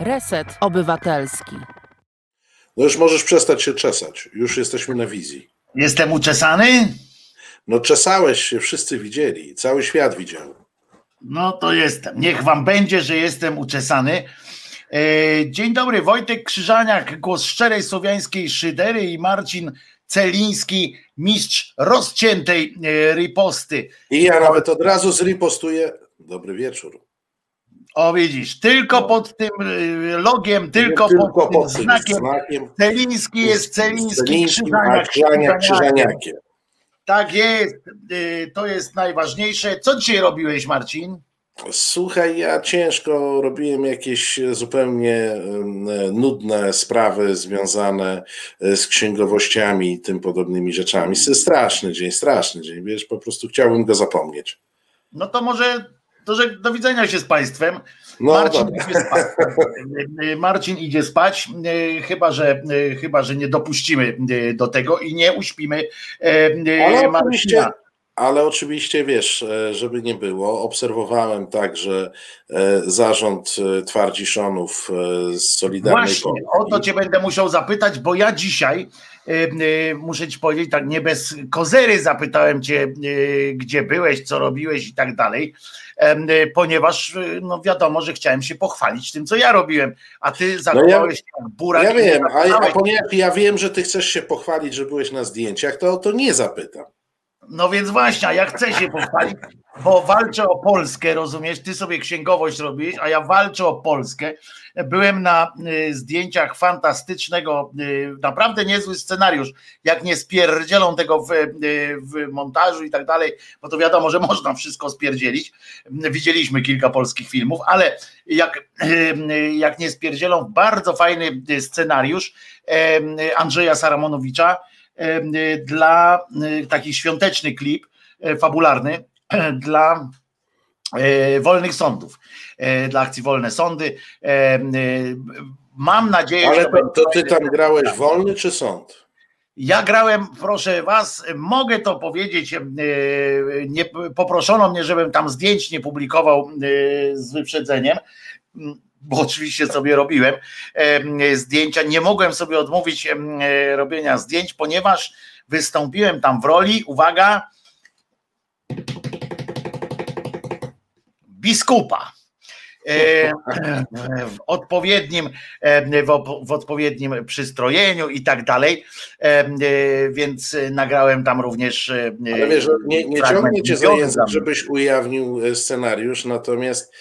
Reset Obywatelski. No już możesz przestać się czesać. Już jesteśmy na wizji. Jestem uczesany? No czesałeś się, wszyscy widzieli. Cały świat widział. No to jestem. Niech wam będzie, że jestem uczesany. E, dzień dobry, Wojtek Krzyżaniak, głos szczerej słowiańskiej szydery i Marcin Celiński, mistrz rozciętej e, riposty. I ja nawet od razu zripostuję. Dobry wieczór. O widzisz, tylko pod tym e, logiem, tylko, Tylko pod, pod tym znakiem. znakiem. Celiński jest Celiński, Celińskim, a Krzyżaniak, Krzyżaniak Krzyżaniakiem. Tak jest, y, to jest najważniejsze. Co dzisiaj robiłeś, Marcin? Słuchaj, ja ciężko robiłem jakieś zupełnie nudne sprawy związane e, z księgowościami i tym podobnymi rzeczami. Straszny dzień, straszny dzień, wiesz, po prostu chciałbym go zapomnieć. No to może to, że do widzenia się z Państwem. No Marcin, idzie spać. Marcin idzie spać, y, chyba że, y, chyba, że nie dopuścimy y, do tego i nie uśpimy Ale Marcina. oczywiście, ale oczywiście wiesz, e, żeby nie było, obserwowałem także e, zarząd e, Twardziszonów e, z Solidarnej Właśnie, Polski. o to cię będę musiał zapytać, bo ja dzisiaj muszę ci powiedzieć, tak nie bez kozery zapytałem cię, gdzie byłeś, co robiłeś i tak dalej, ponieważ y, no wiadomo, że chciałem się pochwalić tym, co ja robiłem, a ty zachowałeś się jak burak. Ja wiem, a, a ponieważ ja wiem, że ty chcesz się pochwalić, że byłeś na zdjęciach, to to nie zapytam. No więc właśnie, a ja chcę się pochwalić, bo walczę o Polskę, rozumiesz? Ty sobie księgowość robisz, a ja walczę o Polskę. Byłem na y, zdjęciach fantastycznego, y, naprawdę niezły scenariusz. Jak nie spierdzielą tego w, y, w montażu i tak dalej, bo to wiadomo, że można wszystko spierdzielić. Widzieliśmy kilka polskich filmów, ale jak, jak nie spierdzielą, bardzo fajny scenariusz Andrzeja Saramonowicza, dla taki świąteczny klip fabularny dla y, wolnych sądów, y, dla akcji Wolne Sądy. Y, Mam nadzieję, Ale że to, to ty tam grałeś wolny czy sąd? ja grałem, proszę was, mogę to powiedzieć, e, nie, poproszono mnie, żebym tam zdjęć nie publikował e, z wyprzedzeniem, bo oczywiście sobie robiłem e, zdjęcia. Nie mogłem sobie odmówić e, robienia zdjęć, ponieważ wystąpiłem tam w roli, uwaga, biskupa. E, w odpowiednim, e, w, odpowiednim przystrojeniu i tak dalej. E, Więc nagrałem tam również. Ale wiesz, nie, nie ciągnie cię za język, żebyś ujawnił scenariusz, natomiast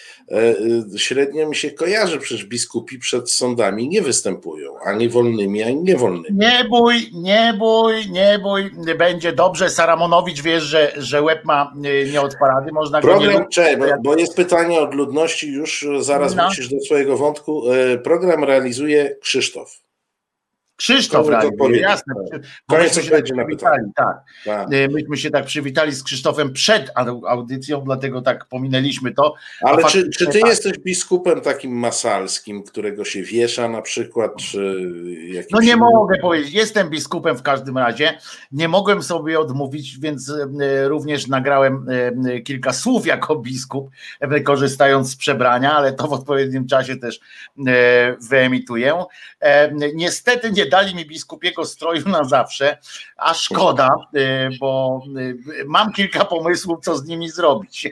średnio mi się kojarzy, przecież biskupi przed sądami nie występują, ani wolnymi, ani niewolnymi. Nie bój, nie bój, nie bój, będzie dobrze. Saramonowicz wiesz, że, że łeb ma e, nie od parady, można go nie Program, lubić. czekaj, bo, jest pytanie od ludności, już e, zaraz No. wrócisz do swojego wątku. E, Program realizuje Krzysztof. Krzysztof odpowiedzi. jasne. Tak. Bo Koniec myśmy się tak przywitali, tak. Tak. E, Myśmy się tak przywitali z Krzysztofem przed au- audycją, dlatego tak pominęliśmy to. Ale czy, faktycznie czy ty tak. jesteś biskupem takim masalskim, którego się wiesza na przykład, czy jakimś... No nie mogę powiedzieć, jestem biskupem w każdym razie. Nie mogłem sobie odmówić, więc e, również nagrałem e, kilka słów jako biskup, e, korzystając z przebrania, ale to w odpowiednim czasie też wyemituję. E, Niestety nie dali mi biskupiego stroju na zawsze, a szkoda, e, bo e, mam kilka pomysłów, co z nimi zrobić.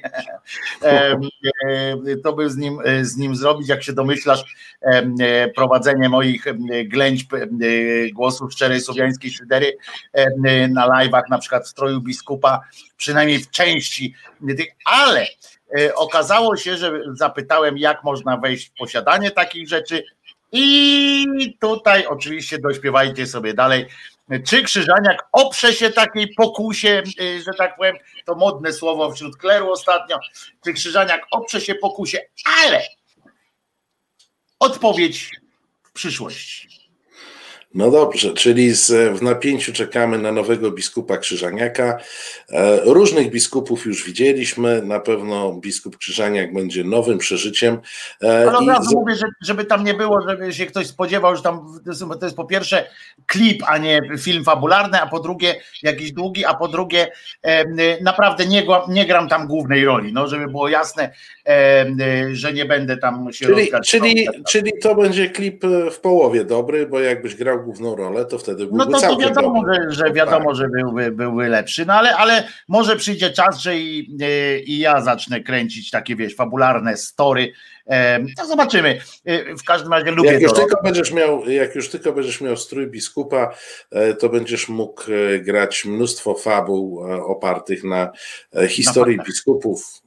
E, To by z nim, z nim zrobić, jak się domyślasz, prowadzenie moich ględźb głosu szczerej słowiańskiej szydery na live'ach, na przykład w stroju biskupa, przynajmniej w części tych, ale okazało się, że zapytałem, jak można wejść w posiadanie takich rzeczy i tutaj oczywiście dośpiewajcie sobie dalej. Czy Krzyżaniak oprze się takiej pokusie, y, że tak powiem, to modne słowo wśród kleru ostatnio, czy Krzyżaniak oprze się pokusie, ale odpowiedź w przyszłości. No dobrze, czyli z, w napięciu czekamy na nowego biskupa Krzyżaniaka. E, różnych biskupów już widzieliśmy, na pewno biskup Krzyżaniak będzie nowym przeżyciem. E, Ale od razu i... mówię, że, żeby tam nie było, żeby się ktoś spodziewał, że tam to jest, to jest po pierwsze klip, a nie film fabularny, a po drugie jakiś długi, a po drugie e, naprawdę nie, nie gram tam głównej roli, no żeby było jasne, e, że nie będę tam się czyli, czyli, czyli to będzie klip w połowie dobry, bo jakbyś grał główną rolę, to wtedy byłby No to, to wiadomo, że, że, wiadomo, tak. że byłby, byłby lepszy, no ale, ale może przyjdzie czas, że i, e, i ja zacznę kręcić takie, wiesz, fabularne story, no zobaczymy. E, w każdym razie lubię jak już to. Tylko będziesz miał, jak już tylko będziesz miał strój biskupa, e, to będziesz mógł grać mnóstwo fabuł opartych na historii na biskupów.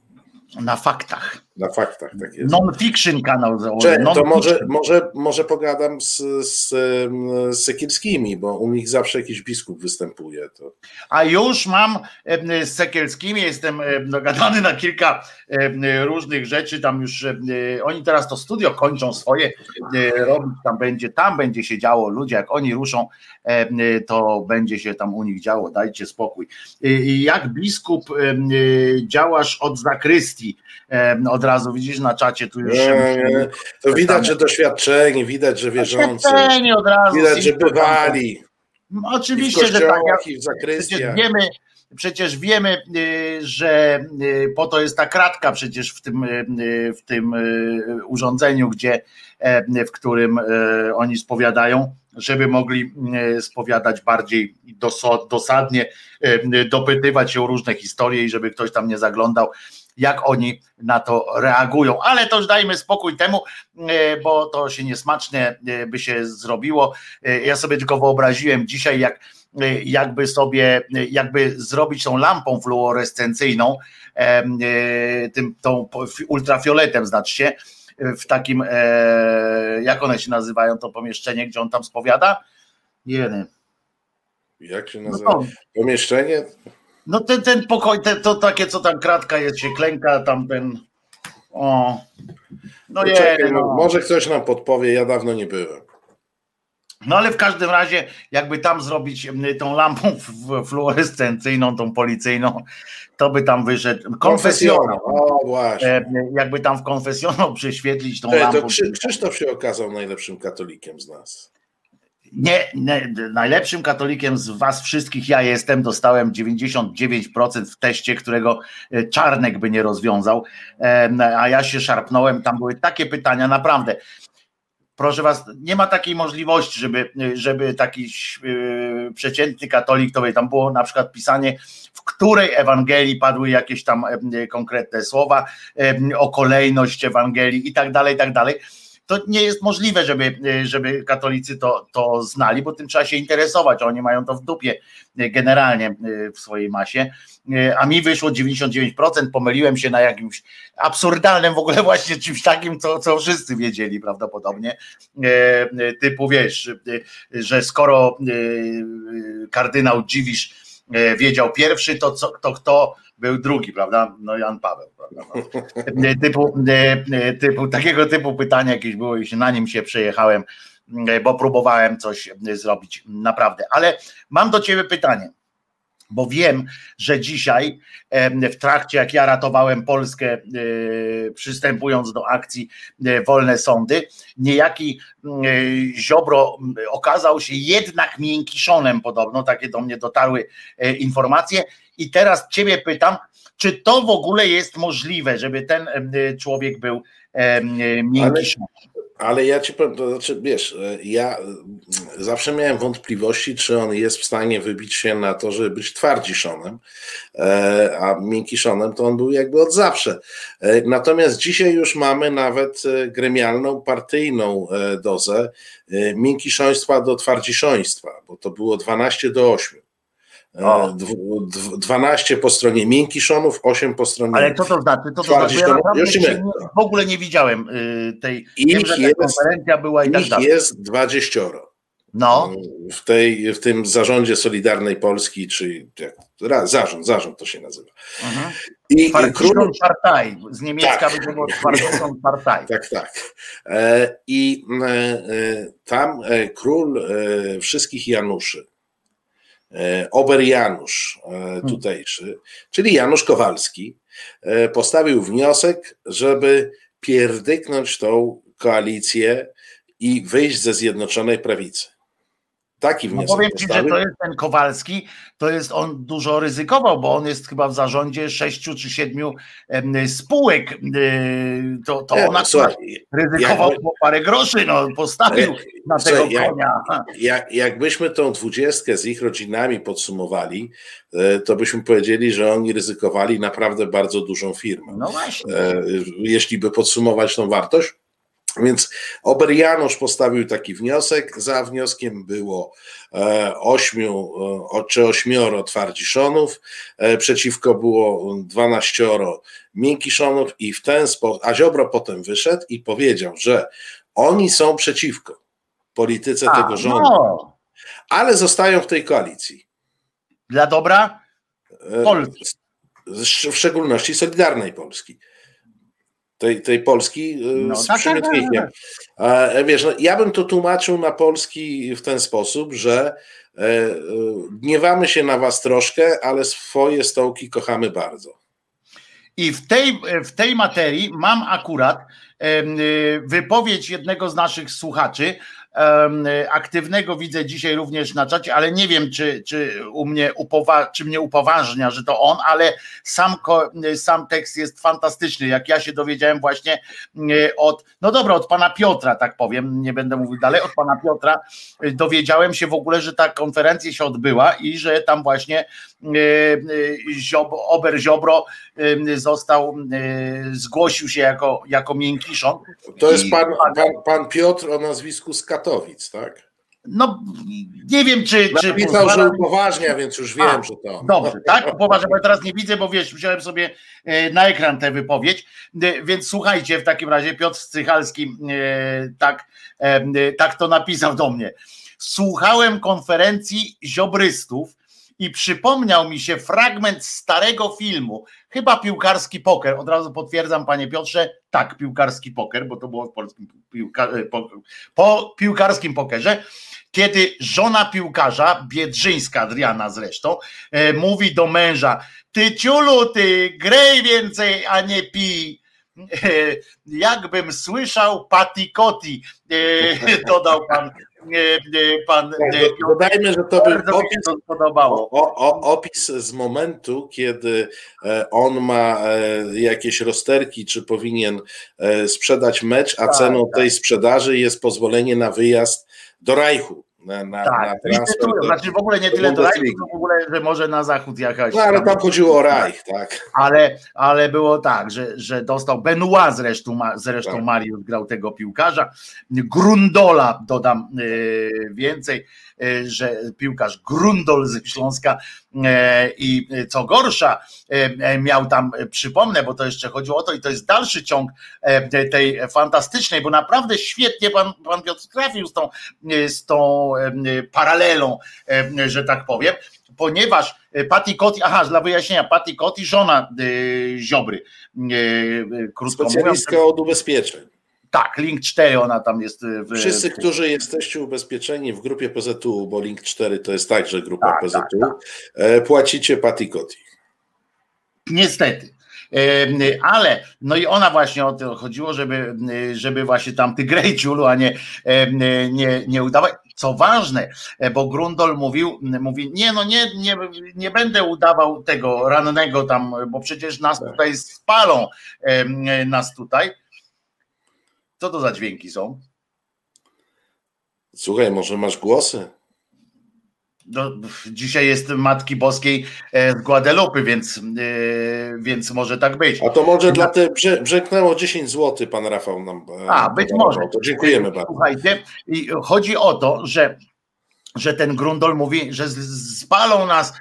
Na faktach. Na faktach, tak jest. Non-fiction kanał założę. to może, może, może pogadam z, z, z Sekielskimi, bo u nich zawsze jakiś biskup występuje. To. A już mam z Sekielskimi, jestem dogadany na kilka różnych rzeczy, tam już oni teraz to studio kończą swoje robić, tam będzie, tam będzie się działo, ludzie jak oni ruszą, to będzie się tam u nich działo, dajcie spokój. Jak biskup działasz od zakrystii, od razu widzisz na czacie tu już. Nie, nie. To widać, że doświadczeni, widać, że wierzący. Od razu. Widać, że bywali. Oczywiście, że tak. I w przecież wiemy, przecież wiemy, y, że y, po to jest ta kratka przecież w tym, y, w tym urządzeniu, gdzie, w którym oni spowiadają, żeby mogli spowiadać bardziej dosadnie, dopytywać się o różne historie i żeby ktoś tam nie zaglądał jak oni na to reagują. Ale to już dajmy spokój temu, e, bo to się niesmaczne e, by się zrobiło. E, ja sobie tylko wyobraziłem dzisiaj, jak jakby sobie, jakby zrobić tą lampą fluorescencyjną, tym, tą ultrafioletem, znaczy się, w takim, jak one się nazywają, to pomieszczenie, gdzie on tam spowiada? Jeden. Jak się no nazywa? No Pomieszczenie? No ten, ten pokój, te, to takie, co tam kratka jest, się klęka, tam ten. O. No je, no. Może ktoś nam podpowie, ja dawno nie byłem. No ale w każdym razie, jakby tam zrobić tą lampą fluorescencyjną, tą policyjną, to by tam wyszedł konfesjonał. O, właśnie. E, jakby tam w konfesjonał przyświetlić tą lampą. To Krzysztof się okazał najlepszym katolikiem z nas nie, nie, najlepszym katolikiem z was wszystkich ja jestem, dostałem 99% w teście, którego e, Czarnek by nie rozwiązał, a ja się szarpnąłem, tam były takie pytania, naprawdę. Proszę was, nie ma takiej możliwości, żeby, żeby taki yy, przeciętny katolik, to by tam było na przykład pisanie, w której Ewangelii padły jakieś tam konkretne słowa, o kolejność Ewangelii i tak dalej, i tak dalej to nie jest możliwe, żeby, żeby katolicy to, to znali, bo tym trzeba się interesować. Oni mają to w dupie e, generalnie e, w swojej masie. E, a mi wyszło 99%, pomyliłem się na jakimś absurdalnym w ogóle właśnie czymś takim, co, co wszyscy wiedzieli prawdopodobnie. Typu wiesz, że skoro kardynał Dziwisz wiedział pierwszy, to, co, to kto był drugi, prawda? No Jan Paweł, prawda? No. Typu, typu, takiego typu pytania jakieś było i na nim się przejechałem, bo próbowałem coś zrobić naprawdę. Ale mam do ciebie pytanie bo wiem, że dzisiaj w trakcie, jak ja ratowałem Polskę, e, przystępując do akcji e, Wolne Sądy, niejaki e, Ziobro okazał się jednak miękkiszonem podobno, takie do mnie dotarły informacje i teraz ciebie pytam, czy to w ogóle jest możliwe, żeby ten człowiek był miękkiszonem? Ale ja ci powiem, to znaczy, wiesz, e, ja e, zawsze miałem wątpliwości, czy on jest w stanie wybić się na to, żeby być twardiszonem, e, a miękkiszonem to on był jakby od zawsze. Natomiast dzisiaj już mamy nawet gremialną, partyjną dozę miękkiszoństwa do twardziszoństwa, bo to było 12 do 8. O. 12 po stronie miękkiszonów, 8 po stronie. Ale co to znaczy? To, to znaczy ja nie, w ogóle nie widziałem y, tej. Ich wiem, jest, konferencja była i tak dalej. jest 20. No. W, tej, w tym zarządzie Solidarnej Polski, czy jak Zarząd, zarząd to się nazywa. Mhm. I król Partei, z niemiecka tak. by było Partei. Tak, tak. E, I tam król wszystkich Januszy, Ober Janusz hmm. tutejszy, czyli Janusz Kowalski, postawił wniosek, żeby pierdyknąć tą koalicję i wyjść ze Zjednoczonej Prawicy. Taki no wniosek. No powiem ci, że to jest ten Kowalski, to jest on dużo ryzykował, bo on jest chyba w zarządzie sześciu czy siedmiu spółek. Y, to, to on ryzykował jak, po parę groszy, no postawił jak, na tego słuchaj, konia. Jak, jakbyśmy tą dwudziestkę z ich rodzinami podsumowali, e, to byśmy powiedzieli, że oni ryzykowali naprawdę bardzo dużą firmę. No właśnie. E, jeśli by podsumować tą wartość, więc Ober Janusz postawił taki wniosek. Za wnioskiem było e, ośmiu e, czy ośmioro twardziszonów, e, przeciwko było dwanaścioro miękiszonów i w ten sposób, a Ziobro potem wyszedł i powiedział, że oni są przeciwko polityce a, tego rządu, no. ale zostają w tej koalicji. Dla dobra Polski. W szczególności Solidarnej Polski tej, tej Polski y, no, z tak, tak, tak, tak. Wiesz, no, ja bym to tłumaczył na Polski w ten sposób, że e, e, gniewamy się na was troszkę, ale swoje stołki kochamy bardzo. I w tej, w tej materii mam akurat y, wypowiedź jednego z naszych słuchaczy, aktywnego widzę dzisiaj również na czacie, ale nie wiem, czy, czy, u mnie upowa- czy mnie upoważnia, że to on, ale sam, sam tekst jest fantastyczny. Jak ja się dowiedziałem właśnie od, no dobra, od pana Piotra, tak powiem, nie będę mówił dalej, od pana Piotra y, dowiedziałem się w ogóle, że ta konferencja się odbyła i że tam właśnie y, y, Ziob, Ober Ziobro został, zgłosił się jako, jako miękiszon. To jest pan, pan, pan Piotr o nazwisku Skatowy. Katowic, tak? No, nie wiem, czy. czy Napisał, pozwala... że upoważnia, więc już wiem, A, że to. Dobrze, tak? Upoważnia, bo ja teraz nie widzę, bo wiesz, wziąłem sobie e, na ekran tę wypowiedź. E, więc słuchajcie, w takim razie Piotr Strychalski e, tak, tak to napisał do mnie. Słuchałem konferencji ziobrystów i przypomniał mi się fragment starego filmu, chyba piłkarski poker. Od razu potwierdzam, panie Piotrze, tak, piłkarski poker, bo to było w polskim piłka, e, po, po piłkarskim pokerze kiedy żona piłkarza, Biedrzyńska Adriana zresztą, e, mówi do męża, ty ciulu, ty grej więcej, a nie pij. E, jakbym słyszał patikoti, e, dodał pan pan. Dodajmy, że to był opis, podobało. O, o, opis z momentu, kiedy e, on ma e, jakieś rozterki, czy powinien e, sprzedać mecz, a tak, ceną tak. tej sprzedaży jest pozwolenie na wyjazd do Rajchu na, na, tak, na transfer. Do, znaczy w ogóle nie tyle do Reich, w ogóle, że może na zachód jakaś. No ale tam chodziło o Reich, tak. Ale, ale było tak, że, że dostał Benoit zresztą, zresztą tak. Mariusz grał tego piłkarza, Grundola dodam yy, więcej, że piłkarz Grundol z Śląska e, i co gorsza e, miał tam, przypomnę, bo to jeszcze chodziło o to i to jest dalszy ciąg tej fantastycznej, bo naprawdę świetnie pan, pan Piotr trafił z tą, z tą paralelą, że tak powiem, ponieważ Patty Kotti, aha, dla wyjaśnienia, Patty Kotti, żona Ziobry, krótko Specjalistka mówiąc. od ubezpieczeń. Tak, Link 4 ona tam jest. W... Wszyscy, którzy jesteście ubezpieczeni w grupie PZU, bo Link 4 to jest także grupa tak, PZU, tak, tak. E, płacicie patikoti. Niestety. Ale no i ona właśnie o to chodziło, żeby, żeby właśnie tam ty grejciulu, a nie, nie, nie udawać. Co ważne, e, bo Grundol mówił, mówi, nie no nie, nie, nie będę udawał tego rannego tam, bo przecież nas tak. tutaj spalą, nas tutaj co to za dźwięki są? Słuchaj, może masz głosy? No, dzisiaj jest Matki Boskiej e, z więc, e, więc może tak być. A to może dla te brzęknęło 10 zł, pan Rafał nam. E, A, być może. To dziękujemy bardzo. Słuchajcie, i chodzi o to, że że ten Grundol mówi, że spalą nas,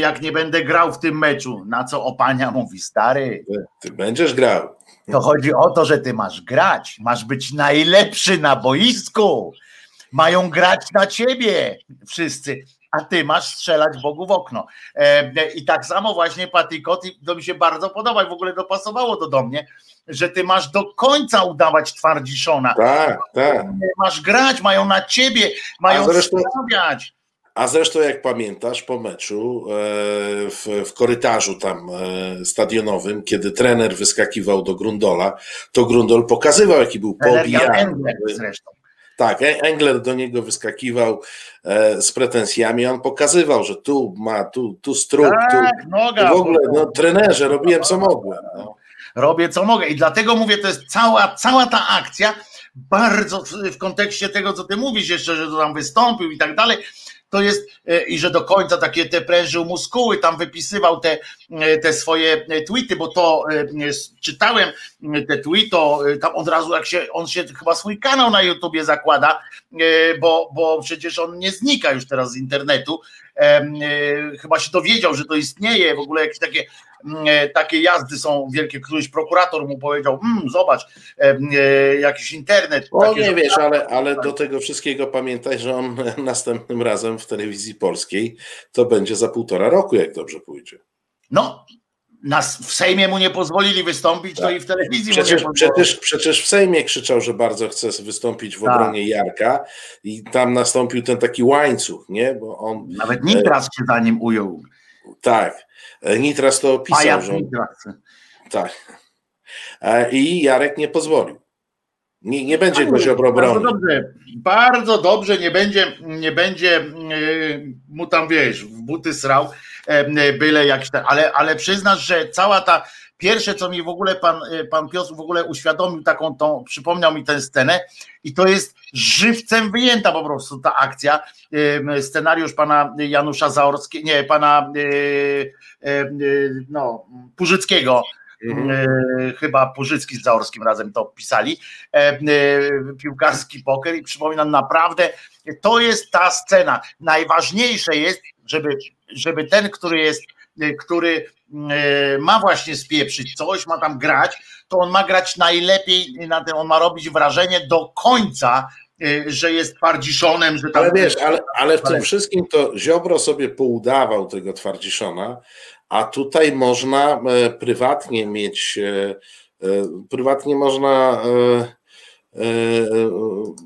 jak nie będę grał w tym meczu. Na co opania mówi, stary. Ty, ty będziesz grał. To chodzi o to, że ty masz grać, masz być najlepszy na boisku. Mają grać na ciebie wszyscy, a ty masz strzelać Bogu w okno. E, I tak samo właśnie Patikot, to mi się bardzo podoba i w ogóle dopasowało to do mnie, że ty masz do końca udawać twardziszona. Tak, tak. Masz grać, mają na ciebie, mają zresztą- stawiać. A zresztą, jak pamiętasz, po meczu e, w, w korytarzu tam e, stadionowym, kiedy trener wyskakiwał do Grundola, to Grundol pokazywał, jaki był zresztą. Tak, E- Engler do niego wyskakiwał z pretensjami, on pokazywał, że tu ma, tu, tu tu, Tak, noga. tu w ogóle, no trenerze, robiłem co mogłem. No. robię co mogę. I dlatego mówię, to jest cała, cała ta akcja, bardzo w, w kontekście tego, co ty mówisz jeszcze, że to tam wystąpił i tak dalej. To jest e, i że do końca takie te prężył muskuły, tam wypisywał te, e, te swoje e, tweety, bo to czytałem te tweety, to e, tam od razu jak się, on się chyba swój kanał na YouTubie zakłada, bo, bo przecież on nie znika już teraz z internetu. Chyba się dowiedział, że to istnieje, w ogóle jakieś takie takie jazdy są wielkie, któryś prokurator mu powiedział, mm, zobacz, e, e, jakiś internet. O nie wiesz, ale, ale do tego wszystkiego pamiętaj, że on następnym razem w telewizji polskiej to będzie za półtora roku, jak dobrze pójdzie. No, nas w Sejmie mu nie pozwolili wystąpić, to i w telewizji Tak. Przecież, przecież, przecież w Sejmie krzyczał, że bardzo chce wystąpić w Tak. obronie Jarka i tam nastąpił ten taki łańcuch, nie? Bo on, Nawet Nitras się za nim ujął. tak, Nitras to opisał, że on, tak. E, I Jarek nie pozwolił. Nie, nie będzie go Ziobro Bardzo bronił. dobrze, bardzo dobrze, nie będzie, nie będzie e, mu tam, wiesz, w buty srał, e, byle jakiś ten, ale, ale przyznasz, że cała ta, pierwsze co mi w ogóle pan, pan Piotr w ogóle uświadomił taką tą, przypomniał mi tę scenę i to jest żywcem wyjęta po prostu ta akcja, scenariusz pana Janusza Zaorskiego, nie, pana e, e, e, no, Purzyckiego, Mhm. Chyba Purzycki z Zaorskim razem to pisali, e, piłkarski poker i przypominam naprawdę, to jest ta scena. Najważniejsze jest, żeby, żeby ten, który jest, który ma właśnie spieprzyć coś, ma tam grać, to on ma grać najlepiej, na tym, on ma robić wrażenie do końca, że jest twardziszonem, że tam Ale wiesz, ale, ale w tym wszystkim to Ziobro sobie poudawał tego twardziszona, a tutaj można e, prywatnie mieć, e, e, prywatnie można,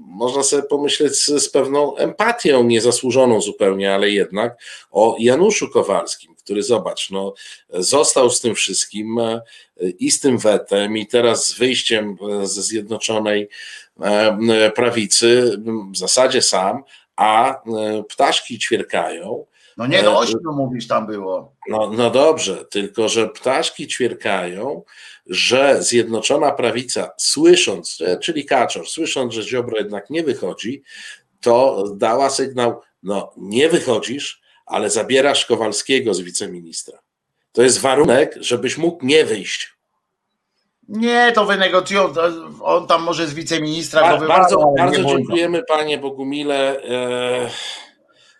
można sobie pomyśleć z, z pewną empatią, niezasłużoną zupełnie, ale jednak o Januszu Kowalskim, który zobacz, no, został z tym wszystkim i z tym wetem, i teraz z wyjściem ze Zjednoczonej Prawicy, w zasadzie sam, a e, ptaszki ćwierkają. no nie do ośmiu mówisz tam było. No, no dobrze, tylko że ptaszki ćwierkają, że Zjednoczona Prawica, słysząc, e, czyli Kaczor, słysząc, że Ziobro jednak nie wychodzi, to dała sygnał, no nie wychodzisz, ale zabierasz Kowalskiego z wiceministra. To jest warunek, żebyś mógł nie wyjść. Nie, to wynegocjują, on tam może z wiceministra go bardzo bardzo dziękujemy panie Bogumile. E,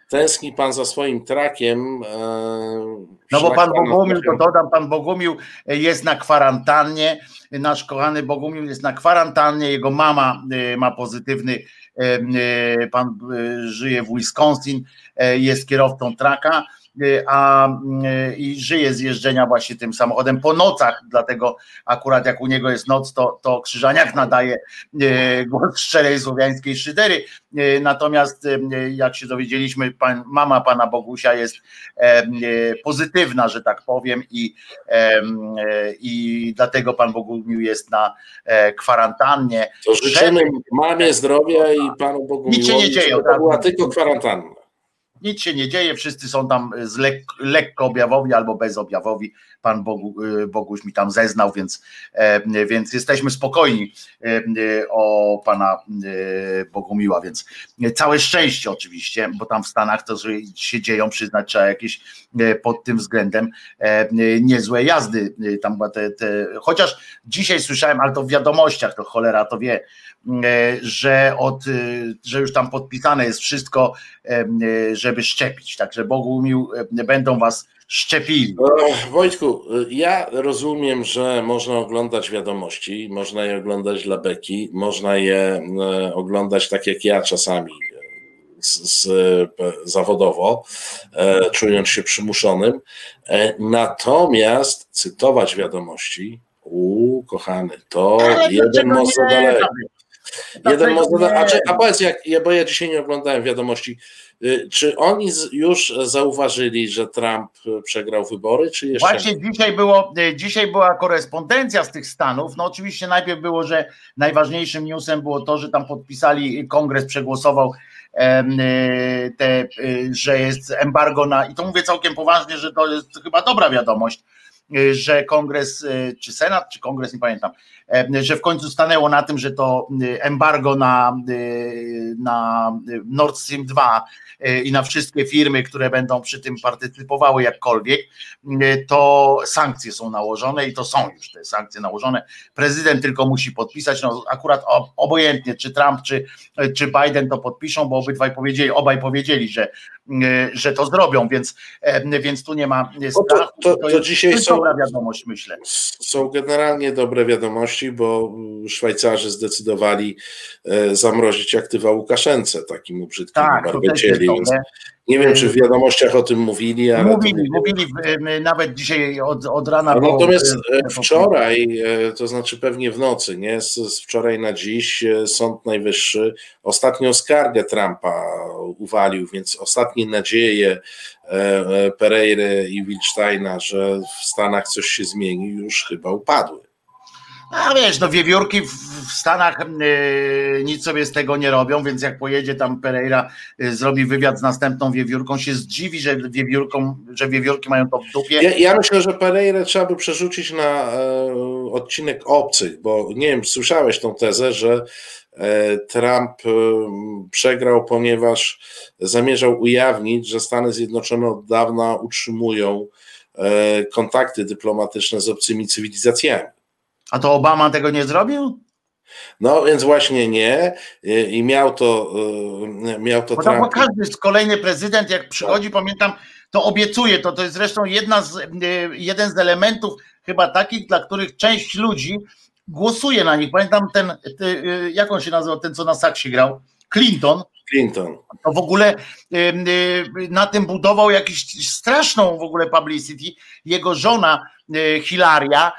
tęskni pan za swoim trakiem. E, No bo pan Bogumił, to dodam, pan Bogumił jest na kwarantannie, nasz kochany Bogumił jest na kwarantannie, jego mama e, ma pozytywny, e, e, pan e, żyje w Wisconsin, e, jest kierowcą traka, e, a e, i żyje z jeżdżenia właśnie tym samochodem po nocach, dlatego akurat jak u niego jest noc, to, to Krzyżaniak nadaje e, głos szczerej słowiańskiej szydery, natomiast jak się dowiedzieliśmy, pan, mama pana Bogusia jest pozytywna, że tak powiem, i, i dlatego pan Bogumił jest na e, kwarantannie. To życzymy mamie zdrowia i panu Bogu Nic się nie dzieje, To razu. była tylko kwarantanna. Nic się nie dzieje, wszyscy są tam z lek, lekko objawowi albo bezobjawowi. Pan Bogu, e, Boguś mi tam zeznał, więc, e, więc jesteśmy spokojni e, e, o pana e, Bogumiła, więc całe szczęście oczywiście, bo tam w Stanach to że się dzieją, przyznać trzeba jakieś e, pod tym względem e, niezłe jazdy. e, Tam te, te, chociaż dzisiaj słyszałem, ale to w wiadomościach, to cholera to wie, e, że, od, e, że już tam podpisane jest wszystko, e, żeby szczepić. Także Bogumił e, będą was szczepili. Ech, Wojtku, ja rozumiem, że można oglądać wiadomości, można je oglądać dla beki, można je e, oglądać tak jak ja czasami. z, z, zawodowo, czując się przymuszonym. Natomiast cytować wiadomości, u kochany, to Ale jeden za daleko. Jeden most za daleko. A, a powiedz, jak, bo ja dzisiaj nie oglądałem wiadomości, Y, czy oni już zauważyli, że Trump przegrał wybory, czy jeszcze Właśnie nie? dzisiaj, było, y, dzisiaj była korespondencja z tych Stanów. No oczywiście najpierw było, że najważniejszym newsem było to, że tam podpisali, kongres przegłosował y, te, że jest embargo na, i to mówię całkiem poważnie, że to jest chyba dobra wiadomość, że kongres, czy senat, czy kongres, nie pamiętam, że w końcu stanęło na tym, że to embargo na, na Nord Stream 2 E, i na wszystkie firmy, które będą przy tym partycypowały jakkolwiek, e, to sankcje są nałożone i to są już te sankcje nałożone. Prezydent tylko musi podpisać, no akurat obojętnie, czy Trump, czy, czy Biden to podpiszą, bo obydwaj powiedzieli, obaj powiedzieli, że, e, że to zrobią, więc, więc tu nie ma strachu. To, to, to, to dzisiaj są, dobra wiadomość, myślę. Są generalnie dobre wiadomości, bo Szwajcarzy zdecydowali zamrozić aktywa Łukaszence, takim brzydkim tak, Barbecieli nie wiem, czy w wiadomościach o tym mówili, ale. Mówili, mówili nawet dzisiaj od, od rana. No, natomiast e, wczoraj, e, to znaczy pewnie w nocy, nie? Z, z wczoraj na dziś e, Sąd Najwyższy ostatnią skargę Trumpa uwalił, więc ostatnie nadzieje Pereiry i Wilsteina, że w Stanach coś się zmieni, już chyba upadły. A wiesz, no wiewiórki w, Stanach yy, nic sobie z tego nie robią, więc jak pojedzie tam Pereira, yy, zrobi wywiad z następną wiewiórką, się zdziwi, że, wiewiórką, że wiewiórki mają to w dupie. Ja, ja myślę, że Pereira trzeba by przerzucić na e, odcinek obcych, bo nie wiem, słyszałeś tą tezę, że e, Trump e, przegrał, ponieważ zamierzał ujawnić, że Stany Zjednoczone od dawna utrzymują e, kontakty dyplomatyczne z obcymi cywilizacjami. A to Obama tego nie zrobił? No więc właśnie nie i miał to y, miał to Bo Trump. każdy kolejny prezydent jak przychodzi, pamiętam, to obiecuje to, to jest zresztą jedna z, y, jeden z elementów chyba takich, dla których część ludzi głosuje na nich. Pamiętam ten, y, jak on się nazywał, ten co na saksie grał, Clinton. Clinton. To w ogóle na tym budował jakąś straszną w ogóle publicity. Jego żona Hilaria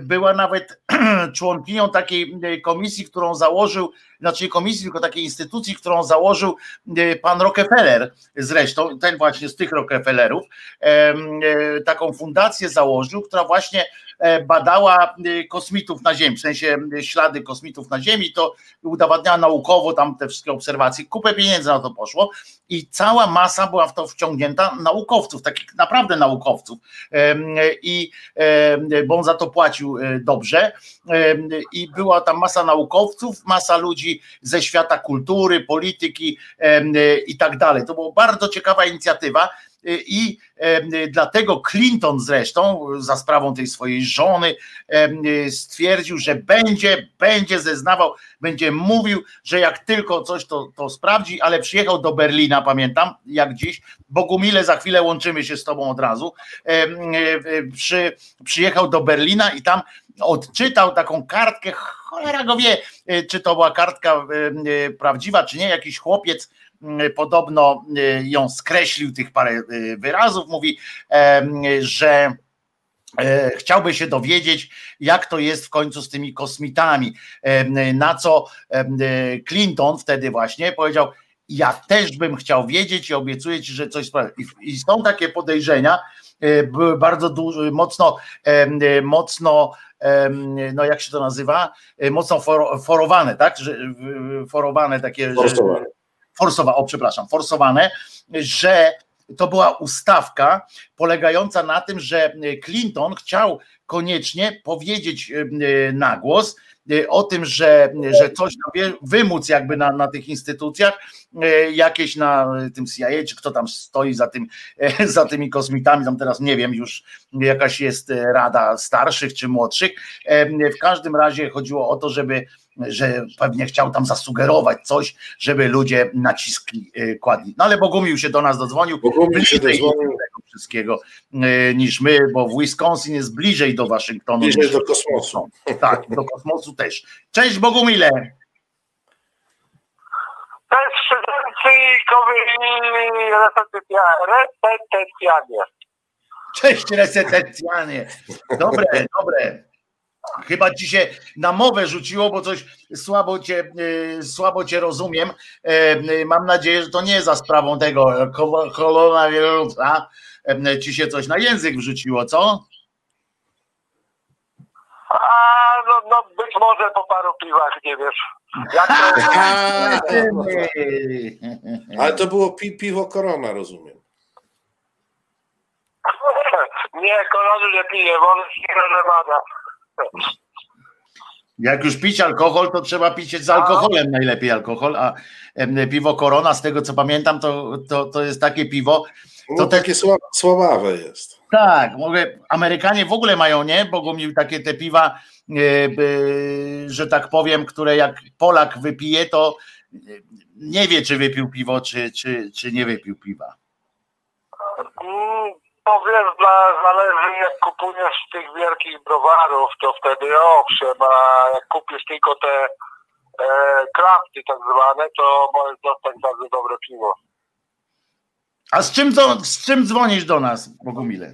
była nawet członkinią takiej e, komisji, którą założył, znaczy komisji, tylko takiej instytucji, którą założył e, pan Rockefeller zresztą, ten właśnie z tych Rockefellerów, e, taką fundację założył, która właśnie badała kosmitów na Ziemi, w sensie ślady kosmitów na Ziemi, to udowadniała naukowo tam te wszystkie obserwacje, kupę pieniędzy na to poszło i cała masa była w to wciągnięta naukowców, takich naprawdę naukowców i bo on za to płacił dobrze i była tam masa naukowców, masa ludzi ze świata kultury, polityki i tak dalej. To była bardzo ciekawa inicjatywa. I dlatego Clinton zresztą za sprawą tej swojej żony stwierdził, że będzie, będzie zeznawał, będzie mówił, że jak tylko coś to, to sprawdzi, ale przyjechał do Berlina, pamiętam, jak dziś. Bogumile, za chwilę łączymy się z tobą od razu. Przy, przyjechał do Berlina i tam odczytał taką kartkę, cholera go wie, e, czy to była kartka e, e, prawdziwa, czy nie, jakiś chłopiec podobno ją skreślił, tych parę wyrazów, mówi, że chciałby się dowiedzieć, jak to jest w końcu z tymi kosmitami. Na co Clinton wtedy właśnie powiedział, ja też bym chciał wiedzieć i obiecuję ci, że coś sprawi. I są takie podejrzenia, były bardzo mocno, mocno no jak się to nazywa, e, mocno for, forowane, tak? Forowane takie, forsowane. Forsowa, o przepraszam, forsowane, że to była ustawka polegająca na tym, że Clinton chciał koniecznie powiedzieć na głos, Y, o tym, że, że coś wymóc jakby na, na tych instytucjach, y, jakieś na tym CIA, czy kto tam stoi za, tym, za tymi kosmitami, tam teraz nie wiem, już jakaś jest rada starszych czy młodszych. W każdym razie chodziło o to, żeby że pewnie chciał tam zasugerować coś, żeby ludzie naciski kładli. No ale Bogumił się do nas dodzwonił, Bogumił się dozwonił. tego wszystkiego niż my, bo w Wisconsin jest bliżej do Waszyngtonu. Bliżej niż... do kosmosu. Tak, do kosmosu też. Cześć Bogumile. Cześć, resetecjanie. Cześć resetecjanie. Dobre, dobre. Chyba ci się na mowę rzuciło, bo coś słabo cię, y, słabo cię rozumiem. Y, mam nadzieję, że to nie za sprawą tego koronawirusa ci się coś na język wrzuciło, co? A, no, no być może po paru piwach, nie wiesz. Jak to... Ale to było pi piwo korona, rozumiem. Nie, korony nie piję, wolę Sierra Nevada. Jak już pić alkohol, to trzeba pić z alkoholem najlepiej alkohol, a piwo Korona, z tego co pamiętam, to, to, to jest takie piwo. To no, takie te... słabawe jest. Tak, mogę, Amerykanie w ogóle mają, nie? Bogumił takie te piwa, że tak powiem, które jak Polak wypije, to nie wie, czy wypił piwo, czy, czy, czy nie wypił piwa. To wiesz, dla, zależy jak kupujesz tych wielkich browarów, to wtedy owszem, a jak kupisz tylko te e, krafty tak zwane, to możesz dostać bardzo dobre piwo. A z czym, to, z czym dzwonisz do nas, Bogumile?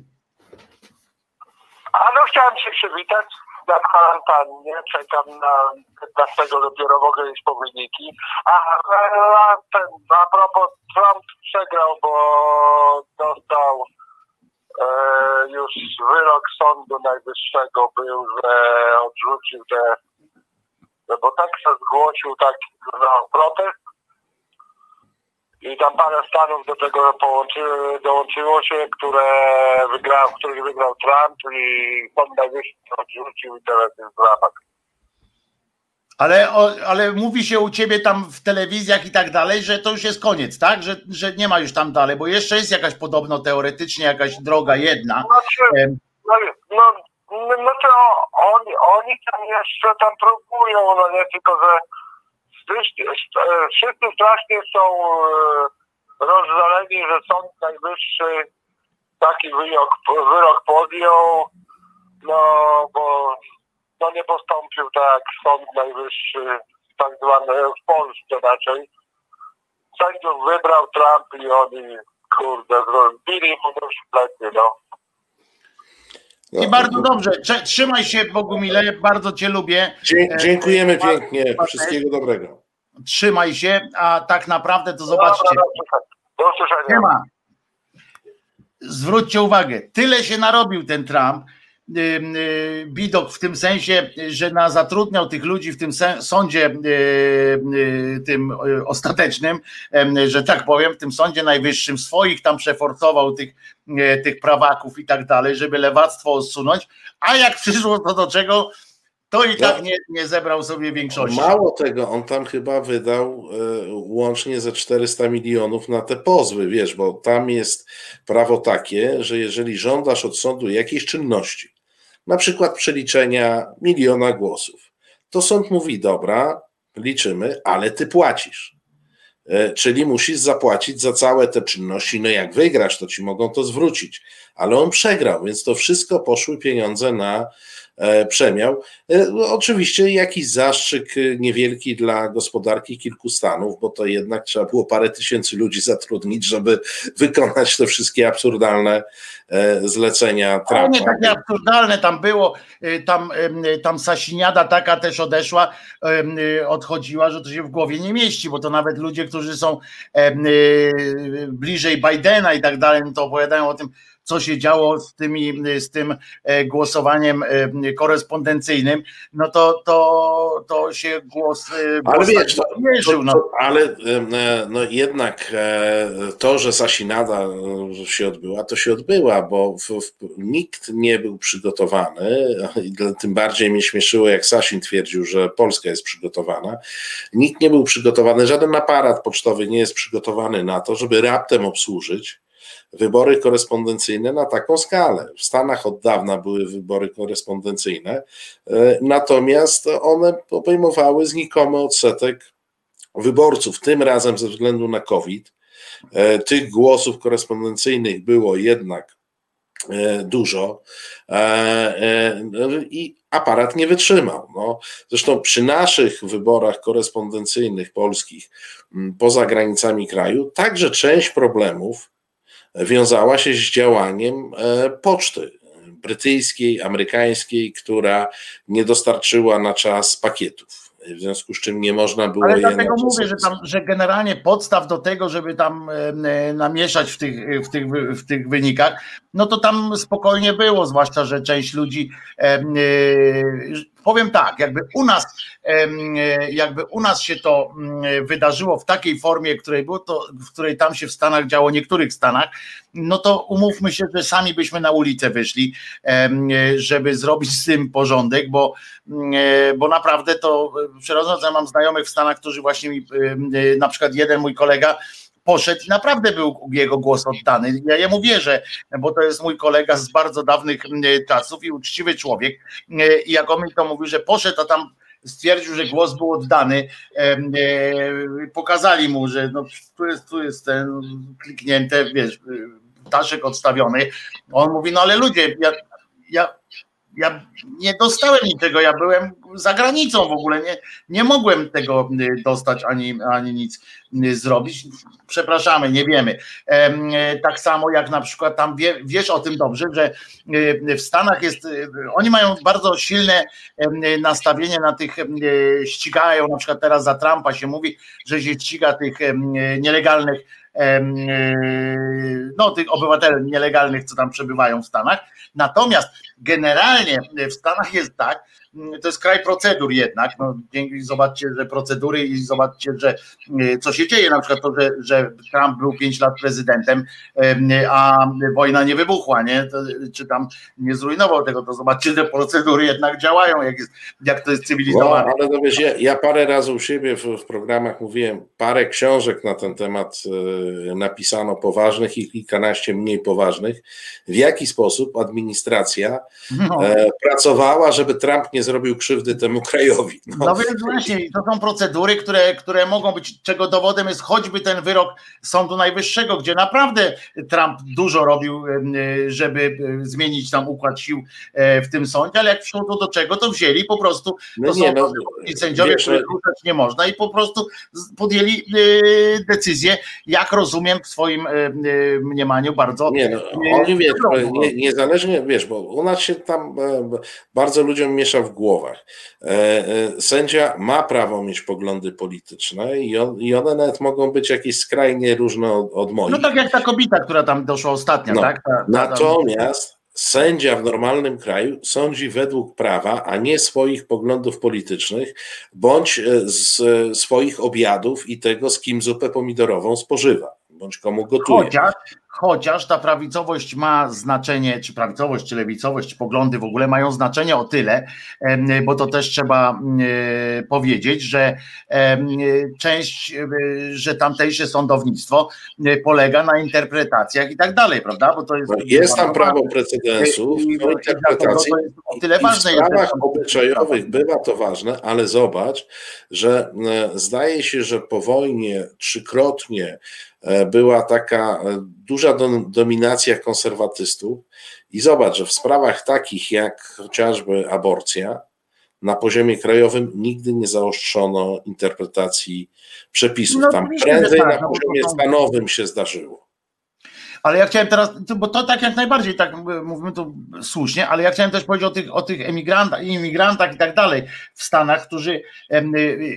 A no chciałem się przywitać na kwarantannie, czekam na 15 dopiero mogę iść po wyniki. A, a, ten, a propos Trump przegrał, bo dostał e, już wyrok Sądu Najwyższego był, że odrzucił te, no bo tak się zgłosił tak no, protest i tam parę stanów do tego połączy, dołączyło się, które wygrał, których wygrał Trump i Sąd Najwyższy odrzucił i teraz jest dramat. Ale, ale mówi się u ciebie tam w telewizjach i tak dalej, że to już jest koniec, tak? Że, że nie ma już tam dalej, bo jeszcze jest jakaś podobno teoretycznie jakaś droga jedna. Znaczy, no, no, no, no to oni, oni tam jeszcze tam próbują, no nie tylko, że wszyscy strasznie są e, rozżaleni, że Sąd Najwyższy taki wyrok, wyrok podjął, no bo no nie postąpił tak Sąd Najwyższy, tak zwany w Polsce raczej. Sędziów wybrał Trump i oni, kurde, zrobili mu dość plecy, no. I bardzo dobrze. Trzymaj się, Bogumile, bardzo Cię lubię. Dziękujemy pięknie. Wszystkiego dobrego. Trzymaj się, a tak naprawdę to zobaczcie. Do usłyszenia. Zwróćcie uwagę, tyle się narobił ten Trump Bidok w tym sensie, że na zatrudniał tych ludzi w tym sądzie y, y, tym ostatecznym, że tak powiem, w tym sądzie najwyższym swoich tam przeforcował tych, tych prawaków i tak dalej, żeby lewactwo odsunąć, a jak przyszło to do czego, to i tak nie, nie zebrał sobie większości. Mało tego, on tam chyba wydał e, łącznie ze 400 milionów na te pozwy, wiesz, bo tam jest prawo takie, że jeżeli żądasz od sądu jakiejś czynności, na przykład przeliczenia miliona głosów. To sąd mówi: Dobra, liczymy, ale ty płacisz. E, czyli musisz zapłacić za całe te czynności. No jak wygrasz, to ci mogą to zwrócić. Ale on przegrał, więc to wszystko poszły pieniądze na przemiał. E, oczywiście jakiś zastrzyk e, niewielki dla gospodarki kilku stanów, bo to jednak trzeba było parę tysięcy ludzi zatrudnić, żeby wykonać te wszystkie absurdalne zlecenia Trumpa. Nie takie absurdalne tam było, tam, tam Sasiniada taka też odeszła, odchodziła, że to się w głowie nie mieści, bo to nawet ludzie, którzy są bliżej Bidena i tak dalej, no to opowiadają o tym, co się działo z, tymi, z tym e, głosowaniem e, korespondencyjnym, no to, to, to się głos. E, ale wiesz, to, mierzył, no. Ale no jednak to, że Sasinada się odbyła, to się odbyła, bo w, w, nikt nie był przygotowany, tym bardziej mnie śmieszyło, jak Sasin twierdził, że Polska jest przygotowana. Nikt nie był przygotowany, żaden aparat pocztowy nie jest przygotowany na to, żeby raptem obsłużyć wybory korespondencyjne na taką skalę. W Stanach od dawna były wybory korespondencyjne, e, natomiast one obejmowały znikomy odsetek wyborców. Tym razem ze względu na COVID, e, tych głosów korespondencyjnych było jednak dużo i aparat nie wytrzymał. No, zresztą przy naszych wyborach korespondencyjnych polskich poza granicami kraju także część problemów wiązała się z działaniem poczty brytyjskiej, amerykańskiej, która nie dostarczyła na czas pakietów w związku z czym nie można było Ale dlatego mówię, że, tam, że generalnie podstaw do tego, żeby tam e, namieszać w tych, w, tych, w tych wynikach, no to tam spokojnie było, zwłaszcza, że część ludzi e, e, powiem tak, jakby u nas, jakby u nas się to mm, wydarzyło w takiej formie, której było to, w której tam się w Stanach działo, niektórych Stanach, no to umówmy się, że sami byśmy na ulicę wyszli, żeby zrobić z tym porządek, bo, mm, e, bo naprawdę to przerażające, ja mam znajomych w Stanach, którzy właśnie mi, na przykład jeden mój kolega, poszedł i naprawdę był jego głos oddany. Ja jemu wierzę, bo to jest mój kolega z bardzo dawnych czasów i uczciwy człowiek. I jak on mi to mówił, że poszedł, a tam stwierdził, że głos był oddany. Pokazali mu, że no, tu, jest, tu jest ten kliknięte, wiesz, ptaszek odstawiony. On mówi, no ale ludzie, ja, ja ja nie dostałem niczego, ja byłem za granicą w ogóle, nie, nie mogłem tego y, dostać ani, ani nic y, zrobić. Przepraszamy, nie wiemy. Y, tak samo jak na przykład tam wie, wiesz o tym dobrze, że w Stanach jest, oni mają bardzo silne nastawienie na tych, ścigają, na przykład teraz za Trumpa się mówi, że się ściga tych nielegalnych no, tych obywateli nielegalnych, co tam przebywają w Stanach. Natomiast generalnie w Stanach jest tak, to jest kraj procedur jednak. No, zobaczcie, że procedury i zobaczcie, że e, co się dzieje, na przykład to, że, że Trump był pięć lat prezydentem, a wojna nie wybuchła, nie? To, czy tam nie zrujnował tego, to zobaczcie, że procedury jednak działają, jak, jest, jak to jest cywilizowane. No, ale no wiesz, ja, ja, parę razy u siebie w, w, programach mówiłem, parę książek na ten temat napisano poważnych i kilkanaście mniej poważnych. W jaki sposób administracja no. e, pracowała, żeby Trump nie zrobił krzywdy temu krajowi. No, no więc właśnie, to są procedury, które, które mogą być, czego dowodem jest choćby ten wyrok Sądu Najwyższego, gdzie naprawdę Trump dużo robił, żeby zmienić tam układ sił e, w tym sądzie, ale jak przyszło do czego, to wzięli po prostu, to no nie, są no, sędziowie, których ruszać nie można i po prostu podjęli e, decyzję, jak rozumiem w swoim e, mniemaniu bardzo. Nie, no, oni wiesz, nie, niezależnie, wiesz, bo u nas się tam bardzo ludziom miesza w głowach. E, e, sędzia ma prawo mieć poglądy polityczne i, on, i one nawet mogą być jakieś skrajnie różne od, od moich. No tak jak ta kobieta, która tam doszła ostatnio, no, tak? Ta, ta, natomiast sędzia w normalnym kraju sądzi według prawa, a nie swoich poglądów politycznych, bądź e, z swoich obiadów i tego, z kim zupę pomidorową spożywa, bądź komu gotuje. Chociaż, chociaż ta prawicowość ma znaczenie, czy prawicowość, czy lewicowość, czy poglądy w ogóle mają znaczenie o tyle, bo to też trzeba e, powiedzieć, że część, e, że tamtejsze sądownictwo e, polega na interpretacjach i tak dalej, prawda? Bo to jest, jest tam prawo precedensu, interpretacji. O tyle ważne w sprawach obyczajowych bywa to ważne, ale zobacz, że zdaje się, że po wojnie trzykrotnie była taka duża dominacja konserwatystów i zobacz, że w sprawach takich jak chociażby aborcja, na poziomie krajowym nigdy nie zaostrzono interpretacji przepisów. No, Tam prędzej tak, na no poziomie stanowym się zdarzyło. Ale ja chciałem teraz, bo to tak jak najbardziej, tak mówimy tu słusznie, ale ja chciałem też powiedzieć o tych, o tych emigrantach, imigrantach i tak dalej w Stanach, którzy y, y,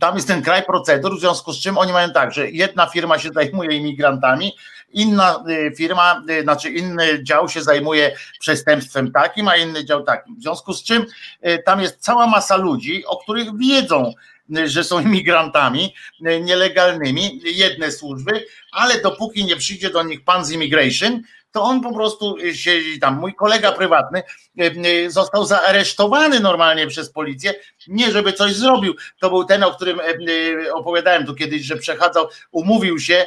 tam jest ten kraj procedur, w związku z czym oni mają tak, że jedna firma się zajmuje imigrantami, inna y, firma, znaczy inny dział się zajmuje przestępstwem takim, a inny dział takim. W związku z czym tam jest cała masa ludzi, o których wiedzą, że są imigrantami nielegalnymi, jedne służby, ale dopóki nie przyjdzie do nich pan z immigration, to on po prostu siedzi tam. Mój kolega prywatny e, e, został zaaresztowany normalnie przez policję, nie żeby coś zrobił. To był ten, o którym e, opowiadałem tu kiedyś, że przechadzał, umówił się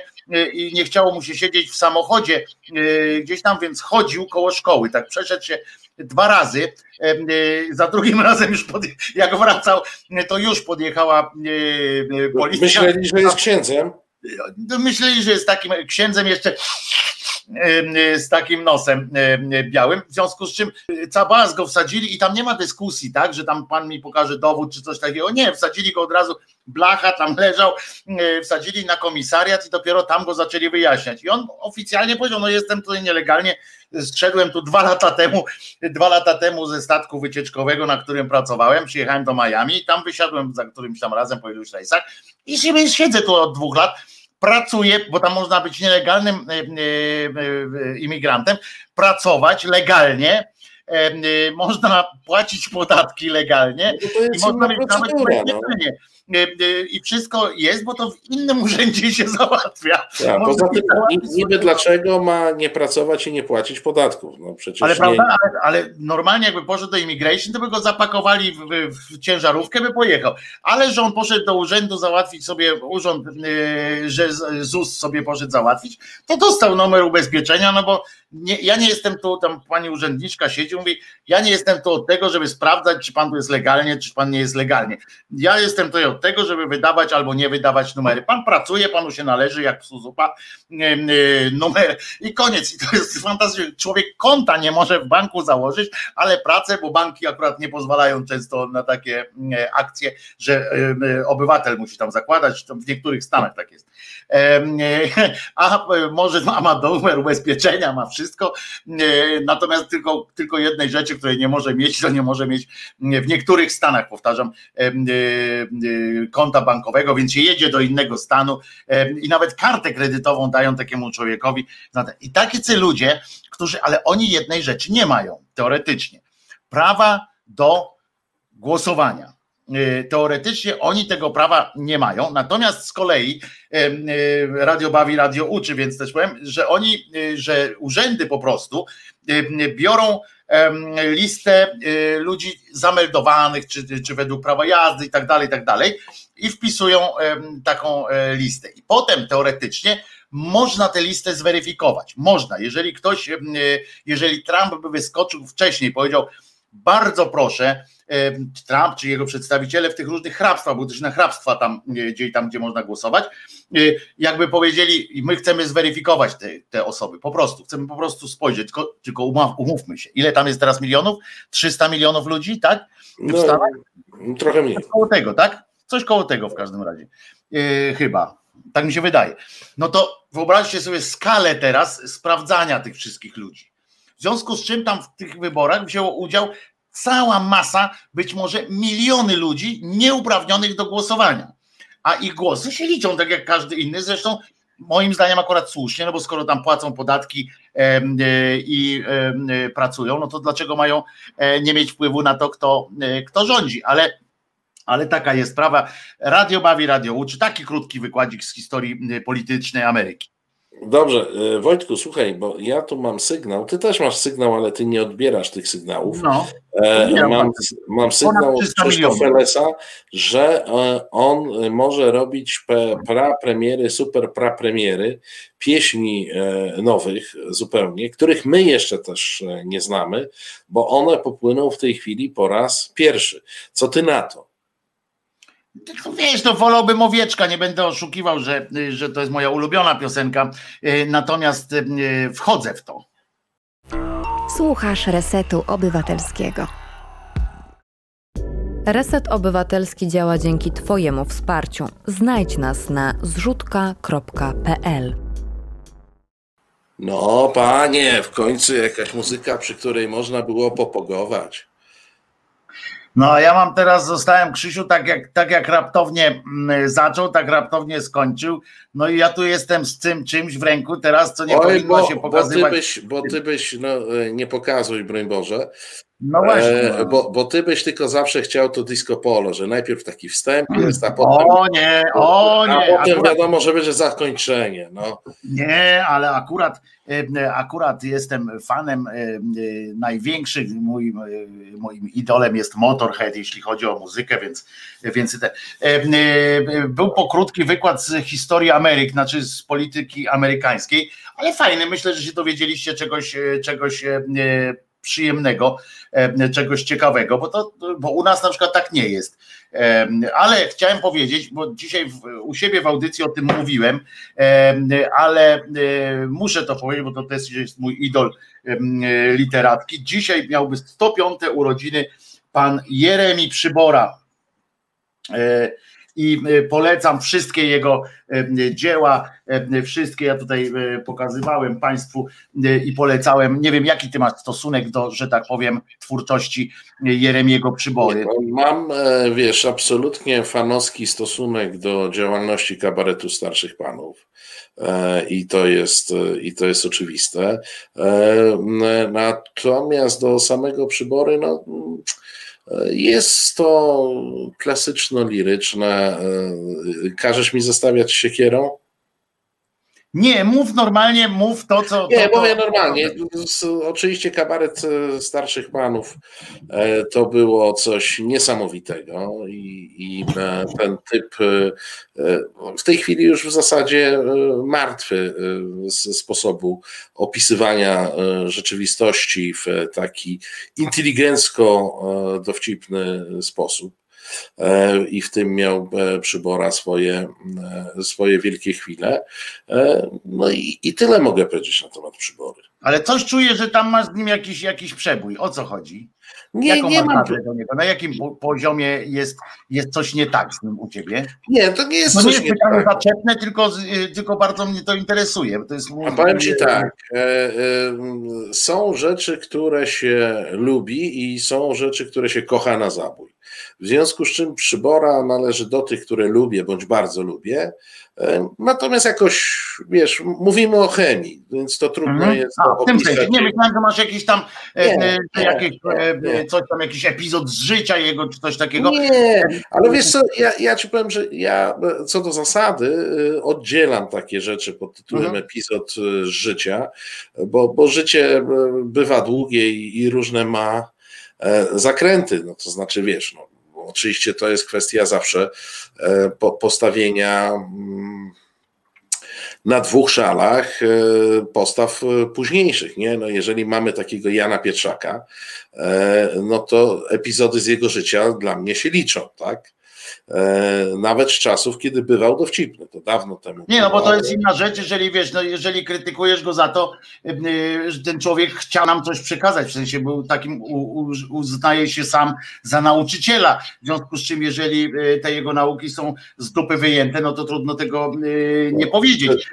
i nie chciało mu się siedzieć w samochodzie gdzieś tam, więc chodził koło szkoły. Tak przeszedł się dwa razy. Za drugim razem już pod, jak wracał, to już podjechała policja. Myśleli, że jest księdzem. Myśleli, że jest takim księdzem jeszcze z takim nosem białym, w związku z czym Cabas go wsadzili i tam nie ma dyskusji, tak, że tam pan mi pokaże dowód czy coś takiego, nie, wsadzili go od razu, blacha tam leżał, wsadzili na komisariat i dopiero tam go zaczęli wyjaśniać. I on oficjalnie powiedział, no jestem tutaj nielegalnie, zszedłem tu dwa lata temu, dwa lata temu ze statku wycieczkowego, na którym pracowałem, przyjechałem do Miami tam wysiadłem za którymś tam razem po iluś rejsach i siedzę tu od dwóch lat, pracuję, bo tam można być nielegalnym e, e, e, imigrantem, pracować legalnie, można płacić podatki legalnie No i można mieć nawet no. Ubezpieczenie. I wszystko jest, bo to w innym urzędzie się załatwia. Ja, Można poza tym niby dlaczego ma nie pracować i nie płacić podatków? No przecież Ale nie, prawda, ale, ale normalnie jakby poszedł do immigration, to by go zapakowali w, w, ciężarówkę, by pojechał. Ale że on poszedł do urzędu załatwić sobie, urząd, yy, że ZUS sobie poszedł załatwić, to dostał numer ubezpieczenia, no bo nie, ja nie jestem tu, tam pani urzędniczka siedzi, mówi, ja nie jestem tu od tego, żeby sprawdzać, czy pan tu jest legalnie, czy pan nie jest legalnie. Ja jestem tutaj od tego, żeby wydawać albo nie wydawać numery. Pan pracuje, panu się należy, jak psu zupa, yy, yy, numer i koniec. I to jest fantastyczne. Człowiek konta nie może w banku założyć, ale pracę, bo banki akurat nie pozwalają często na takie e, akcje, że e, obywatel musi tam zakładać, w niektórych stanach tak jest. A może ma, numer ubezpieczenia, ma wszystko, e, natomiast tylko, tylko jednej rzeczy, której nie może mieć, to nie może mieć w niektórych stanach, powtarzam, e, e, konta bankowego, więc się jedzie do innego stanu i nawet kartę kredytową dają takiemu człowiekowi. I tacy ludzie, którzy, ale oni jednej rzeczy nie mają, teoretycznie. Prawa do głosowania. Y, Teoretycznie oni tego prawa nie mają, natomiast z kolei em, y, radio bawi, radio uczy, więc też powiem, że oni, y, że urzędy po prostu biorą listę y, ludzi zameldowanych, czy, czy według prawa jazdy i tak dalej, i tak dalej, i wpisują taką e, listę. I potem teoretycznie można tę listę zweryfikować. Można, jeżeli ktoś, y, jeżeli Trump by wyskoczył wcześniej, powiedział, bardzo proszę, Trump czy jego przedstawiciele w tych różnych hrabstwach, bo też na hrabstwa tam, e, gdzie, tam, gdzie można głosować, e, jakby powiedzieli, my chcemy zweryfikować te, te osoby, po prostu, chcemy po prostu spojrzeć, tylko, tylko umów, umówmy się, ile tam jest teraz milionów? 300 milionów ludzi, tak? W no, Stanach? trochę mniej. Coś koło tego, tak? Coś koło tego w każdym razie. Yy, chyba. Tak mi się wydaje. No to wyobraźcie sobie skalę teraz sprawdzania tych wszystkich ludzi. W związku z czym tam w tych wyborach wzięło udział cała masa, być może miliony ludzi nieuprawnionych do głosowania. A ich głosy się liczą, tak jak każdy inny. Zresztą moim zdaniem akurat słusznie, no bo skoro tam płacą podatki e, i e, pracują, no to dlaczego mają e, nie mieć wpływu na to, kto, kto rządzi? Ale ale taka jest sprawa. Radio bawi, radio uczy. Taki krótki wykładzik z historii politycznej Ameryki. Dobrze, e, Wojtku, słuchaj, bo ja tu mam sygnał. Ty też masz sygnał, ale ty nie odbierasz tych sygnałów. No, E, mam, mam- sygnał od 300 Krzysztofa. Lesa, że e, on e, może robić prapremiery, super prapremiery, pieśni nowych zupełnie, których my jeszcze też nie znamy, bo one popłyną w tej chwili po raz pierwszy. Co ty na to? Tylko wiesz, to wolałbym owieczka, nie będę oszukiwał, że, że to jest moja ulubiona piosenka, y, natomiast y, wchodzę w to. Słuchasz Resetu Obywatelskiego. Reset Obywatelski działa dzięki Twojemu wsparciu. Znajdź nas na zrzutka.pl. No, panie, w końcu jakaś muzyka, przy której można było popogować. No ja mam teraz, zostałem Krzysiu, tak jak, tak jak raptownie mm, zaczął, tak raptownie skończył. No i ja tu jestem z tym czymś w ręku teraz, co nie Oj, powinno bo, się bo ty pokazywać. byś, bo ty byś no, e, nie pokazuj, broń Boże, No właśnie. e, bo, bo ty byś tylko zawsze chciał to disco polo, że najpierw taki wstęp jest, a potem, O nie, o a nie. potem akurat- wiadomo, że będzie zakończenie. No. Nie, ale akurat, e, akurat jestem fanem e, e, największych, mój, e, moim idolem jest Motorhead, jeśli chodzi o muzykę, więc, więc te, e, e, był po krótki wykład z historii Ameryk, znaczy z polityki amerykańskiej, ale fajny, myślę, że się dowiedzieliście czegoś, e, czegoś e, przyjemnego, czegoś ciekawego, bo, to, bo u nas na przykład tak nie jest. Ale chciałem powiedzieć, bo dzisiaj u siebie w audycji o tym mówiłem, ale muszę to powiedzieć, bo to też jest mój idol literacki. Dzisiaj miałby 105 urodziny pan Jeremi Przybora e, i e, polecam wszystkie jego e, dzieła, wszystkie ja tutaj pokazywałem Państwu i polecałem. Nie wiem, jaki ty masz stosunek do, że tak powiem, twórczości Jeremiego Przybory. Mam, wiesz, absolutnie fanowski stosunek do działalności kabaretu starszych panów. I to jest, i to jest oczywiste. Natomiast do samego przybory, no jest to klasyczno-liryczne. Każesz mi zostawiać siekierą? Nie, mów normalnie, mów to, co. Nie, to, mówię normalnie. Oczywiście kabaret e, starszych panów e, to było coś niesamowitego i, i e, ten typ w tej chwili już w zasadzie martwy z sposobu opisywania rzeczywistości w taki inteligencko-dowcipny sposób. E, i w tym miał e, przybora swoje, e, swoje wielkie chwile. No i, i tyle mogę powiedzieć na temat przybory. Ale coś czuję, że tam masz z nim jakiś, jakiś przebój. O co chodzi? Nie, Jaką nie mam. Do niego? Na jakim poziomie jest, jest coś nie tak z nim u ciebie? Nie, to nie jest to coś nie jest pytanie tak. zaczepne, tylko, tylko bardzo mnie to interesuje. To jest A powiem ci tak, e, e, są rzeczy, które się lubi i są rzeczy, które się kocha na zabój. W związku z czym przybora należy do tych, które lubię bądź bardzo lubię. E, natomiast jakoś, wiesz, mówimy o chemii, więc to trudno mhm. jest. A, w tym sensie. Nie myślałem, że masz jakiś tam, e, nie, e, jakieś, nie, coś tam, jakiś epizod z życia jego, czy coś takiego. Nie, ale wiesz co, ja, ja ci powiem, że ja co do zasady oddzielam takie rzeczy pod tytułem mhm. epizod z życia, bo, bo życie bywa długie i, i różne ma zakręty, no to znaczy, wiesz, no, Oczywiście to jest kwestia zawsze e, postawienia mm, na dwóch szalach e, postaw e, późniejszych. Nie? No jeżeli mamy takiego Jana Pietrzaka, no to epizody z jego życia dla mnie się liczą, tak? E, nawet z czasów, kiedy bywał dowcipny, to dawno temu. Nie, no bo to jest inna rzecz, jeżeli wiesz, no jeżeli krytykujesz go za to, e, że ten człowiek chciał nam coś przekazać, w sensie był takim, uznaje się sam za nauczyciela, w związku z czym jeżeli e, te jego nauki są z dupy wyjęte, no to trudno tego nie powiedzieć,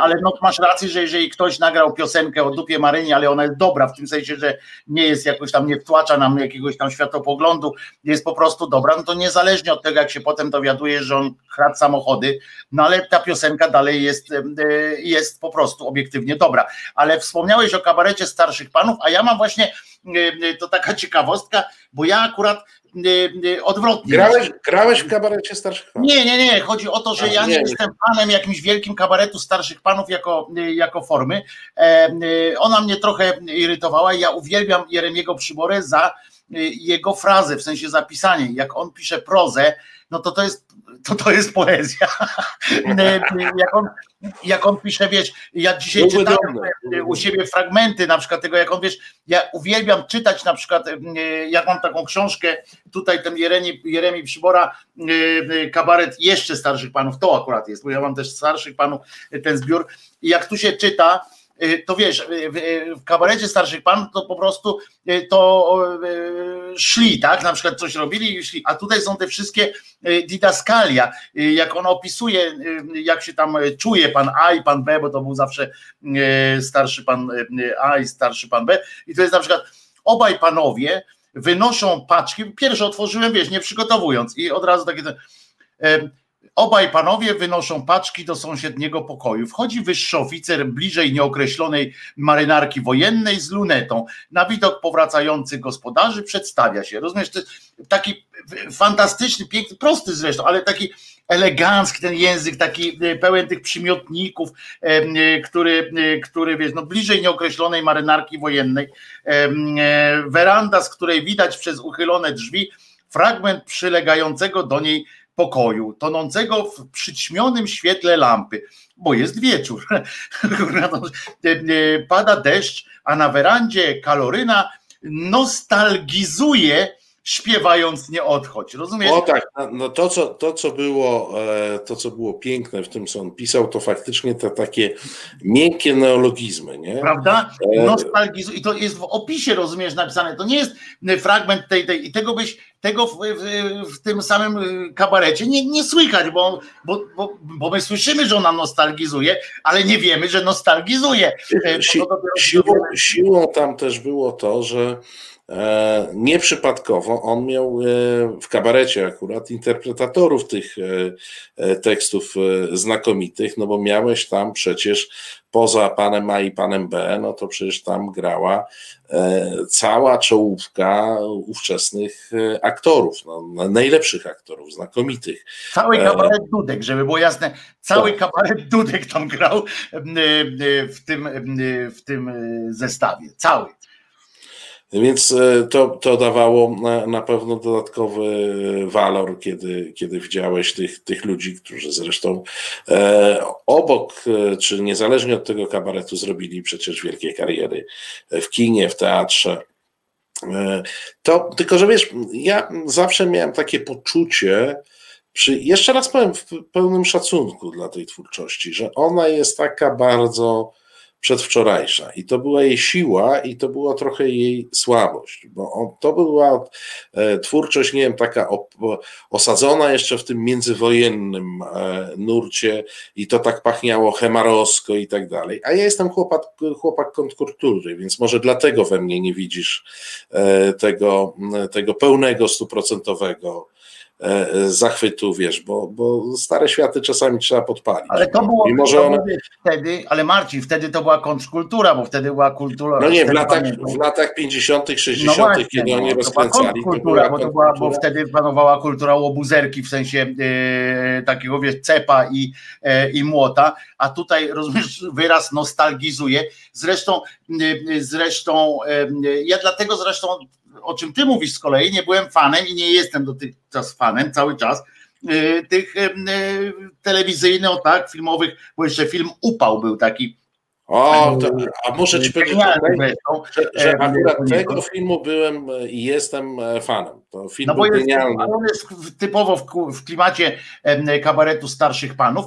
ale no masz rację, że jeżeli ktoś nagrał piosenkę o dupie Maryni, ale ona jest dobra, w tym sensie, że nie jest jakoś tam, nie wtłacza nam jakiegoś tam światopoglądu, jest po prostu dobra, no to niezależnie od tego, jak się potem dowiaduje, że on kradł samochody, no ale ta piosenka dalej jest, e, jest po prostu obiektywnie dobra. Ale wspomniałeś o kabarecie starszych panów, a ja mam właśnie, e, to taka ciekawostka, bo ja akurat e, odwrotnie. Grałeś, grałeś w kabarecie starszych panów? Nie, nie, nie. Chodzi o to, że ja nie, jestem panem jakimś wielkim kabaretu starszych panów jako, jako formy. Ona mnie trochę irytowała. Ja uwielbiam Jeremiego Przyborę za jego frazę, w sensie zapisanie. Jak on pisze prozę, no to to jest, to, to jest poezja. jak, on, jak on pisze, wiesz, ja dzisiaj czytałem u siebie fragmenty na przykład tego, jak on, wiesz, ja uwielbiam czytać na przykład, jak mam taką książkę, tutaj ten Jeremi, Jeremi Przybora, kabaret jeszcze starszych panów, to akurat jest, bo ja mam też starszych panów, ten zbiór i jak tu się czyta, Y, to wiesz, y, y, w kabarecie starszych panów to po prostu to szli, tak? Na przykład coś robili i szli. A tutaj są te wszystkie didaskalia, jak on opisuje, jak się tam czuje pan A i pan B, bo to był zawsze starszy pan A i starszy pan B. I to jest na przykład obaj panowie wynoszą paczki. Pierwsze otworzyłem, wiesz, nie przygotowując, i od razu takie. Obaj panowie wynoszą paczki do sąsiedniego pokoju. Wchodzi wyższy oficer bliżej nieokreślonej marynarki wojennej z lunetą. Na widok powracających gospodarzy przedstawia się. Rozumiesz, to taki fantastyczny, piękny, prosty zresztą, ale taki elegancki ten język, taki e, pełen tych przymiotników, e, który, e, który wiesz, no bliżej nieokreślonej marynarki wojennej. Weranda, z której widać przez uchylone drzwi fragment przylegającego do niej pokoju, tonącego w przyćmionym świetle lampy, bo jest wieczór. Pada deszcz, a na werandzie kaloryna nostalgizuje śpiewając nie odchodź, rozumiesz? O tak, no, no to, co, to, co było, e, to, co było piękne w tym, co on pisał, to faktycznie te takie miękkie neologizmy, nie? Prawda? E, Nostalgizuje. I to jest w opisie, rozumiesz, napisane. To nie jest fragment tej, tej i tego byś, tego w, w, w tym samym y, kabarecie nie, nie słychać, bo, bo, bo, bo my słyszymy, że ona nostalgizuje, ale nie wiemy, że nostalgizuje. Si, dopiero siłą, siłą tam też było to, że nieprzypadkowo on miał e, w kabarecie akurat interpretatorów tych e, e, tekstów e, znakomitych, no bo miałeś tam przecież poza panem A i panem B, no to przecież tam grała e, cała czołówka ówczesnych e, aktorów, no, najlepszych aktorów, znakomitych. Cały E, kabaret Dudek, żeby było jasne, cały Tak. kabaret Dudek tam grał w tym, w tym zestawie. Cały. Więc e, to, to dawało na, na pewno dodatkowy walor, kiedy, kiedy widziałeś tych, tych ludzi, którzy zresztą e, obok, e, czy niezależnie od tego kabaretu, zrobili przecież wielkie kariery w kinie, w teatrze. E, to tylko, że wiesz, ja zawsze miałem takie poczucie, przy, jeszcze raz powiem, w pełnym szacunku dla tej twórczości, że ona jest taka bardzo przedwczorajsza. I to była jej siła i to była trochę jej słabość, bo on, to była e, twórczość, nie wiem, taka osadzona jeszcze w tym międzywojennym e, nurcie i to tak pachniało hemarowsko i tak dalej, a ja jestem chłopak, chłopak kontrkultury, więc może dlatego we mnie nie widzisz e, tego, tego pełnego, stuprocentowego zachwytu, wiesz, bo, bo stare światy czasami trzeba podpalić. Ale to było Mimo, że one, wtedy, ale Marcin, wtedy to była kontrkultura, bo wtedy była kultura. no nie, w latach, w latach 50., 60., No właśnie, kiedy oni no, rozkręcali, to kontrkultura, była bo, to była, bo wtedy panowała kultura łobuzerki w sensie e, takiego wiesz, cepa i, e, i młota, a tutaj rozumiesz, wyraz nostalgizuje. Zresztą, e, zresztą e, ja dlatego zresztą, o czym ty mówisz z kolei, nie byłem fanem i nie jestem dotychczas fanem cały czas e, tych e, telewizyjnych, o tak, filmowych, bo jeszcze film Upał był taki O, to, a muszę ci powiedzieć, tutaj, zresztą. że, że E, akurat tego filmu byłem e, i jestem e, fanem. To film No bo jest, genialny. on jest typowo w, w klimacie kabaretu starszych panów,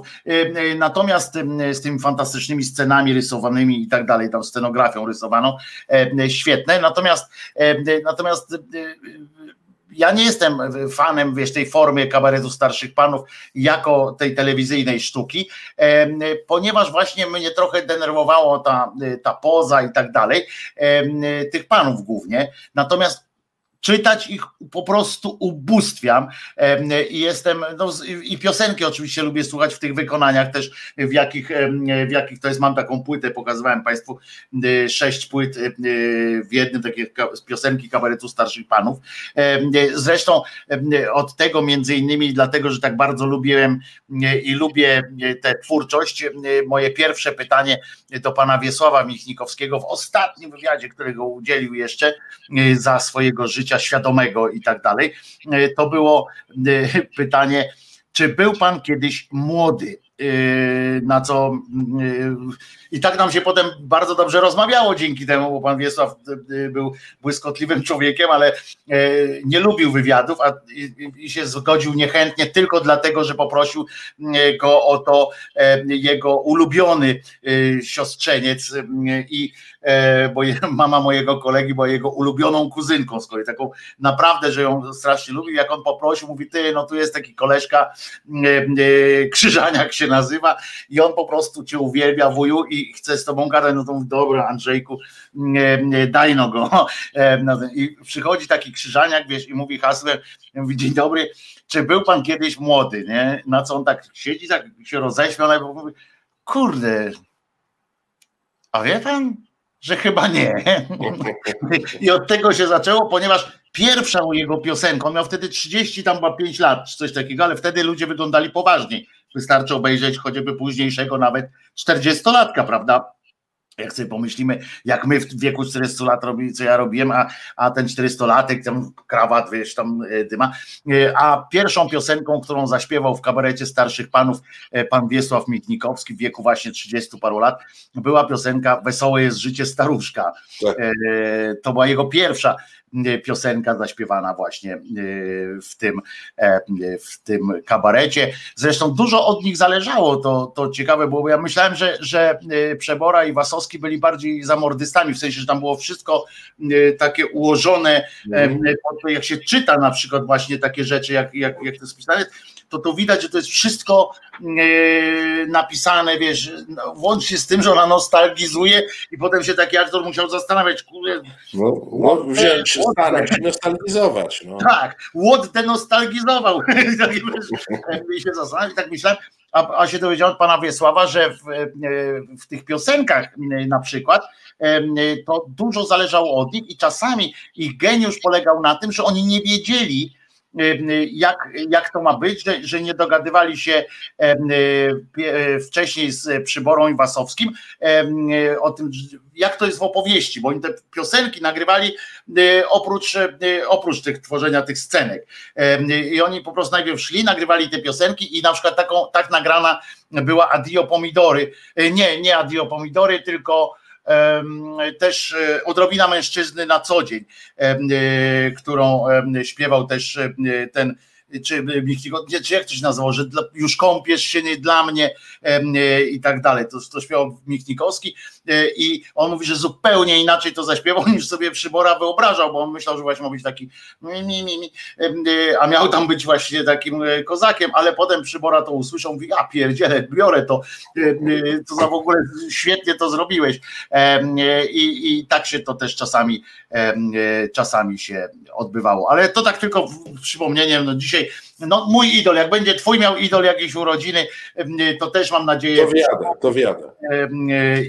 natomiast z tymi fantastycznymi scenami rysowanymi i tak dalej, tam scenografią rysowaną, świetne, natomiast natomiast ja nie jestem fanem wiesz, tej formy kabaretu starszych panów jako tej telewizyjnej sztuki, ponieważ właśnie mnie trochę denerwowało ta, ta poza i tak dalej, tych panów głównie, natomiast czytać ich po prostu ubóstwiam. I jestem, no, i piosenki oczywiście lubię słuchać w tych wykonaniach też, w jakich, w jakich to jest, mam taką płytę, pokazywałem Państwu y, sześć płyt y, w jednym, takie piosenki kabaretu starszych panów. Y, Zresztą od tego między innymi dlatego, że tak bardzo lubiłem i lubię tę twórczość, moje pierwsze pytanie do pana Wiesława Michnikowskiego w ostatnim wywiadzie, którego udzielił jeszcze za swojego życia świadomego i tak dalej, y, to było y, pytanie, czy był pan kiedyś młody? Y, Na co i tak nam się potem bardzo dobrze rozmawiało dzięki temu, bo pan Wiesław był błyskotliwym człowiekiem, ale nie lubił wywiadów a, i, się zgodził niechętnie tylko dlatego, że poprosił go o to e, jego ulubiony siostrzeniec i e, bo je- mama mojego kolegi była jego ulubioną kuzynką z kolei, taką naprawdę, że ją strasznie lubił, jak on poprosił, mówi ty, no tu jest taki koleżka e, e, Krzyżaniak się nazywa i on po prostu cię uwielbia wuju i chce z tobą gadać, no to mówi, dobra Andrzejku e, e, daj no go. E, no, i przychodzi taki Krzyżaniak, wiesz, i mówi hasłem, mówi dzień dobry, czy był pan kiedyś młody, nie? Na co on tak siedzi, tak się roześmiał, ale mówi, kurde, a wie pan, że chyba nie. I od tego się zaczęło, ponieważ pierwszą jego piosenką, on miał wtedy 30, tam chyba 5 lat, czy coś takiego, ale wtedy ludzie wyglądali poważniej. Wystarczy obejrzeć choćby późniejszego nawet 40-latka, prawda? Jak sobie pomyślimy, jak my w wieku 400 lat robili, co ja robiłem, a, a ten 400-latek, tam krawat, wiesz, tam e, dyma. E, a pierwszą piosenką, którą zaśpiewał w kabarecie starszych panów e, pan Wiesław Mitnikowski w wieku właśnie 30 paru lat, była piosenka Wesołe jest życie staruszka. Tak. To była jego pierwsza piosenka zaśpiewana właśnie w tym, w tym kabarecie. Zresztą dużo od nich zależało, to, to ciekawe było, bo ja myślałem, że, że Przebora i Byli bardziej zamordystami, w sensie, że tam było wszystko takie ułożone, mm. jak się czyta na przykład właśnie takie rzeczy, jak, jak, jak to jest pisane, to to widać, że to jest wszystko napisane, wiesz, no, łącznie z tym, że ona nostalgizuje i potem się taki aktor musiał zastanawiać, kurde, no, no, wziąć stanąć i nostalgizować. No. Tak, Łot denostalgizował. I się zastanawiam, tak myślałem, a, a się dowiedziałem od pana Wiesława, że w, w tych piosenkach na przykład to dużo zależało od nich i czasami ich geniusz polegał na tym, że oni nie wiedzieli, jak, jak to ma być, że, że nie dogadywali się wcześniej z Przyborą i Wasowskim o tym, jak to jest w opowieści, bo oni te piosenki nagrywali oprócz, oprócz tych tworzenia tych scenek. I oni po prostu najpierw szli, nagrywali te piosenki i na przykład taką, tak nagrana była Adio Pomidory. Nie, nie Adio Pomidory, tylko też e, odrobina mężczyzny na co dzień, e, którą śpiewał też e, ten czy, czy jak to się nazywało, że już kąpiesz się nie dla mnie i tak dalej. To, to śpiewał Michnikowski i on mówi, że zupełnie inaczej to zaśpiewał niż sobie Przybora wyobrażał, bo on myślał, że właśnie ma być taki mi, mi, mi, a miał tam być właśnie takim kozakiem, ale potem Przybora to usłyszał, mówi, a pierdzielę, biorę to, to za w ogóle świetnie to zrobiłeś. I, i tak się to też czasami czasami się odbywało, ale to tak tylko przypomnieniem, no dzisiaj no mój idol, jak będzie twój miał idol jakieś urodziny, to też mam nadzieję. To wiadę, to wiadę.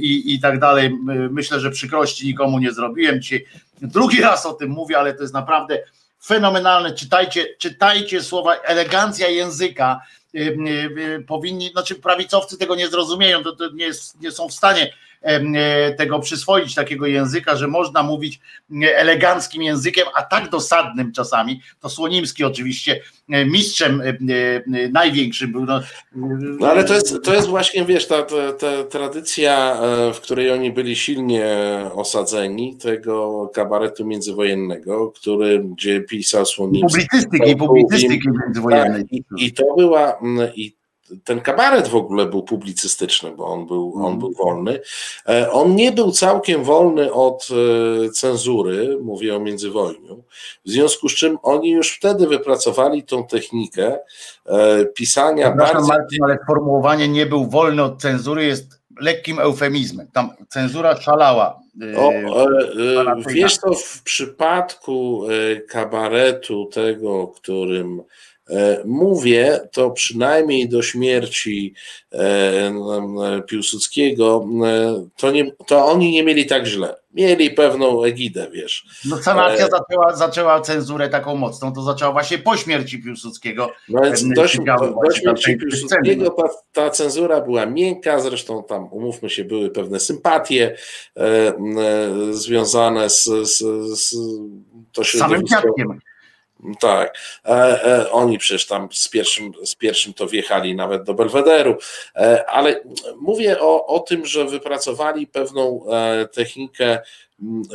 I, I tak dalej. Myślę, że przykrości nikomu nie zrobiłem. Dzisiaj drugi raz o tym mówię, ale to jest naprawdę fenomenalne. Czytajcie, czytajcie słowa, elegancja języka. Powinni, znaczy prawicowcy tego nie zrozumieją, to, to nie, nie są w stanie tego przyswoić, takiego języka, że można mówić eleganckim językiem, a tak dosadnym czasami. To Słonimski oczywiście e, mistrzem e, największym był. No, no ale to jest, to jest właśnie, wiesz, ta, ta, ta tradycja, w której oni byli silnie osadzeni, tego kabaretu międzywojennego, który, gdzie pisał Słonimski. Publicystyki, publicystyki międzywojennej. Tak, i, I to była, i ten kabaret w ogóle był publicystyczny, bo on był, on mhm. był wolny. E, on nie był całkiem wolny od e, cenzury, mówię o międzywojniu, w związku z czym oni już wtedy wypracowali tą technikę e, pisania bardzo... Marcin, ale sformułowanie nie był wolny od cenzury jest lekkim eufemizmem. Tam cenzura szalała. O, wiesz to w przypadku kabaretu tego, którym mówię to przynajmniej do śmierci e, Piłsudskiego, e, to, nie, to oni nie mieli tak źle. Mieli pewną egidę, wiesz. No sanacja zaczęła, zaczęła cenzurę taką mocną, to zaczęła właśnie po śmierci Piłsudskiego. No więc do, do, śmierci Piłsudskiego ta, ta, cenzura była miękka, zresztą tam, umówmy się, były pewne sympatie e, e, związane z, z, z to Samym dziadkiem. Tak, e, e, oni przecież tam z pierwszym, z pierwszym to wjechali nawet do Belwederu, e, ale mówię o, o tym, że wypracowali pewną e, technikę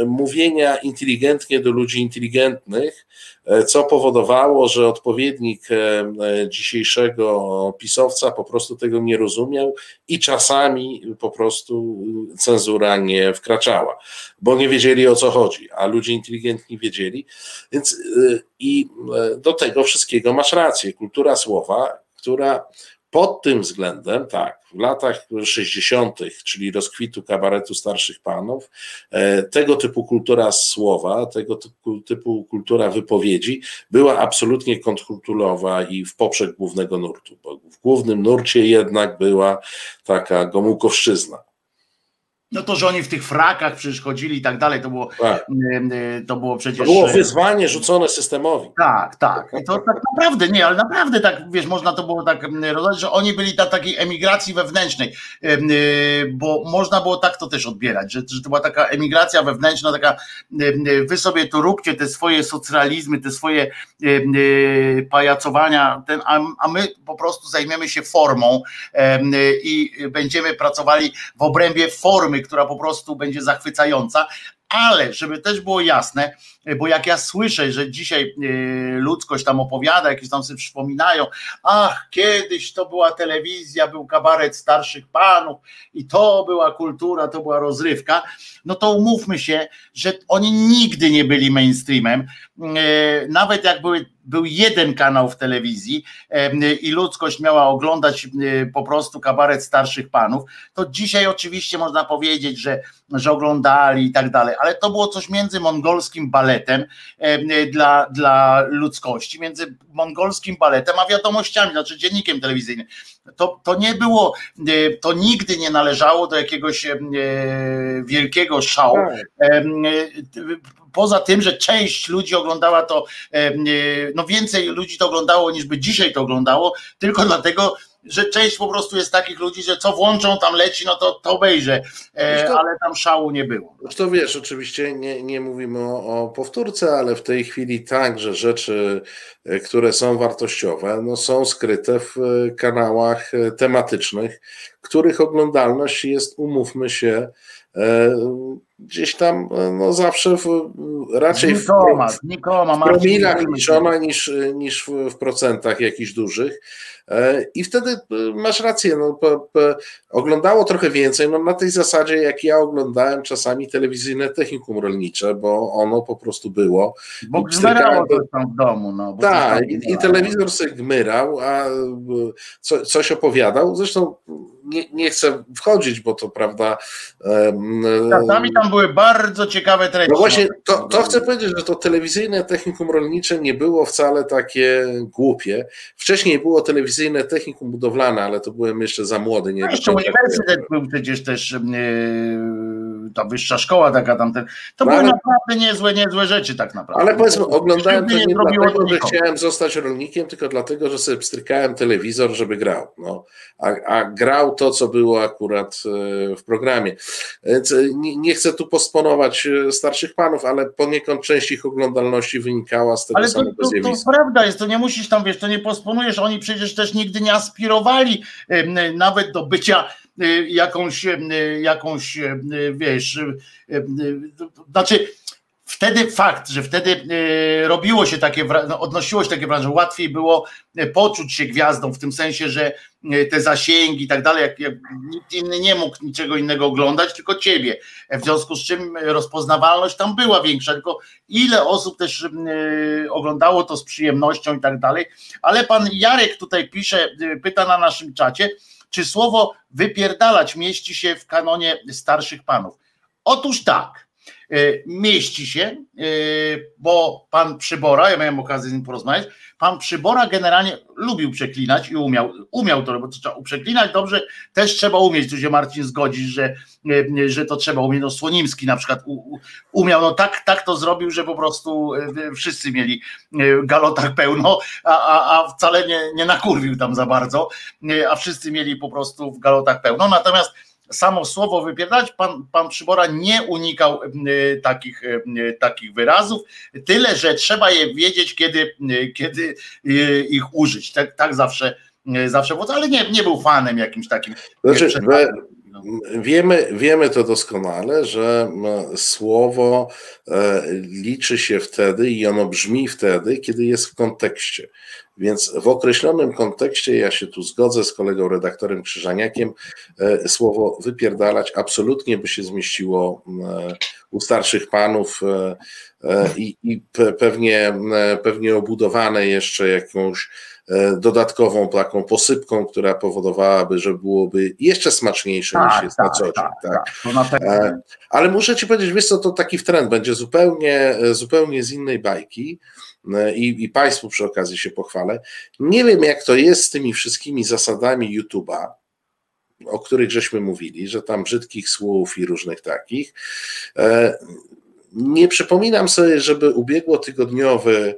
mówienia inteligentnie do ludzi inteligentnych, e, co powodowało, że odpowiednik e, dzisiejszego pisowca po prostu tego nie rozumiał i czasami po prostu cenzura nie wkraczała, bo nie wiedzieli o co chodzi, a ludzie inteligentni wiedzieli. Więc e, i do tego wszystkiego masz rację. Kultura słowa, która pod tym względem, tak, w latach 60., czyli rozkwitu kabaretu starszych panów, e, tego typu kultura słowa, tego typu kultura wypowiedzi była absolutnie kontrkulturowa i w poprzek głównego nurtu, bo w głównym nurcie jednak była taka gomułkowszczyzna. No to, że oni w tych frakach przecież chodzili i tak dalej, to było, Tak. to było przecież... To było e, wyzwanie rzucone systemowi. Tak, tak. I to tak naprawdę nie, ale naprawdę tak, wiesz, można to było tak rozumieć, że oni byli na takiej emigracji wewnętrznej, y, bo można było tak to też odbierać, że, że to była taka emigracja wewnętrzna, taka y, wy sobie tu róbcie te swoje socrealizmy, te swoje pajacowania, ten, a, a my po prostu zajmiemy się formą i będziemy pracowali w obrębie formy, która po prostu będzie zachwycająca, ale żeby też było jasne, bo jak ja słyszę, że dzisiaj e, ludzkość tam opowiada, jakieś tam sobie przypominają, ach, kiedyś to była telewizja, był kabaret starszych panów i to była kultura, to była rozrywka, no to umówmy się, że oni nigdy nie byli mainstreamem, E, nawet jak były, był jeden kanał w telewizji e, i ludzkość miała oglądać e, po prostu kabaret starszych panów, to dzisiaj oczywiście można powiedzieć, że, że oglądali i tak dalej, ale to było coś między mongolskim baletem e, dla, dla ludzkości, między mongolskim baletem a wiadomościami, znaczy dziennikiem telewizyjnym. To, to nie było, e, to nigdy nie należało do jakiegoś e, wielkiego szału. E, Poza tym, że część ludzi oglądała to, no więcej ludzi to oglądało niż by dzisiaj to oglądało, tylko dlatego, że część po prostu jest takich ludzi, że co włączą, tam leci, no to, to obejrzę, e, to- ale tam szału nie było. To wiesz, oczywiście nie, nie mówimy o, o powtórce, ale w tej chwili także rzeczy, e, które są wartościowe, no są skryte w e, kanałach e, tematycznych, których oglądalność jest, umówmy się, e, gdzieś tam e, no zawsze w, raczej w, Znikoma, znikoma, w promilach liczona niż, niż w, w procentach jakichś dużych. E, I wtedy e, masz rację, no, po, po, oglądało trochę więcej, no na tej zasadzie, jak ja oglądałem czasami telewizyjne technikum rolnicze, bo ono po prostu było. Bo pstrykałem- coś tam w domu. No, Tak, i, i telewizor sobie gmyrał, a e, co, coś opowiadał. Zresztą nie, nie chcę wchodzić, bo to prawda. Czasami tam były bardzo ciekawe treści. no właśnie, to, to chcę powiedzieć, że to telewizyjne technikum rolnicze nie było wcale takie głupie. Wcześniej było telewizyjne technikum budowlane, ale to byłem jeszcze za młody. Nie No jeszcze uniwersytet był przecież też, yy, ta wyższa szkoła taka tamten. To No były ale- naprawdę niezłe, niezłe rzeczy tak naprawdę. Ale powiedzmy, oglądałem to nie zrobiło dlatego, to że chciałem zostać rolnikiem, tylko dlatego, że sobie pstrykałem telewizor, żeby grał. No. A, a grał to, co było akurat e, w programie. Więc e, nie, nie chcę tu postponować e, starszych panów, ale poniekąd część ich oglądalności wynikała z tego Ale to, samego to, to zjawiska. prawda jest, to nie musisz tam, wiesz, to nie posponujesz, oni przecież też nigdy nie aspirowali nawet do bycia jakąś, y, jakąś, y, wiesz, y, to- znaczy wtedy fakt, że wtedy robiło się takie, no, odnosiło się takie wrażenie, że łatwiej było poczuć się gwiazdą w tym sensie, że te zasięgi i tak dalej, jak, jak nikt inny nie mógł niczego innego oglądać, tylko ciebie. W związku z czym rozpoznawalność tam była większa, tylko ile osób też oglądało to z przyjemnością i tak dalej. Ale pan Jarek tutaj pisze, pyta na naszym czacie, czy słowo wypierdalać mieści się w kanonie starszych panów. Otóż tak, mieści się, y, bo pan Przybora, ja miałem okazję z nim porozmawiać, pan Przybora generalnie lubił przeklinać i umiał, umiał to, bo trzeba przeklinać dobrze, też trzeba umieć, tu się Marcin zgodzisz, że, y, że to trzeba umieć, no Słonimski na przykład umiał, no tak, tak to zrobił, że po prostu wszyscy mieli galotach pełno, a, a, a wcale nie, nie nakurwił tam za bardzo, a wszyscy mieli po prostu w galotach pełno, natomiast samo słowo wypierdalać, pan, pan Przybora nie unikał y, takich, y, takich wyrazów, tyle, że trzeba je wiedzieć, kiedy, y, kiedy y, ich użyć, tak, tak zawsze y, zawsze było, ale nie, nie był fanem jakimś takim. Znaczy, we, no. Wiemy, wiemy to doskonale, że m, słowo e, liczy się wtedy i ono brzmi wtedy, kiedy jest w kontekście. Więc w określonym kontekście, ja się tu zgodzę z kolegą redaktorem Krzyżaniakiem, e, słowo wypierdalać absolutnie by się zmieściło e, u starszych panów e, i, i pe, pewnie, pewnie obudowane jeszcze jakąś dodatkową taką posypką, która powodowałaby, że byłoby jeszcze smaczniejsze niż jest na co dzień. Tak, pewno. E, Ale muszę ci powiedzieć, wiesz co, to taki trend będzie zupełnie, zupełnie z innej bajki i, i Państwu przy okazji się pochwalę. Nie wiem, jak to jest z tymi wszystkimi zasadami YouTube'a, o których żeśmy mówili, że tam brzydkich słów i różnych takich. E, nie przypominam sobie, żeby ubiegłotygodniowy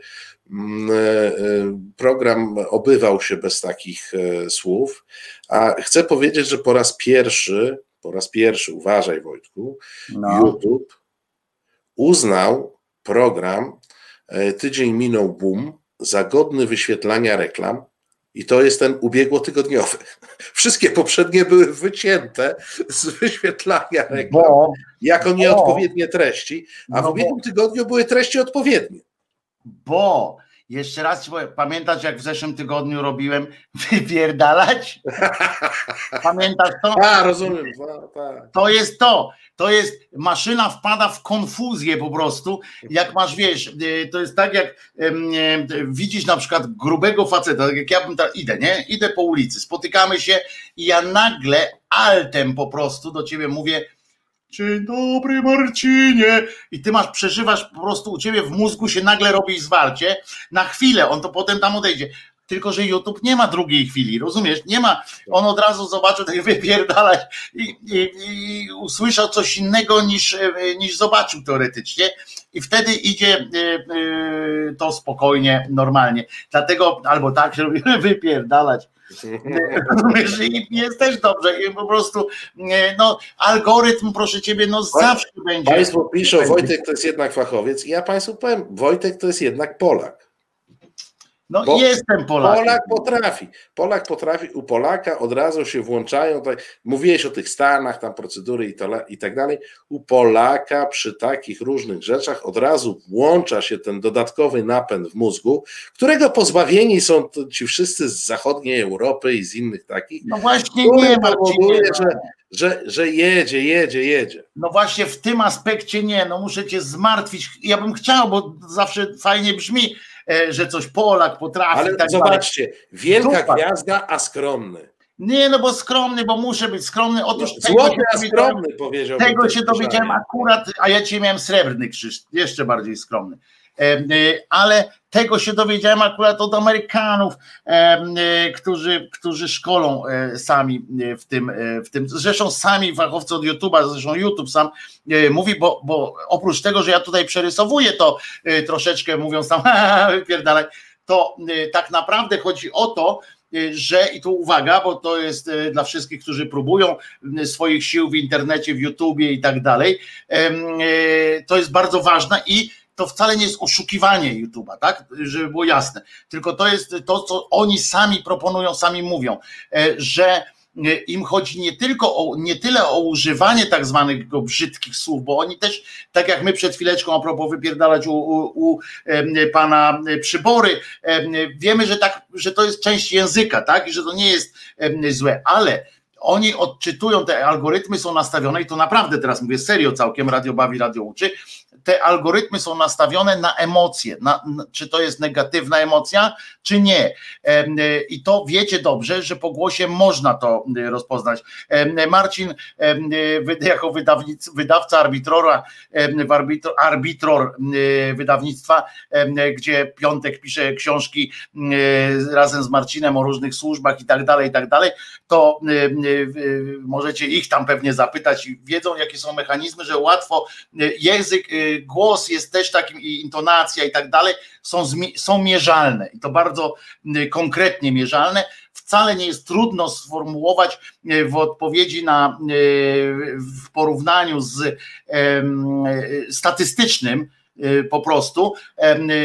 mm, program obywał się bez takich słów, a chcę powiedzieć, że po raz pierwszy, po raz pierwszy, uważaj Wojtku, no. YouTube uznał program Tydzień minął boom za godny wyświetlania reklam i to jest ten ubiegłotygodniowy. Wszystkie poprzednie były wycięte z wyświetlania reklam bo, jako nieodpowiednie treści, a no w ubiegłym tygodniu były treści odpowiednie. Bo jeszcze raz pamiętasz, jak w zeszłym tygodniu robiłem wypierdalać? Pamiętasz to? A, rozumiem. Tak. To jest to. To jest, maszyna wpada w konfuzję po prostu. Jak masz, wiesz, y, to jest tak, jak widzisz na przykład grubego faceta, tak jak ja bym tam idę, nie? Idę po ulicy, spotykamy się i ja nagle altem po prostu do ciebie mówię, Dzień dobry Marcinie. I ty masz, przeżywasz po prostu u ciebie w mózgu się nagle robi zwarcie. Na chwilę, on to potem tam odejdzie. Tylko, że YouTube nie ma drugiej chwili, rozumiesz? Nie ma, on od razu zobaczył tak wypierdalać i, i, i usłyszał coś innego niż, niż zobaczył teoretycznie i wtedy idzie y, y, to spokojnie, normalnie. Dlatego albo tak się robi wypierdalać Rozumiesz, i jest też dobrze. I po prostu no, algorytm, proszę ciebie, no zawsze będzie. Państwo piszą, Wojtek to jest jednak fachowiec. I ja Państwu powiem, Wojtek to jest jednak Polak. No Bo jestem Polakiem. Polak potrafi. Polak potrafi, u Polaka od razu się włączają, tak, mówiłeś o tych Stanach, tam procedury i, to, i tak dalej. U Polaka przy takich różnych rzeczach od razu włącza się ten dodatkowy napęd w mózgu, którego pozbawieni są ci wszyscy z zachodniej Europy i z innych takich. No właśnie nie, powoduje, że, że, że jedzie, jedzie, jedzie. No właśnie w tym aspekcie nie, no muszę cię zmartwić. Ja bym chciał, bo zawsze fajnie brzmi, że coś Polak potrafi. Ale tak zobaczcie, dalej. wielka Dupa. gwiazda, a skromny. Nie, no bo skromny, bo muszę być skromny. Otóż no, złoty, a skromny powiedział. Tego się dowiedziałem akurat, a ja dzisiaj miałem srebrny krzyż, jeszcze bardziej skromny. E, ale tego się dowiedziałem akurat od Amerykanów, e, którzy, którzy szkolą e, sami w tym, w tym. Zresztą sami fachowcy od YouTube'a, zresztą YouTube sam mówi, bo, bo oprócz tego, że ja tutaj przerysowuję to troszeczkę, mówiąc tam, wypierdalaj, to tak naprawdę chodzi o to, że i tu uwaga, bo to jest dla wszystkich, którzy próbują swoich sił w internecie, w YouTubie i tak dalej, to jest bardzo ważne i to wcale nie jest oszukiwanie YouTube'a, tak? Żeby było jasne. Tylko to jest to, co oni sami proponują, sami mówią, e, że e, im chodzi nie tylko o, nie tyle o używanie tak zwanych brzydkich słów, bo oni też, tak jak my przed chwileczką a propos wypierdalać u, u, u pana przybory, wiemy, że tak, że to jest część języka, tak? I że to nie jest złe, ale oni odczytują, te algorytmy są nastawione i to naprawdę teraz mówię serio całkiem, radio bawi, radio uczy, te algorytmy są nastawione na emocje, na, czy to jest negatywna emocja, czy nie. I to wiecie dobrze, że po głosie można to rozpoznać. Marcin, jako wydawca arbitrora, arbitror wydawnictwa, gdzie Piątek pisze książki razem z Marcinem o różnych służbach i tak dalej, i tak dalej, to możecie ich tam pewnie zapytać i wiedzą, jakie są mechanizmy, że łatwo język głos jest też takim i intonacja i tak dalej, są, są mierzalne i to bardzo y, konkretnie mierzalne. Wcale nie jest trudno sformułować y, w odpowiedzi na, y, w porównaniu z statystycznym, Y, po prostu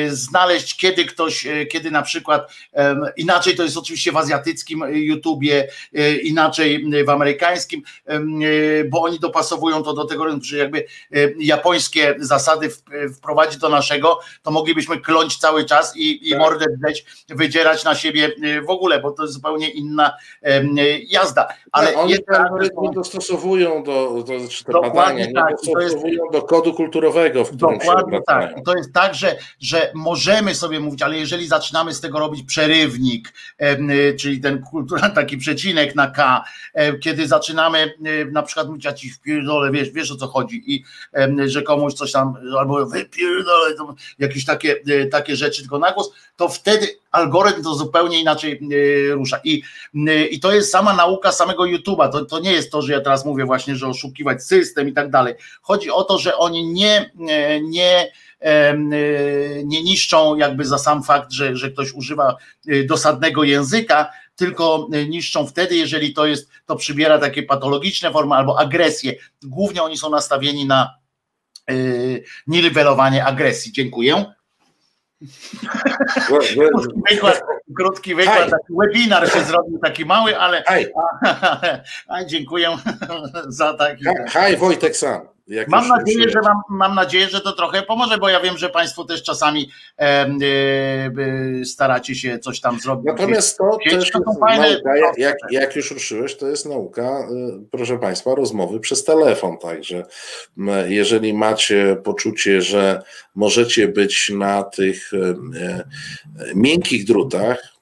y, znaleźć, kiedy ktoś, y, kiedy na przykład inaczej to jest oczywiście w azjatyckim YouTubie, inaczej w amerykańskim, bo oni dopasowują to do tego, że jakby japońskie zasady wprowadzić do naszego, to moglibyśmy kląć cały czas i, i tak. mordę wydzierać na siebie w ogóle, bo to jest zupełnie inna jazda. Ale oni te algorytmy dostosowują do, do czy te badania, tak, dostosowują jest, do kodu kulturowego, w którym dokładnie tak. To jest tak, że, że możemy sobie mówić, ale jeżeli zaczynamy z tego robić przerywnik, y, czyli ten taki przecinek na K, kiedy zaczynamy y, na przykład mówić, ja ci wpierdolę, wiesz, wiesz o co chodzi i że komuś coś tam, albo wypierdolę, jakieś takie, y, takie rzeczy tylko na głos, to wtedy algorytm to zupełnie inaczej rusza. I, i to jest sama nauka samego YouTube'a. To, to nie jest to, że ja teraz mówię właśnie, że oszukiwać system i tak dalej. Chodzi o to, że oni nie, nie nie niszczą jakby za sam fakt, że, że ktoś używa dosadnego języka, tylko niszczą wtedy, jeżeli to jest, to przybiera takie patologiczne formy albo agresję. Głównie oni są nastawieni na niwelowanie agresji. Dziękuję. Krótki wykład, krótki wykład taki webinar się zrobił taki mały, ale a, a, dziękuję za taki. Hej Wojtek Sam. Mam nadzieję, że mam, mam nadzieję, że to trochę pomoże, bo ja wiem, że Państwo też czasami e, e, staracie się coś tam zrobić. Natomiast to też jest fajne, nauka, jak, jak już ruszyłeś, to jest nauka, e, proszę Państwa, rozmowy przez telefon. Także jeżeli macie poczucie, że możecie być na tych e, miękkich drutach, to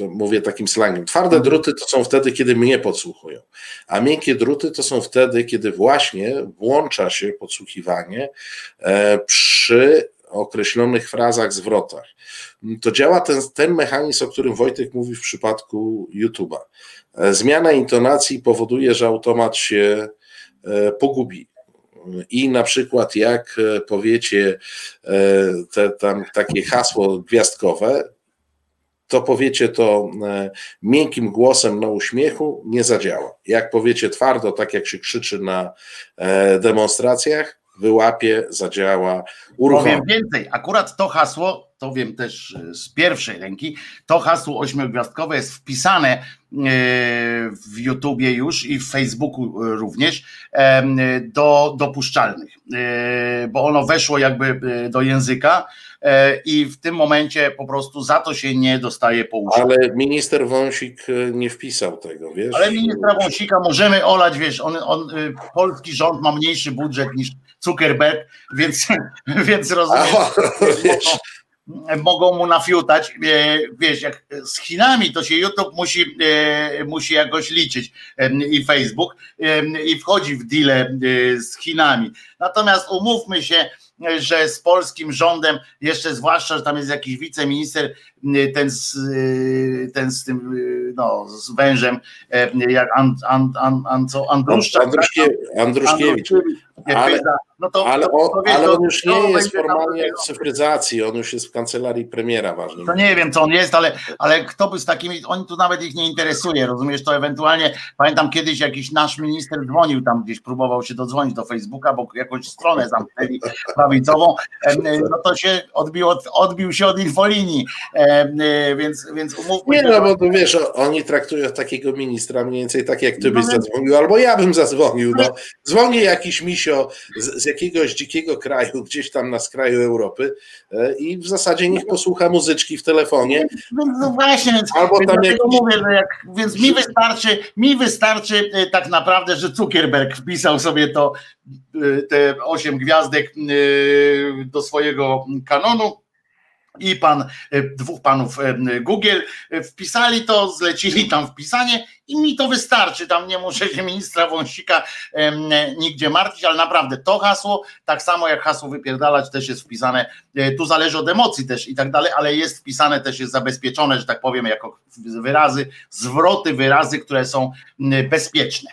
mówię takim slangiem. Twarde mhm. druty to są wtedy, kiedy mnie podsłuchują, a miękkie druty to są wtedy, kiedy właśnie włącza się podsłuchiwanie e, przy określonych frazach, zwrotach. To działa ten, ten mechanizm, o którym Wojtek mówi w przypadku YouTube'a. E, zmiana intonacji powoduje, że automat się e, pogubi. I na przykład, jak powiecie te, tam, takie hasło gwiazdkowe, to powiecie to e, miękkim głosem na uśmiechu, nie zadziała. Jak powiecie twardo, tak jak się krzyczy na e, demonstracjach, wyłapie, zadziała, uruchomi. Powiem więcej, akurat to hasło, to wiem też e, z pierwszej ręki, to hasło ośmiogwiazdkowe jest wpisane w YouTubie już i w Facebooku również do dopuszczalnych, bo ono weszło jakby do języka E, i w tym momencie po prostu za to się nie dostaje po uszach. Ale minister Wąsik e, nie wpisał tego, wiesz? Ale ministra Wąsika możemy olać, wiesz, on, on, e, polski rząd ma mniejszy budżet niż Zuckerberg, więc, więc rozumiesz, wiesz. Mogą mu nafiutać, wiesz, jak z Chinami to się YouTube musi, musi jakoś liczyć i Facebook i wchodzi w deal z Chinami. Natomiast umówmy się, że z polskim rządem, jeszcze zwłaszcza, że tam jest jakiś wiceminister, ten z, ten z tym, no, z wężem, jak and, and, and, and, co, Andruszczak. Andruszkiewicz. Andruszkiewicz. Ale, no to, ale, on, to, ale on już nie jest formalnie w cyfryzacji, on już jest w kancelarii premiera ważnym. To nie wiem, co on jest, ale, ale kto by z takimi, oni tu nawet ich nie interesuje, rozumiesz, to ewentualnie, pamiętam kiedyś jakiś nasz minister dzwonił tam gdzieś, próbował się dodzwonić do Facebooka, bo jakąś stronę zamknęli prawicową, no to się odbił, odbił się od infolinii, więc, więc umówmy Nie, no bo tu wiesz, oni traktują takiego ministra mniej więcej tak, jak ty byś no zadzwonił, albo ja bym zadzwonił, no. Dzwoni jakiś misio z, z jakiegoś dzikiego kraju, gdzieś tam na skraju Europy e, i w zasadzie niech posłucha muzyczki w telefonie. No, no właśnie, więc, Albo więc tam jakiś... mówię, że jak, więc mi wystarczy, mi wystarczy e, tak naprawdę, że Zuckerberg wpisał sobie to e, te osiem gwiazdek do swojego kanonu i pan, e, dwóch panów e, Google e, wpisali to, zlecili tam wpisanie i mi to wystarczy, tam nie muszę się ministra Wąsika nigdzie martwić, ale naprawdę to hasło, tak samo jak hasło wypierdalać też jest wpisane, tu zależy od emocji też i tak dalej, ale jest wpisane, też jest zabezpieczone, że tak powiem, jako wyrazy, zwroty, wyrazy, które są bezpieczne.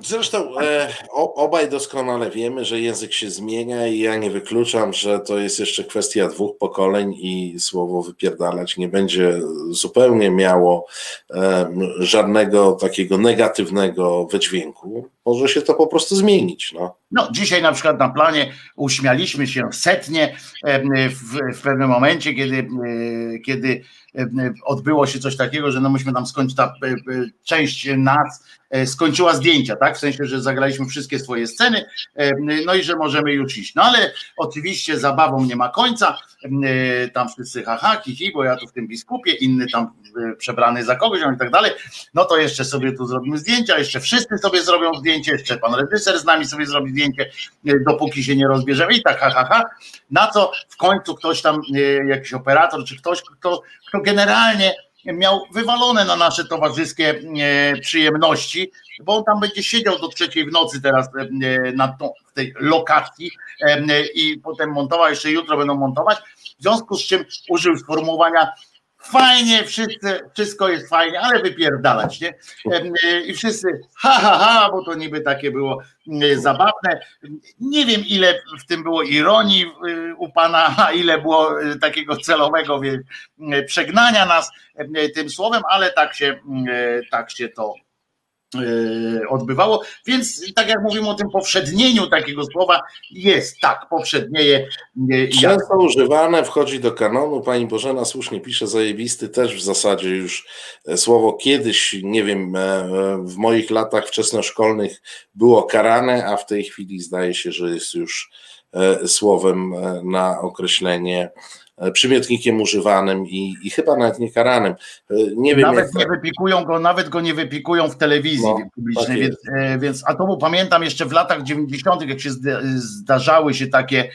Zresztą e, obaj doskonale wiemy, że język się zmienia i ja nie wykluczam, że to jest jeszcze kwestia dwóch pokoleń i słowo wypierdalać nie będzie zupełnie miało e, żadnego takiego negatywnego wydźwięku. Może się to po prostu zmienić. No. No, dzisiaj na przykład na planie uśmialiśmy się setnie w, w pewnym momencie, kiedy, e, kiedy odbyło się coś takiego, że no myśmy tam skończyć, ta e, e, część nas skończyła zdjęcia, tak? W sensie, że zagraliśmy wszystkie swoje sceny, no i że możemy już iść. No ale oczywiście zabawą nie ma końca. Tam wszyscy haha, kichi, bo ja tu w tym biskupie, inny tam przebrany za kogoś i tak dalej. No to jeszcze sobie tu zrobimy zdjęcia, jeszcze wszyscy sobie zrobią zdjęcie, jeszcze pan reżyser z nami sobie zrobi zdjęcie e, dopóki się nie rozbierzemy i tak, ha, ha, ha. Na co w końcu ktoś tam, e, jakiś operator, czy ktoś, kto, kto generalnie miał wywalone na nasze towarzyskie e, przyjemności, bo on tam będzie siedział do trzeciej w nocy teraz na tą, w tej lokacji i potem montował, jeszcze jutro będą montować, w związku z czym użył sformułowania fajnie, wszyscy, wszystko jest fajnie, ale wypierdalać, nie? I wszyscy ha, ha, ha, bo to niby takie było zabawne. Nie wiem, ile w tym było ironii u pana, a ile było takiego celowego przegnania nas tym słowem, ale tak się, tak się to E, odbywało. Więc tak jak mówimy o tym powszednieniu takiego słowa, jest tak, powszednieje. E, Często używane, wchodzi do kanonu. Pani Bożena słusznie pisze, zajebisty też w zasadzie już e, słowo kiedyś, nie wiem, w moich latach wczesnoszkolnych było karane, a w tej chwili zdaje się, że jest już słowem na określenie E, przymiotnikiem używanym i, i chyba nawet nie karanym. E, nie wiem, nawet nie wypikują go, nawet go nie wypikują w telewizji no, publicznej, tak więc, e, więc a to pamiętam jeszcze w latach 90., jak się zdarzały się takie,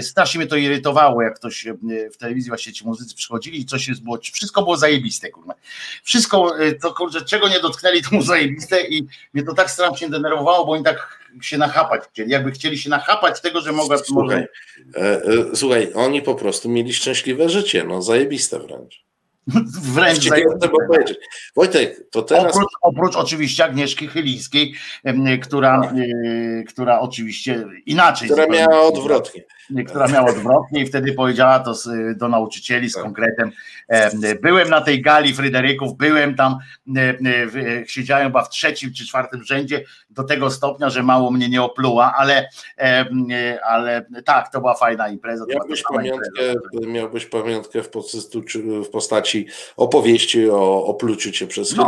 strasznie mnie to irytowało, jak ktoś w telewizji właśnie ci muzycy przychodzili i coś jest było, wszystko było zajebiste, kurwa. Wszystko, to kurczę, czego nie dotknęli, to było zajebiste i mnie to tak strasznie denerwowało, bo oni tak się nachapać chcieli, jakby chcieli się nachapać tego, że mogę... Słuchaj, może... e, e, słuchaj, oni po prostu mieli szczęśliwe życie, no zajebiste wręcz. Wręcz zajebiste. Wojtek, to teraz... Oprócz, oprócz oczywiście Agnieszki Chylińskiej, która, e, która oczywiście inaczej... Która miała odwrotnie która miała odwrotnie i wtedy powiedziała to do nauczycieli z tak. konkretem. Byłem na tej gali Fryderyków, byłem tam, siedziałem chyba w trzecim czy czwartym rzędzie do tego stopnia, że mało mnie nie opluła, ale, ale tak, to była fajna impreza. Miałbyś pamiątkę, impreza. miałbyś pamiątkę w, w postaci opowieści o opluciu cię przez no,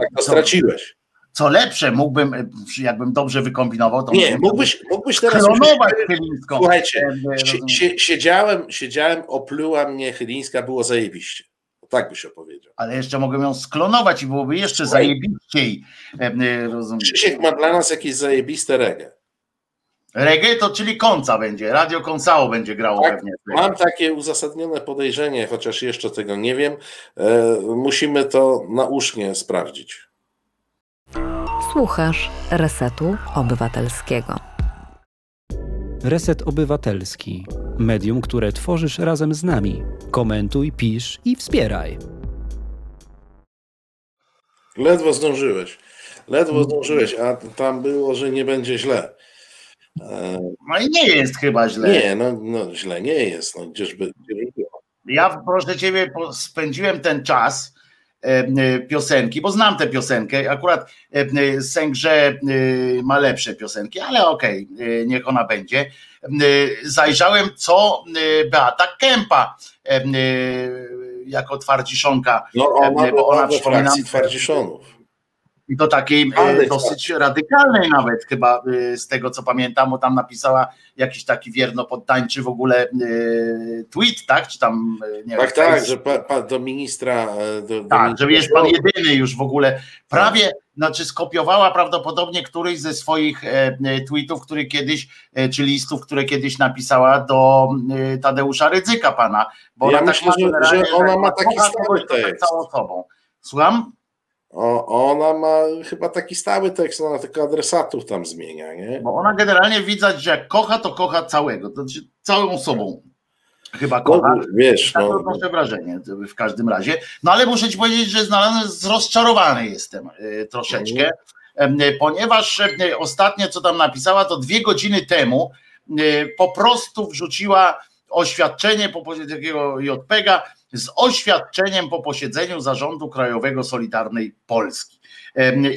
tak to straciłeś co lepsze, mógłbym, jakbym dobrze wykombinował, to nie, mógłbyś, mógłbyś teraz klonować Chylińską. Słuchajcie, siedziałem, siedziałem, opluła mnie Chylińska, było zajebiście. Tak byś opowiedział. Ale jeszcze mogę ją sklonować i byłoby jeszcze Słuchaj. zajebiściej. Rozumiem. Krzysiek ma dla nas jakieś zajebiste reggae. Reggae to czyli konca będzie, radio koncało będzie grało tak, pewnie. Mam takie uzasadnione podejrzenie, chociaż jeszcze tego nie wiem. E, musimy to nausznie sprawdzić. Słuchasz Resetu Obywatelskiego. Reset Obywatelski. Medium, które tworzysz razem z nami. Komentuj, pisz i wspieraj. Ledwo zdążyłeś. Ledwo zdążyłeś, a tam było, że nie będzie źle. E, no i nie jest chyba źle. Nie, no, no źle nie jest. No, gdzieżby, gdzieżby było. Ja proszę ciebie, spędziłem ten czas piosenki, bo znam tę piosenkę. Akurat e, Sęgrze ma lepsze piosenki, ale okej, okay, niech ona będzie. Zajrzałem, co Beata Kępa jako twardziszonka. No ona, bo ona przypominam, twardziszonów. I to takiej e, dosyć radykalnej nawet chyba z tego co pamiętam, bo tam napisała jakiś taki wierno podtańczy w ogóle tweet, tak? Czy tam nie Tak, wiem, tak, jest... że pa, pa, do ministra. Do, tak, do że jest pan jedyny już w ogóle. Prawie, tak. znaczy skopiowała prawdopodobnie któryś ze swoich tweetów, który kiedyś, czy listów, które kiedyś napisała do Tadeusza Rydzyka pana. Bo ja ona tak myślę, tak że, że ona ma taki stały tekst. Całą sobą. Słucham? O, ona ma chyba taki stały tekst, ona tylko adresatów tam zmienia, nie? Bo ona generalnie widać, że jak kocha, to kocha całego, to znaczy całą sobą chyba no, kocha. No, wiesz, tak no. to wrażenie w każdym razie. No ale muszę ci powiedzieć, że znalazłem, rozczarowany jestem y, troszeczkę, y, ponieważ y, ostatnie, co tam napisała, to dwie godziny temu po prostu wrzuciła oświadczenie po takiego JPEGa, z oświadczeniem po posiedzeniu Zarządu Krajowego Solidarnej Polski.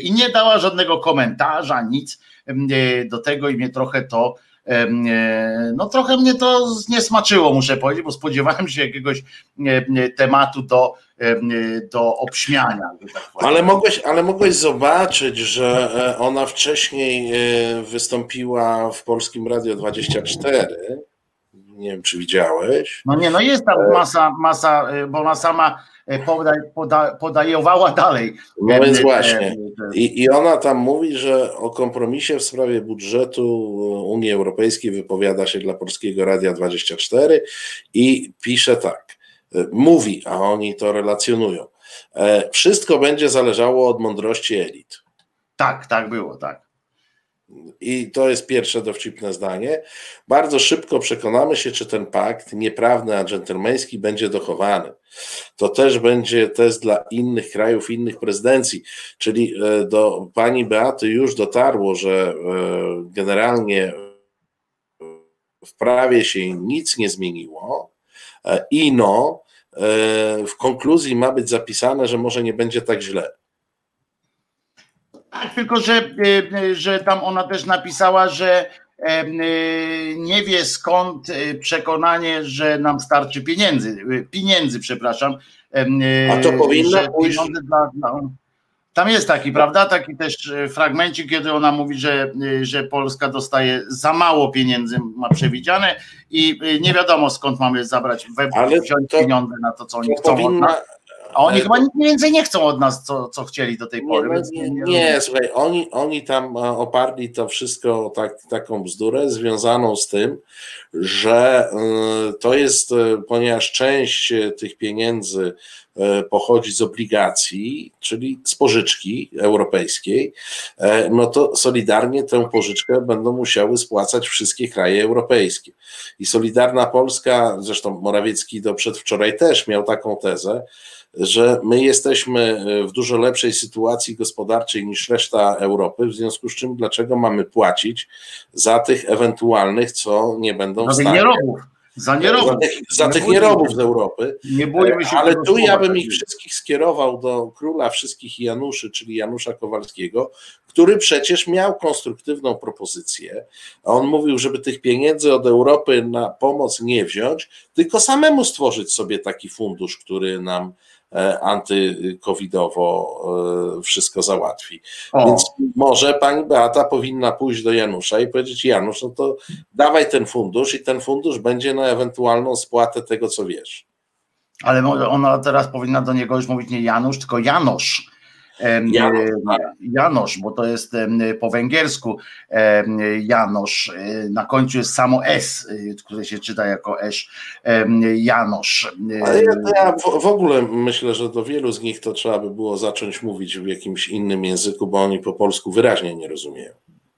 I nie dała żadnego komentarza, nic do tego i mnie trochę to no trochę mnie to nie smaczyło, muszę powiedzieć, bo spodziewałem się jakiegoś tematu do, do obśmiania. Tak ale, mogłeś, ale mogłeś zobaczyć, że e, ona wcześniej e, wystąpiła w Polskim Radio 24 nie wiem, czy widziałeś. No nie, no jest tam masa, masa bo ona sama e, poda, poda, podajowała dalej. No więc właśnie. I, I ona tam mówi, że o kompromisie w sprawie budżetu Unii Europejskiej wypowiada się dla Polskiego Radia 24 i pisze tak. Mówi, a oni to relacjonują. E, wszystko będzie zależało od mądrości elit. Tak, tak było, tak. I to jest pierwsze dowcipne zdanie, bardzo szybko przekonamy się, czy ten pakt nieprawny, a dżentelmeński będzie dochowany. To też będzie test dla innych krajów, innych prezydencji. Czyli e, do pani Beaty już dotarło, że e, generalnie w prawie się nic nie zmieniło. E, Ino w konkluzji ma być zapisane, że może nie będzie tak źle. Tak, tylko że, y, y, że tam ona też napisała, że y, nie wie skąd przekonanie, że nam starczy pieniędzy, pieniędzy, przepraszam. A to powinno pójść. Dla, dla, tam jest taki, prawda? Taki też fragmencik, kiedy ona mówi, że, że Polska dostaje za mało pieniędzy, ma przewidziane i nie wiadomo skąd mamy zabrać, wziąć to, pieniądze na to, co oni chcą. Powinna, a oni chyba nic więcej nie chcą od nas, co, co chcieli do tej pory. No nie, nie, nie, słuchaj, oni, oni tam e, oparli to wszystko tak, taką bzdurę związaną z tym, że e, to jest, e, ponieważ część tych pieniędzy pochodzi z obligacji, czyli z pożyczki europejskiej, no to solidarnie tę pożyczkę będą musiały spłacać wszystkie kraje europejskie. I Solidarna Polska, zresztą Morawiecki do przedwczoraj też miał taką tezę, że my jesteśmy e, w dużo lepszej sytuacji gospodarczej niż reszta Europy, w związku z czym dlaczego mamy płacić za tych ewentualnych, co nie będą w stanie. Za nierobów. Za tych, za tych nierobów z Europy. Nie bójmy się Ale tu ja bym ich wszystkich skierował do króla wszystkich Januszy, czyli Janusza Kowalskiego, który przecież miał konstruktywną propozycję. A on mówił, żeby tych pieniędzy od Europy na pomoc nie wziąć, tylko samemu stworzyć sobie taki fundusz, który nam E, antykowidowo e, wszystko załatwi. O. Więc może pani Beata powinna pójść do Janusza i powiedzieć: Janusz, no to dawaj ten fundusz i ten fundusz będzie na ewentualną spłatę tego, co wiesz. Ale ona teraz powinna do niego już mówić nie Janusz, tylko Janosz Janosz, bo to jest po węgiersku Janosz, e, na końcu jest samo S, e, które się czyta jako Esz, Janosz. Ale ja, ja w ogóle myślę, że do wielu z nich to trzeba by było zacząć mówić w jakimś innym języku, bo oni po polsku wyraźnie nie rozumieją.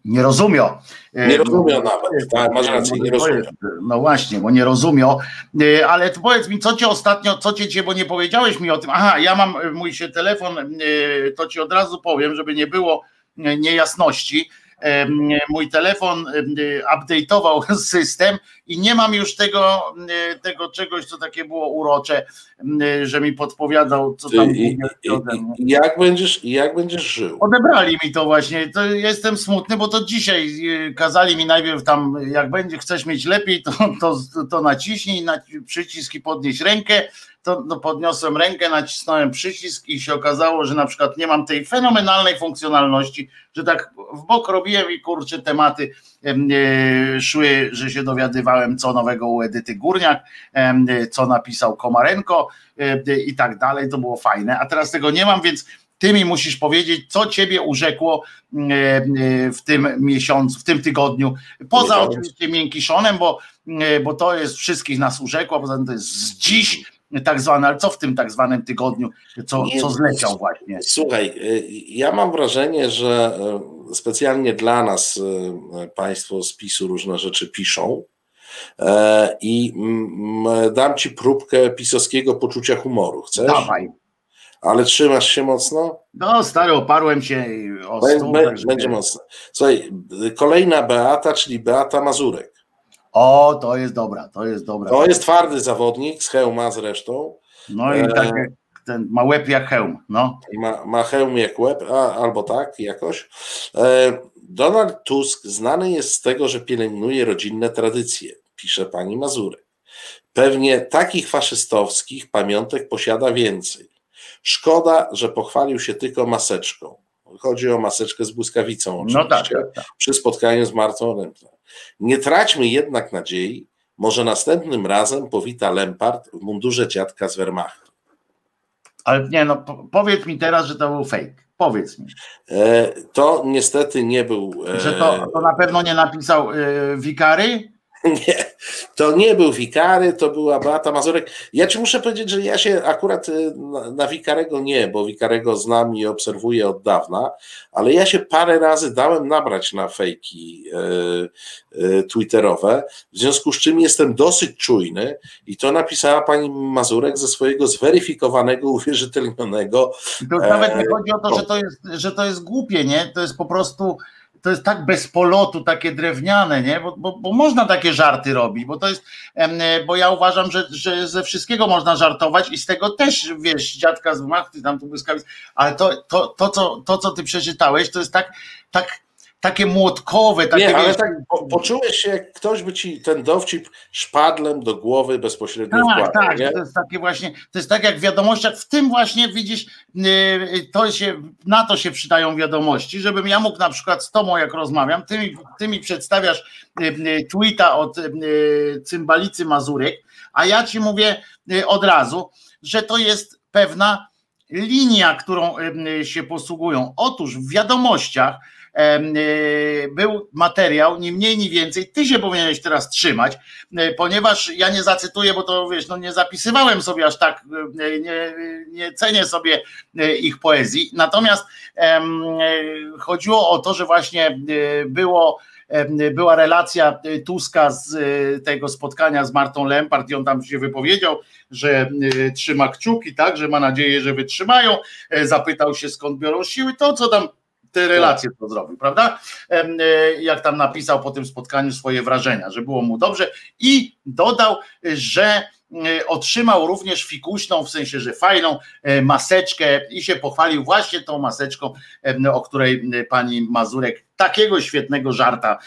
Nie rozumią. Nie rozumią nawet, tak, masz rację, nie rozumią. No właśnie, bo nie rozumią, e, ale powiedz mi, co cię ostatnio, co cię, bo nie powiedziałeś mi o tym, aha, ja mam e, mój się telefon, e, to ci od razu powiem, żeby nie było niejasności, mój telefon update'ował system i nie mam już tego, tego czegoś, co takie było urocze, że mi podpowiadał, co tam I, i, i, jak będziesz Jak będziesz żył? Odebrali mi to właśnie. To jestem smutny, bo to dzisiaj y, kazali mi najpierw tam, jak będzie chcesz mieć lepiej, to, to, to naciśnij na przycisk i podnieś rękę to no, podniosłem rękę, nacisnąłem przycisk i się okazało, że na przykład nie mam tej fenomenalnej funkcjonalności, że tak w bok robiłem i kurczę tematy e, szły, że się dowiadywałem co nowego u Edyty Górniak, e, co napisał Komarenko e, i tak dalej, to było fajne, a teraz tego nie mam, więc ty mi musisz powiedzieć, co ciebie urzekło w tym miesiącu, w tym tygodniu, poza oczywiście miękiszonem, bo, bo to jest wszystkich nas urzekło, poza tym to jest z dziś tak zwane, ale co w tym tak zwanym tygodniu, co, Nie, co zleciał właśnie? Słuchaj, y, ja mam wrażenie, że y, specjalnie dla nas y, Państwo z PiSu różne rzeczy piszą e, i dam Ci próbkę pisowskiego poczucia humoru. Chcesz? Dawaj. Ale trzymasz się mocno? No, stary, oparłem się o stół. Będzie, będzie mocno. Słuchaj, kolejna Beata, czyli Beata Mazurek. O, to jest dobra, to jest dobra. To jest twardy zawodnik, z hełma zresztą. No i tak jak ten ma łeb jak hełm, no. Ma, ma hełm jak łeb, a, albo tak jakoś. E, Donald Tusk znany jest z tego, że pielęgnuje rodzinne tradycje, pisze pani Mazurek. Pewnie takich faszystowskich pamiątek posiada więcej. Szkoda, że pochwalił się tylko maseczką. Chodzi o maseczkę z błyskawicą oczywiście, no tak, tak, tak. przy spotkaniu z Martą Rempler. Nie traćmy jednak nadziei, może następnym razem powita Lempart w mundurze dziadka z Wehrmachtu. Ale nie, no powiedz mi teraz, że to był fake. Powiedz mi. E, to niestety nie był. E, że to, to na pewno nie napisał e, Wikary? Nie, to nie był Wikary, to była Beata Mazurek. Ja ci muszę powiedzieć, że ja się akurat y, na, na Wikarego nie, bo Wikarego znam i obserwuję od dawna, ale ja się parę razy dałem nabrać na fejki y, y, twitterowe, w związku z czym jestem dosyć czujny i to napisała pani Mazurek ze swojego zweryfikowanego, uwierzytelnionego. To nawet nie chodzi o to, że to jest, że to jest głupie, nie? To jest po prostu to jest tak bez polotu, takie drewniane, nie? Bo, bo, bo, można takie żarty robić, bo to jest, bo ja uważam, że, że ze wszystkiego można żartować i z tego też, wiesz, dziadka z machty, tam tu błyskawic, ale to, to, to, co, to, co ty przeczytałeś, to jest tak, tak takie młotkowe, takie. Nie, ale tak po, poczułeś się, jak ktoś by ci ten dowcip szpadlem do głowy bezpośrednio tak, wkładał. Tak, nie? to jest takie właśnie, to jest tak jak w wiadomościach, w tym właśnie widzisz, y, to się, na to się przydają wiadomości, żebym ja mógł na przykład z tobą, jak rozmawiam, ty mi, ty mi przedstawiasz y, y, tweeta od cymbalicy Mazurek, a ja ci mówię od razu, że to jest pewna linia, którą się posługują. Otóż w wiadomościach był materiał, ni mniej, ni więcej, ty się powinieneś teraz trzymać, y, ponieważ ja nie zacytuję, bo to wiesz, no nie zapisywałem sobie aż tak, y, nie, nie cenię sobie ich poezji, natomiast chodziło o to, że właśnie było była relacja Tuska z tego spotkania z Martą Lempart i on tam się wypowiedział, że trzyma kciuki, tak, że ma nadzieję, że wytrzymają. Zapytał się skąd biorą siły, to co tam te relacje to zrobił, prawda? E, jak tam napisał po tym spotkaniu swoje wrażenia, że było mu dobrze i dodał, że e, otrzymał również fikuśną, w sensie, że fajną e, maseczkę i się pochwalił właśnie tą maseczką, o której pani Mazurek takiego świetnego żarta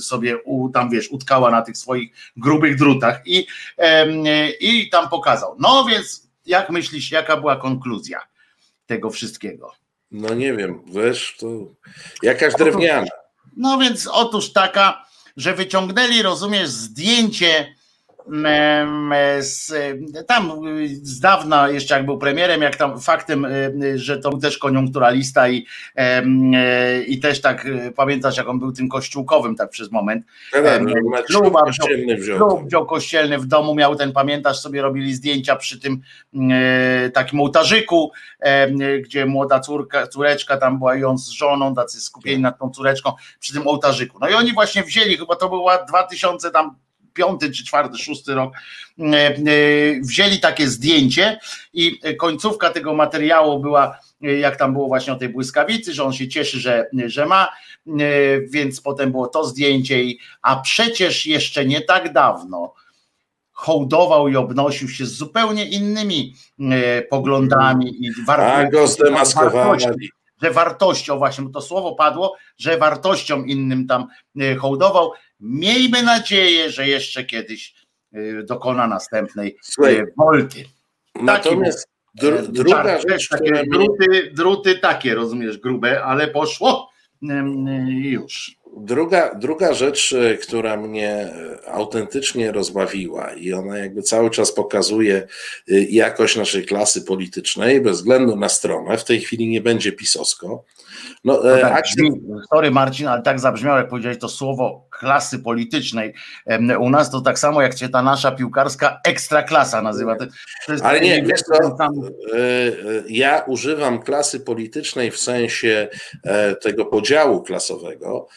sobie tam wiesz, utkała na tych swoich grubych drutach i, i tam pokazał. No więc jak myślisz, jaka była konkluzja tego wszystkiego? No nie wiem, wiesz, to jakaś drewniana. No więc otóż taka, że wyciągnęli, rozumiesz, zdjęcie z, tam z dawna jeszcze jak był premierem, jak tam faktem, że to był też koniunkturalista i, i też tak pamiętasz jak on był tym kościółkowym tak przez moment. Tak, tak ślub kościelny wziął. wziął kościelny w domu, miał ten, pamiętasz sobie robili zdjęcia przy tym takim ołtarzyku, gdzie młoda córka, córeczka tam była i on z żoną, tacy skupieni nad tą córeczką przy tym ołtarzyku. No i oni właśnie wzięli, chyba to była 2000 tam piąty czy czwarty, szósty rok, e, e, wzięli takie zdjęcie i końcówka tego materiału była, e, jak tam było właśnie o tej błyskawicy, że on się cieszy, że, że ma, więc potem było to zdjęcie, i, a przecież jeszcze nie tak dawno hołdował i obnosił się z zupełnie innymi poglądami i wartościami. A go zdemaskowali że wartością, właśnie to słowo padło, że wartością innym tam hołdował. Miejmy nadzieję, że jeszcze kiedyś y, dokona następnej Słuchaj, wolty. Natomiast dru, druga rzecz, takie druty, druty takie, rozumiesz, grube, ale poszło już. Druga, druga rzecz, e, która mnie e, autentycznie rozbawiła i ona jakby cały czas pokazuje e, jakość naszej klasy politycznej, bez względu na stronę, w tej chwili nie będzie pisowsko, no, no tak, akcja... Sorry Marcin, ale tak zabrzmiało, jak powiedziałeś to słowo klasy politycznej u nas, to tak samo jak się ta nasza piłkarska ekstraklasa nazywa. To, to jest ale nie, wiesz co, ja używam klasy politycznej w sensie tego podziału klasowego,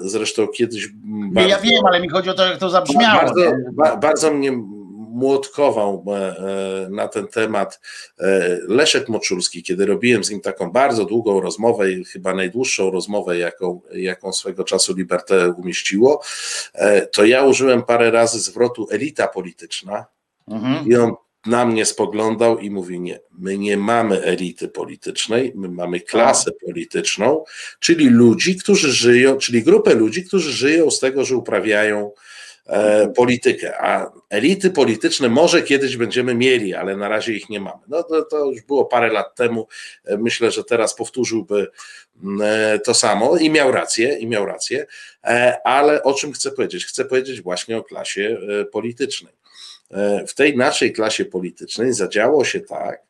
zresztą kiedyś bardzo... Nie, ja wiem, ale mi chodzi o to, jak to zabrzmiało. Bardzo, bardzo mnie młotkował e, e, na ten temat e, Leszek Moczulski, kiedy robiłem z nim taką bardzo długą rozmowę, chyba najdłuższą rozmowę, jaką, jaką swego czasu Liberté umieściło, to ja użyłem parę razy zwrotu elita polityczna mhm. i on na mnie spoglądał i mówi: Nie, my nie mamy elity politycznej, my mamy klasę polityczną, czyli ludzi, którzy żyją, czyli grupę ludzi, którzy żyją z tego, że uprawiają E, politykę, a elity polityczne może kiedyś będziemy mieli, ale na razie ich nie mamy. No to, to już było parę lat temu. E, myślę, że teraz powtórzyłby e, to samo i miał rację, i miał rację, ale o czym chcę powiedzieć? Chcę powiedzieć właśnie o klasie politycznej. W tej naszej klasie politycznej zadziało się tak,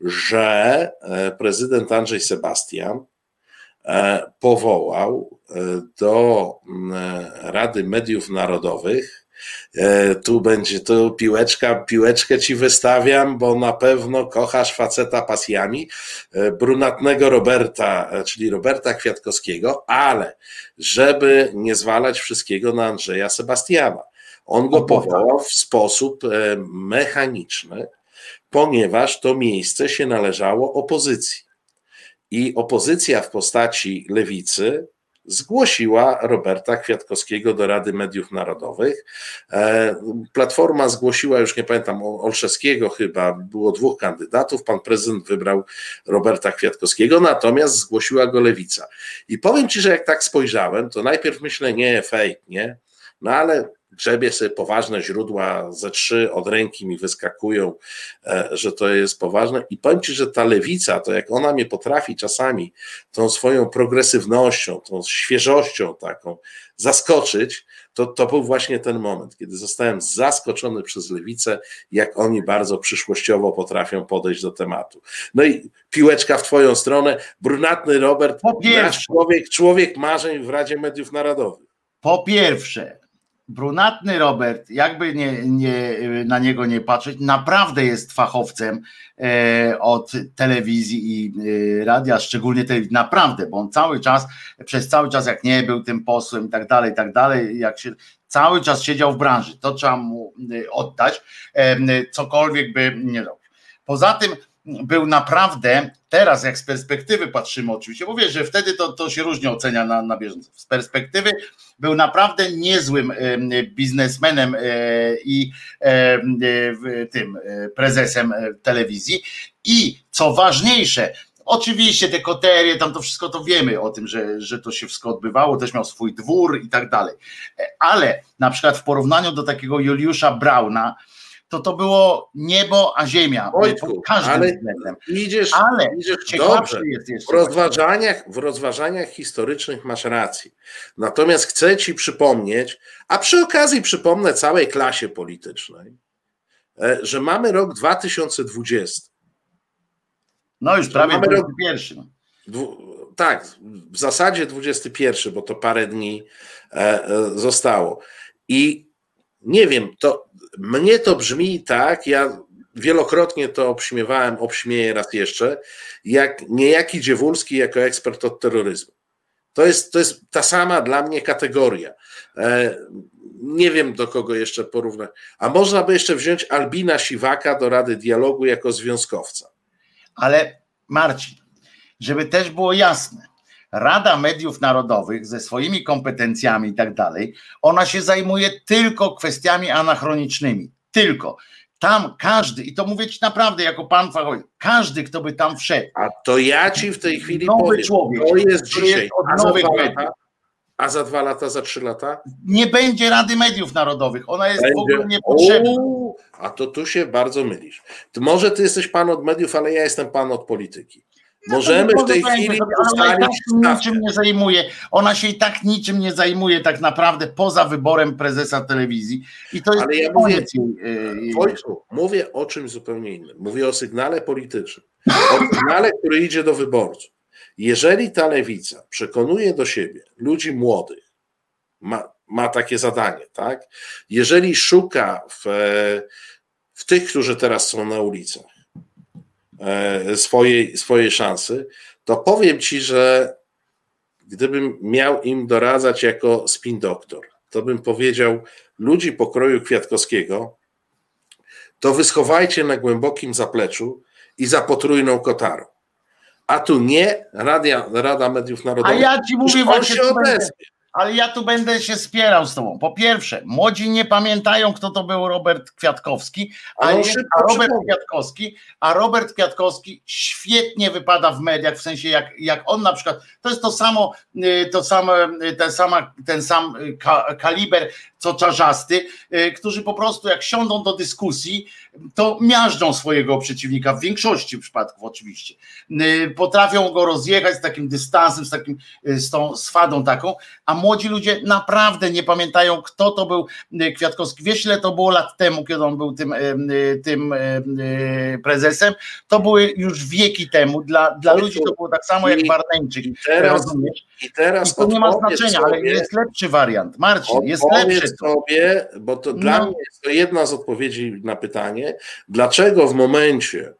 że prezydent Andrzej Sebastian e, powołał e, do Rady Mediów Narodowych tu będzie tu piłeczka, piłeczkę ci wystawiam, bo na pewno kochasz faceta pasjami, brunatnego Roberta, czyli Roberta Kwiatkowskiego, ale żeby nie zwalać wszystkiego na Andrzeja Sebastiana. On go powołał w sposób mechaniczny, ponieważ to miejsce się należało opozycji. I opozycja w postaci lewicy zgłosiła Roberta Kwiatkowskiego do Rady Mediów Narodowych. E, Platforma zgłosiła, już nie pamiętam, Olszewskiego chyba, było dwóch kandydatów, pan prezydent wybrał Roberta Kwiatkowskiego, natomiast zgłosiła go Lewica. I powiem ci, że jak tak spojrzałem, to najpierw myślę, nie, fake, nie? No ale grzebie sobie poważne źródła, ze trzy od ręki mi wyskakują, e, że to jest poważne. I powiem Ci, że ta lewica, to jak ona mnie potrafi czasami tą swoją progresywnością, tą świeżością taką zaskoczyć, to, to był właśnie ten moment, kiedy zostałem zaskoczony przez lewicę, jak oni bardzo przyszłościowo potrafią podejść do tematu. No i piłeczka w Twoją stronę. Brunatny Robert, nasz człowiek, człowiek marzeń w Radzie Mediów Narodowych. Po pierwsze, brunatny Robert, jakby nie, nie, na niego nie patrzeć, naprawdę jest fachowcem e, od telewizji i e, radia, szczególnie telewizji, naprawdę, bo on cały czas, przez cały czas jak nie był tym posłem i tak dalej, i tak dalej, jak się, cały czas siedział w branży, to trzeba mu e, oddać, cokolwiek by nie robił. Poza tym był naprawdę, teraz jak z perspektywy patrzymy oczywiście, bo wiesz, że wtedy to, to się różnie ocenia na, na bieżąco, z perspektywy był naprawdę niezłym biznesmenem e, i tym e, prezesem e, telewizji i co ważniejsze, Oczywiście te koterie, tam to wszystko to wiemy o tym, że, że to się wszystko odbywało, też miał swój dwór i tak dalej. Ale na przykład w porównaniu do takiego Juliusza Brauna, to to było niebo a ziemia. Wojtku, każdym ale względem. Idziesz, ale idziesz dobrze. Jest w, rozważaniach, w rozważaniach historycznych masz rację. Natomiast chcę ci przypomnieć, a przy okazji przypomnę całej klasie politycznej, e, że mamy rok 2020. No już prawie mamy 21. Rok, dwu, tak, w zasadzie 21, bo to parę dni e, e, zostało. I nie wiem, to mnie to brzmi tak, ja wielokrotnie to obśmiewałem, obśmieję raz jeszcze, jak niejaki Dziewulski jako ekspert od terroryzmu. To jest, to jest ta sama dla mnie kategoria. E, nie wiem, do kogo jeszcze porównać. A można by jeszcze wziąć Albina Siwaka do Rady Dialogu jako związkowca. Ale Marcin, żeby też było jasne, Rada Mediów Narodowych ze swoimi kompetencjami i tak dalej, ona się zajmuje tylko kwestiami anachronicznymi. Tylko. Tam każdy, i to mówię ci naprawdę jako pan fachowiec, każdy, kto by tam wszedł. A to ja ci w tej chwili nowy powiem, człowiek, to jest dzisiaj. Za dwa lata, a za dwa lata, za trzy lata? Nie będzie Rady Mediów Narodowych. Ona jest będzie. w ogóle niepotrzebna. a to tu się bardzo mylisz. To może ty jesteś pan od mediów, ale ja jestem pan od polityki. Możemy w tej chwili ona tak niczym nie zajmuje. Ona się i tak niczym nie zajmuje tak naprawdę poza wyborem prezesa telewizji. I to jest Ale ja mówię, jej, Wojtku, mówię o czymś zupełnie innym. Mówię o sygnale politycznym. O sygnale, który idzie do wyborców. Jeżeli ta lewica przekonuje do siebie ludzi młodych, ma, ma takie zadanie, tak? Jeżeli szuka w, w tych, którzy teraz są na ulicach, E, swojej, swojej szansy, to powiem ci, że gdybym miał im doradzać jako spin doktor, to bym powiedział ludzi pokroju Kwiatkowskiego, to wyschowajcie na głębokim zapleczu i za potrójną kotarą. A tu nie Radia, Rada Mediów Narodowych. A ja ci mówię właśnie, się odezwie ale ja tu będę się spierał z tobą. Po pierwsze, młodzi nie pamiętają, kto to był Robert Kwiatkowski, a, a, a Robert Kwiatkowski, a Robert Kwiatkowski świetnie wypada w mediach, w sensie jak, jak on na przykład, to jest to samo, y, to samo, y, ten, sama, ten sam y, kaliber co czarzasty, e, którzy po prostu jak siądą do dyskusji, to miażdżą swojego przeciwnika, w większości przypadków oczywiście. E, potrafią go rozjechać z takim dystansem, z takim, e, z tą swadą taką, a młodzi ludzie naprawdę nie pamiętają, kto to był Kwiatkowski. Wiesz, ile to było lat temu, kiedy on był tym, tym prezesem? To były już wieki temu. Dla, dla ludzi to było tak samo jak Barneńczyk. I teraz, i teraz I to nie ma znaczenia, sobie, ale jest lepszy wariant. Marcin, jest lepszy. Sobie, bo to no. dla mnie jest to jedna z odpowiedzi na pytanie, dlaczego w momencie,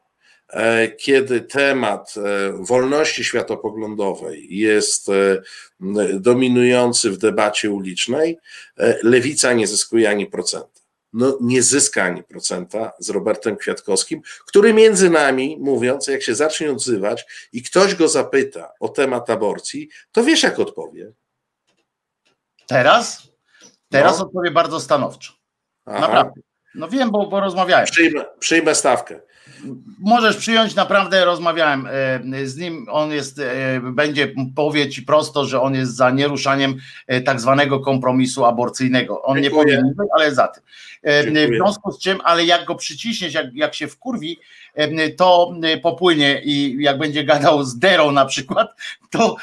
e, kiedy temat e, wolności światopoglądowej jest e, dominujący w debacie ulicznej, lewica nie zyskuje ani procenta. No, nie zyska ani procenta z Robertem Kwiatkowskim, który między nami, mówiąc, jak się zacznie odzywać i ktoś go zapyta o temat aborcji, to wiesz, jak odpowie. Teraz? Teraz no. odpowie bardzo stanowczo. Aha. Naprawdę. No wiem, bo, bo rozmawiałem. Przyjmę, przyjmę stawkę. Możesz przyjąć, naprawdę rozmawiałem e, z nim. On jest, e, będzie, powie ci prosto, że on jest za nieruszaniem e, tak zwanego kompromisu aborcyjnego. On Dziękuję. nie być, ale za tym. Dziękuję. W związku z czym, ale jak go przyciśniesz, jak, jak się wkurwi, to popłynie i jak będzie gadał z derą na przykład, to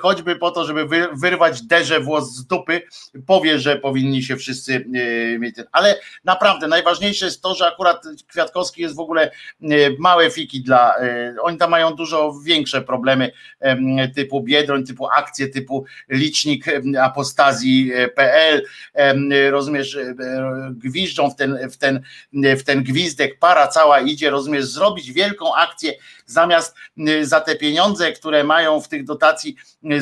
choćby po to, żeby wyrwać derze włos z dupy, powie, że powinni się wszyscy mieć ten. Ale naprawdę najważniejsze jest to, że akurat Kwiatkowski jest w ogóle małe fiki dla, oni tam mają dużo większe problemy typu Biedroń, typu akcje, typu licznik apostazji.pl, rozumiesz, gwiżdżą w ten, w ten, w ten gwizdek, para cała idzie, rozumiesz, zrobić wielką akcję, zamiast y, za te pieniądze, które mają w tych dotacji y,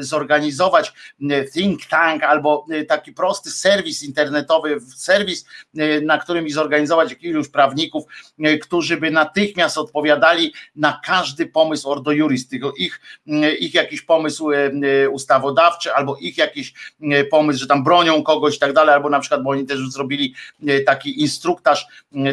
zorganizować y, think tank albo taki prosty serwis internetowy, serwis, na którym zorganizować iluś prawników, którzy by natychmiast odpowiadali na każdy pomysł Ordo Juris, ich, ich jakiś pomysł ustawodawczy, albo ich jakiś pomysł, że tam bronią kogoś i tak dalej, albo na przykład, bo oni też zrobili taki instruktaż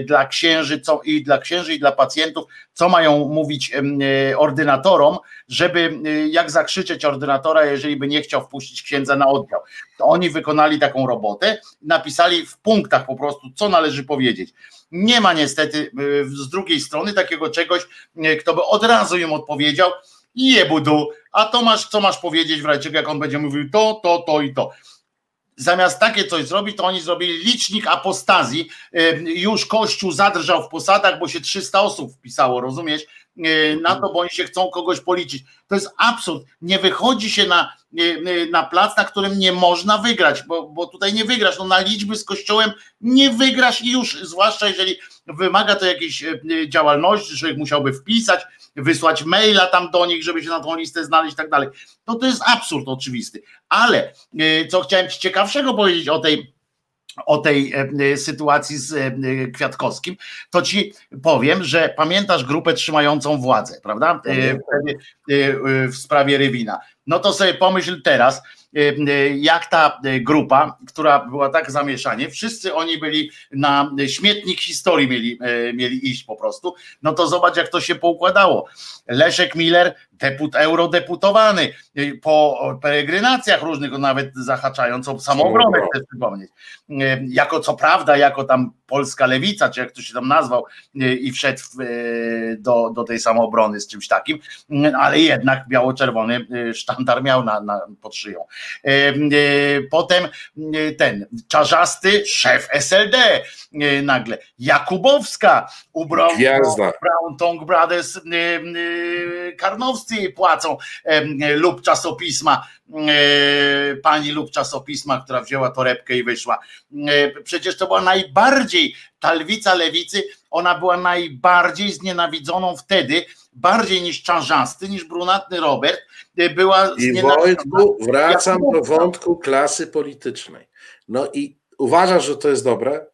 dla księży, co i dla księży, i dla pacjentów, co mają mówić e, ordynatorom, żeby e, jak zakrzyczeć ordynatora, jeżeli by nie chciał wpuścić księdza na oddział. To oni wykonali taką robotę, napisali w punktach po prostu, co należy powiedzieć. Nie ma niestety e, z drugiej strony takiego czegoś, kto by od razu im odpowiedział, jebudu, a to masz, co masz powiedzieć w razie jak on będzie mówił to, to, to i to zamiast takie coś zrobić, to oni zrobili licznik apostazji. Już Kościół zadrżał w posadach, bo się 300 osób wpisało, rozumiesz? Na to, bo oni się chcą kogoś policzyć. To jest absurd. Nie wychodzi się na, na plac, na którym nie można wygrać, bo, bo tutaj nie wygrasz. No na liczby z Kościołem nie wygrasz i już, zwłaszcza jeżeli wymaga to jakiejś działalności, człowiek musiałby wpisać, wysłać maila tam do nich, żeby się na tą listę znaleźć i tak dalej. No to jest absurd oczywisty. Ale e, co chciałem ci ciekawszego powiedzieć o tej o tej e, sytuacji z e, Kwiatkowskim, to ci powiem, że pamiętasz grupę trzymającą władzę, prawda? W sprawie Rywina. No to sobie pomyśl teraz, jak ta grupa, która była tak zamieszanie, wszyscy oni byli na śmietnik historii mieli, mieli iść po prostu, no to zobacz jak to się poukładało. Leszek Miller deput, eurodeputowany y, po peregrinacjach różnych, nawet zahaczając o samoobronę, chcę przypomnieć. Y, jako co prawda, jako tam polska lewica, czy jak to się tam nazwał, y, i wszedł do, do tej samoobrony z czymś takim, ale jednak biało-czerwony sztandar miał na, na, pod szyją. Potem ten czarzasty szef SLD nagle, Jakubowska ubrał Brown Tongue Brothers Karnowski płacą lub czasopisma, pani lub czasopisma, która wzięła torebkę i wyszła. Przecież to była najbardziej, ta lwica lewicy, ona była najbardziej znienawidzoną wtedy, bardziej niż Czarzasty, niż brunatny Robert, e, była I Wojtku, wracam do wątku klasy politycznej. No i uważasz, że to jest dobre?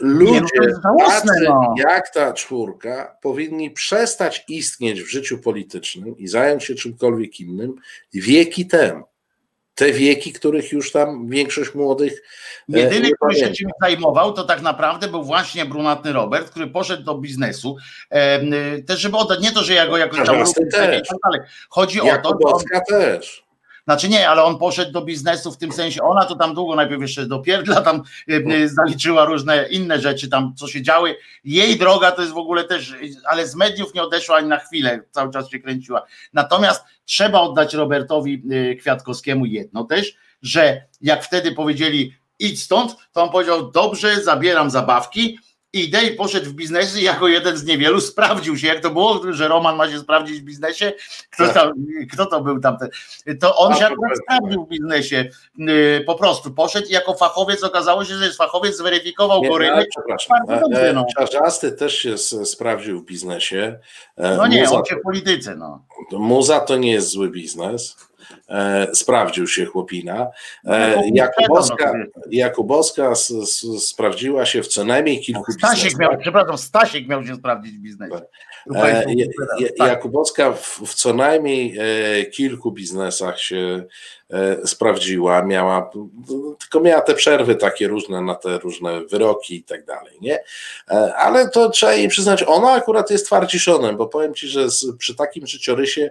Ludzie no tacy no. jak ta czwórka powinni przestać istnieć w życiu politycznym i zająć się czymkolwiek innym wieki temu. Te wieki, których już tam większość młodych. E, Jedyny, nie który się czymś zajmował, to tak naprawdę był właśnie brunatny Robert, który poszedł do biznesu. też, żeby oddać, nie to, że ja go jakoś tam lubię, tak Chodzi o to. On, też Znaczy nie, ale on poszedł do biznesu w tym sensie, ona to tam długo najpierw jeszcze do pierdla tam e, e, zaliczyła różne inne rzeczy tam, co się działy. Jej droga to jest w ogóle też, ale z mediów nie odeszła ani na chwilę, cały czas się kręciła. Natomiast trzeba oddać Robertowi e, Kwiatkowskiemu jedno też, że jak wtedy powiedzieli idź stąd, to on powiedział dobrze, zabieram zabawki, idę i poszedł w biznesie jako jeden z niewielu, sprawdził się, jak to było, że Roman ma się sprawdzić w biznesie, kto, Tak. tam, kto to był tamten, to on A, się akurat sprawdził w biznesie, Yy, po prostu poszedł i jako fachowiec, okazało się, że jest fachowiec, zweryfikował Nie, go no, rynek, przepraszam. Bardzo dobrze, E, no. Czarzasty też się sprawdził w biznesie. E, no nie, Muza, on się w polityce, no. Muza to nie jest zły biznes. E, sprawdził się chłopina. No, E, no, Jakubowska, no, Jakubowska s, s, sprawdziła się w co najmniej kilku Stasiek biznesach. miał, przepraszam, Stasiek miał się sprawdzić w biznesie. E, Tak. Jakubowska w, w co najmniej e, kilku biznesach się e, sprawdziła, miała, tylko miała te przerwy takie różne na te różne wyroki i tak dalej, nie? Ale to trzeba jej przyznać, ona akurat jest twardziszonem, bo powiem ci, że z, przy takim życiorysie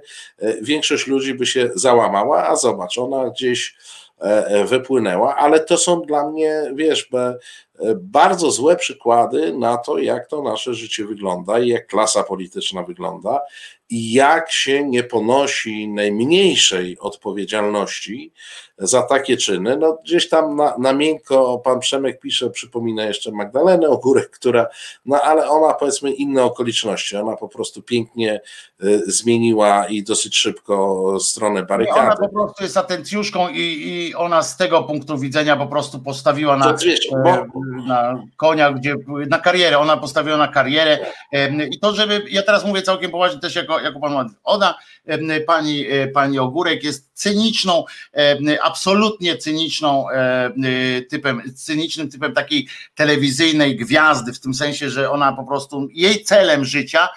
większość ludzi by się załamała, a zobacz, ona gdzieś wypłynęła, ale to są dla mnie, wiesz, bardzo złe przykłady na to, jak to nasze życie wygląda i jak klasa polityczna wygląda i jak się nie ponosi najmniejszej odpowiedzialności za takie czyny. No gdzieś tam na, na miękko pan Przemek pisze, przypomina jeszcze Magdalenę Ogórek, która, no ale ona powiedzmy inne okoliczności, ona po prostu pięknie y, zmieniła i dosyć szybko stronę Nie, ona barykady. po prostu jest atencjuszką i, i ona z tego punktu widzenia po prostu postawiła na, To wiesz, e, bo, na konia, gdzie na karierę, ona postawiła na karierę i to, żeby, ja teraz mówię całkiem poważnie też jako, jako pan Władysław. ona, pani, e, pani Ogórek jest cyniczną, absolutnie cyniczną em, typem, cynicznym typem takiej telewizyjnej gwiazdy, w tym sensie, że ona po prostu, jej celem życia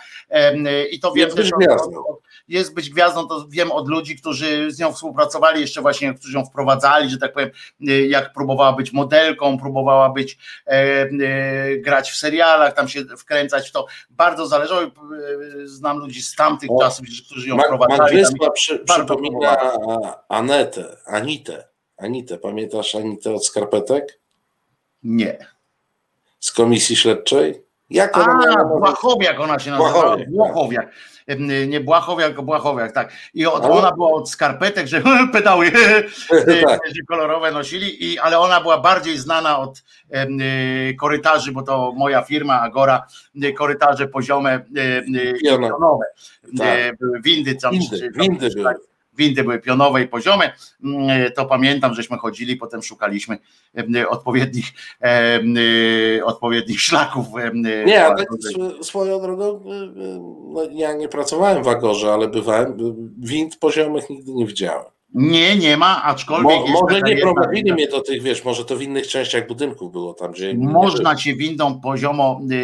i to wiem też od- od- jest być gwiazdą, to wiem od ludzi, którzy z nią współpracowali, jeszcze właśnie, którzy ją wprowadzali, że tak powiem, y, jak próbowała być modelką, próbowała być, e, e, grać w serialach, tam się wkręcać w to. Bardzo zależało. e, Znam ludzi z tamtych O, czasów, którzy ją Ma- wprowadzali. Tam, Magdysła przy, przypomina Anetę, Anitę. Anitę, pamiętasz Anitę od skarpetek? nie. Z komisji śledczej? Jak ona A, Błachowiak ona się nazywała. Błachowiak, Błachowiak. Em, Nie Błachowiak, tylko Błachowiak, tak. I od, Ale- ona była od skarpetek, że pedały tak. kolorowe nosili, i, ale ona była bardziej znana od y, korytarzy, bo to moja firma Agora, y, korytarze poziome, y, y, pionowe. Tak. Y, były windy, tam, Windy, czy- windy tak, windy były pionowe i poziome, Mm, to pamiętam, żeśmy chodzili, potem szukaliśmy y, odpowiednich, y, odpowiednich szlaków. Nie, ale swoją drogą, no, ja nie pracowałem w Agorze, ale bywałem, wind poziomych nigdy nie widziałem. Nie, nie ma, aczkolwiek Mo, może nie prowadzili mnie do tych, wiesz, może to w innych częściach budynków było tam, gdzie... Można cię windą poziomo y,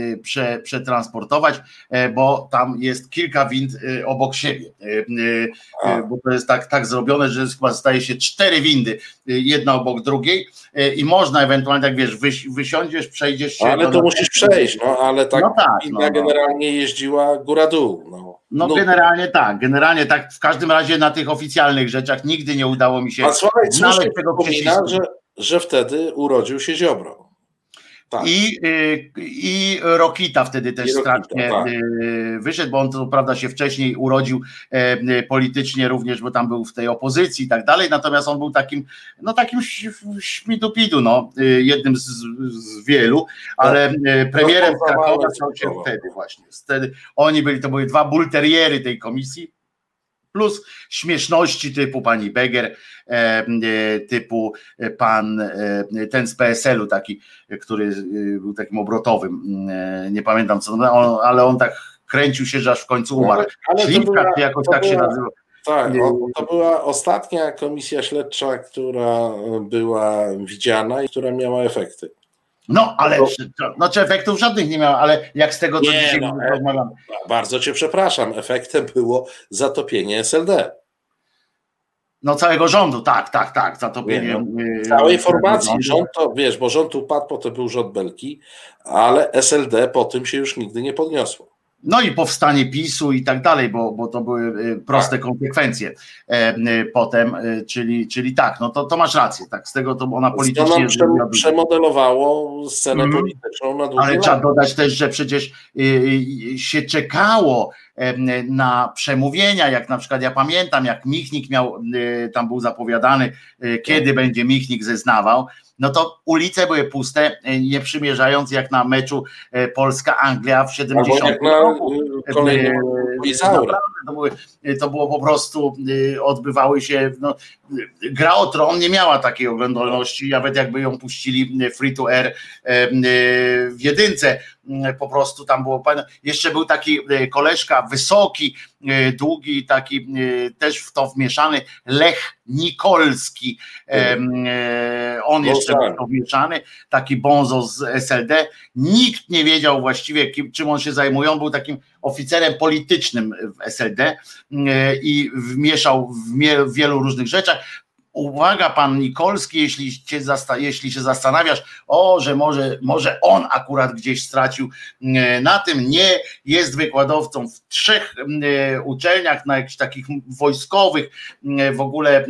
y, prze, przetransportować, e, bo tam jest kilka wind y, obok siebie. Y, y, y, Bo to jest tak, tak zrobione, że chyba staje się cztery windy, y, jedna obok drugiej y, i można ewentualnie, tak wiesz, wyś, wysiądziesz, przejdziesz się. Ale to musisz przejść, no ale tak, No tak, winda no, no. generalnie jeździła góra-dół. No, No No, generalnie tak, generalnie tak, w każdym razie na tych oficjalnych rzeczach nigdy nie udało mi się A słuchaj, znaleźć tego przycisku. że, że wtedy urodził się Ziobro. Tak. I, y, I Rokita wtedy też Rokita, strasznie tak. y, wyszedł, bo on to prawda się wcześniej urodził e, politycznie również, bo tam był w tej opozycji i tak dalej, natomiast on był takim, no takim śmidupidu, no, y, jednym z, z wielu, ale y, premierem No, Krakowa stał się wtedy właśnie. Wtedy oni byli, to były dwa bulteriery tej komisji, plus śmieszności typu pani Beger, e, e, typu pan, e, ten z PSL-u taki, który był takim obrotowym, nie pamiętam co, on, ale on tak kręcił się, że aż w końcu umarł. ale Śliwka, jakoś tak się była- nazywa. Tak, to była ostatnia komisja śledcza, która była widziana i która miała efekty. No, ale To- czy, to- no, czy efektów żadnych nie miał, ale jak z tego, co Nie, dzisiaj no, rozmawiam, Bardzo cię przepraszam, efektem było zatopienie SLD. no całego rządu, tak, tak, tak, zatopienie. Nie, e, Całej formacji. rządu. Rząd to, wiesz, bo rząd upadł, potem był rząd Belki, ale SLD po tym się już nigdy nie podniosło. No i powstanie PiSu i tak dalej, bo, bo to były y, proste Tak. konsekwencje e, y, potem, y, czyli, czyli tak, no to, to masz rację, tak, z tego to ona politycznie nam zrobiła prze, dużo. przemodelowało scenę Mhm. polityczną na długie Ale lata. trzeba dodać też, że przecież się czekało na przemówienia, jak na przykład ja pamiętam, jak Michnik miał, y, tam był zapowiadany, y, kiedy będzie Michnik zeznawał, no to ulice były puste, y, nie przymierzając jak na meczu Polska-Anglia w 70 Albo jak na roku. y, Yy, naprawdę to, były, to było po prostu, odbywały się, no, gra o tron nie miała takiej oglądalności, nawet jakby ją puścili free to air w jedynce, po prostu tam było, jeszcze był taki koleżka, wysoki, y, długi, taki y, też w to wmieszany, Lech Nikolski, e, on jeszcze Bonzan. był w to wmieszany, taki bonzo z SLD, nikt nie wiedział właściwie kim, czym on się zajmuje, on był takim oficerem politycznym w SLD e, i wmieszał w mie- w wielu różnych rzeczach. Uwaga, pan Nikolski, jeśli, cię zasta- jeśli się zastanawiasz, o, że może, może on akurat gdzieś stracił e, na tym, nie jest wykładowcą w trzech e, uczelniach, na jakichś takich wojskowych, e, w ogóle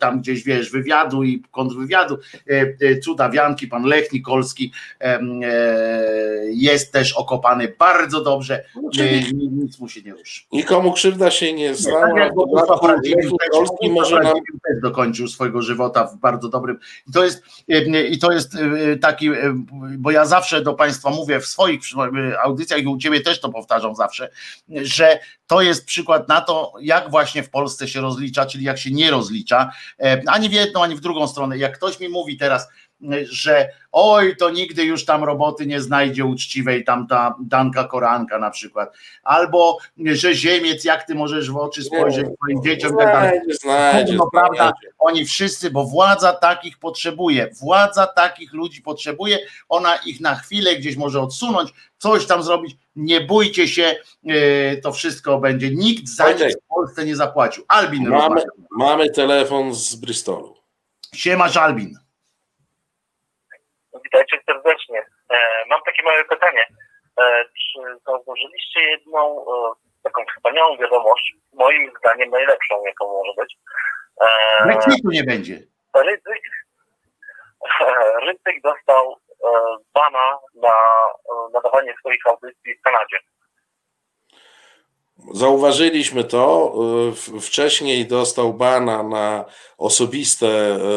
tam gdzieś wiesz, wywiadu i kontrwywiadu, e, cudawianki, pan Lech Nikolski jest też okopany bardzo dobrze, No, czyli e, nic mu się nie ruszy. Nikomu krzywda się nie Tak stała. jak Lech też- Nikolski może nam też dokończył swojego żywota w bardzo dobrym. I to jest, e, i to jest e, taki, e, bo ja zawsze do Państwa mówię w swoich audycjach i u Ciebie też to powtarzam zawsze, że to jest przykład na to, jak właśnie w Polsce się rozlicza, czyli jak się nie rozlicza, ani w jedną, ani w drugą stronę. Jak ktoś mi mówi teraz, że oj, to nigdy już tam roboty nie znajdzie uczciwej, tam ta Danka Koranka na przykład, albo że Ziemiec, jak ty możesz w oczy spojrzeć swoim dzieciom tak dalej. znajdzie, prawda, oni wszyscy, bo władza takich potrzebuje, władza takich ludzi potrzebuje, ona ich na chwilę gdzieś może odsunąć, coś tam zrobić, nie bójcie się, yy, to wszystko będzie, nikt za Wojtek. nic w Polsce nie zapłacił. Albin Mamy, mamy telefon z Bristolu. Siemasz Albin. Witajcie serdecznie. E, mam takie małe pytanie. E, czy zauważyliście jedną e, taką wspaniałą wiadomość, moim zdaniem najlepszą, jaką może być? Brexitu nie będzie. Rydzyk, Rydzyk dostał bana na nadawanie swoich audycji w Kanadzie. Zauważyliśmy to. y, Wcześniej dostał bana na osobiste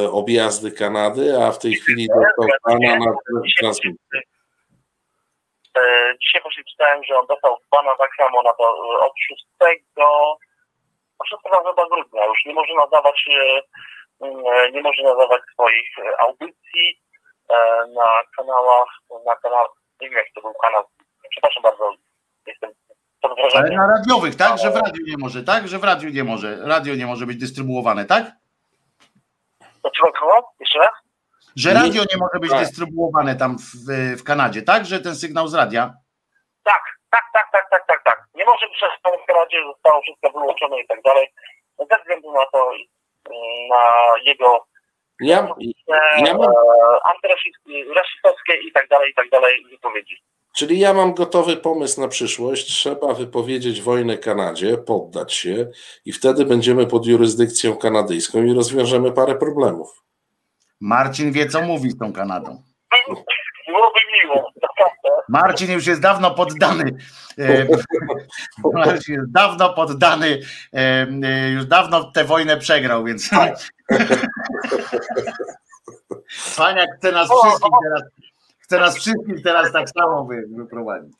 y, objazdy Kanady, a w tej chwili dostał bana na transmisję. E, Dzisiaj właśnie czytałem, że on dostał bana tak samo na to e, od 6 od 6 chyba grudnia. Już nie może nadawać e, e, nie może nadawać swoich audycji na kanałach, na kanał, nie wiem jak to był kanał, przepraszam bardzo, jestem pod Ale na radiowych, tak? Że w radiu nie może, tak? Że w radiu nie może, radio nie może być dystrybuowane, tak? Koło? Jeszcze raz? Że radio nie może być Tak. dystrybuowane tam w, w Kanadzie, tak? Że ten sygnał z radia. Tak, tak, tak, tak, tak, tak, tak. Nie może przez to w Kanadzie zostało wszystko wyłączone i tak dalej. Ze względu na to, mm, na jego Ja, ja mam, e, antyrasistowskie i tak dalej, i tak dalej wypowiedzi. Czyli ja mam gotowy pomysł na przyszłość. Trzeba wypowiedzieć wojnę Kanadzie, poddać się i wtedy będziemy pod jurysdykcją kanadyjską i rozwiążemy parę problemów. Marcin wie, co mówi z tą Kanadą. Byłoby miło. Marcin już jest dawno poddany. E, Marcin jest dawno poddany, e, e, już dawno tę wojnę przegrał, więc. Paniak chce nas wszystkich teraz, chce nas wszystkich teraz tak samo wy- wyprowadzić.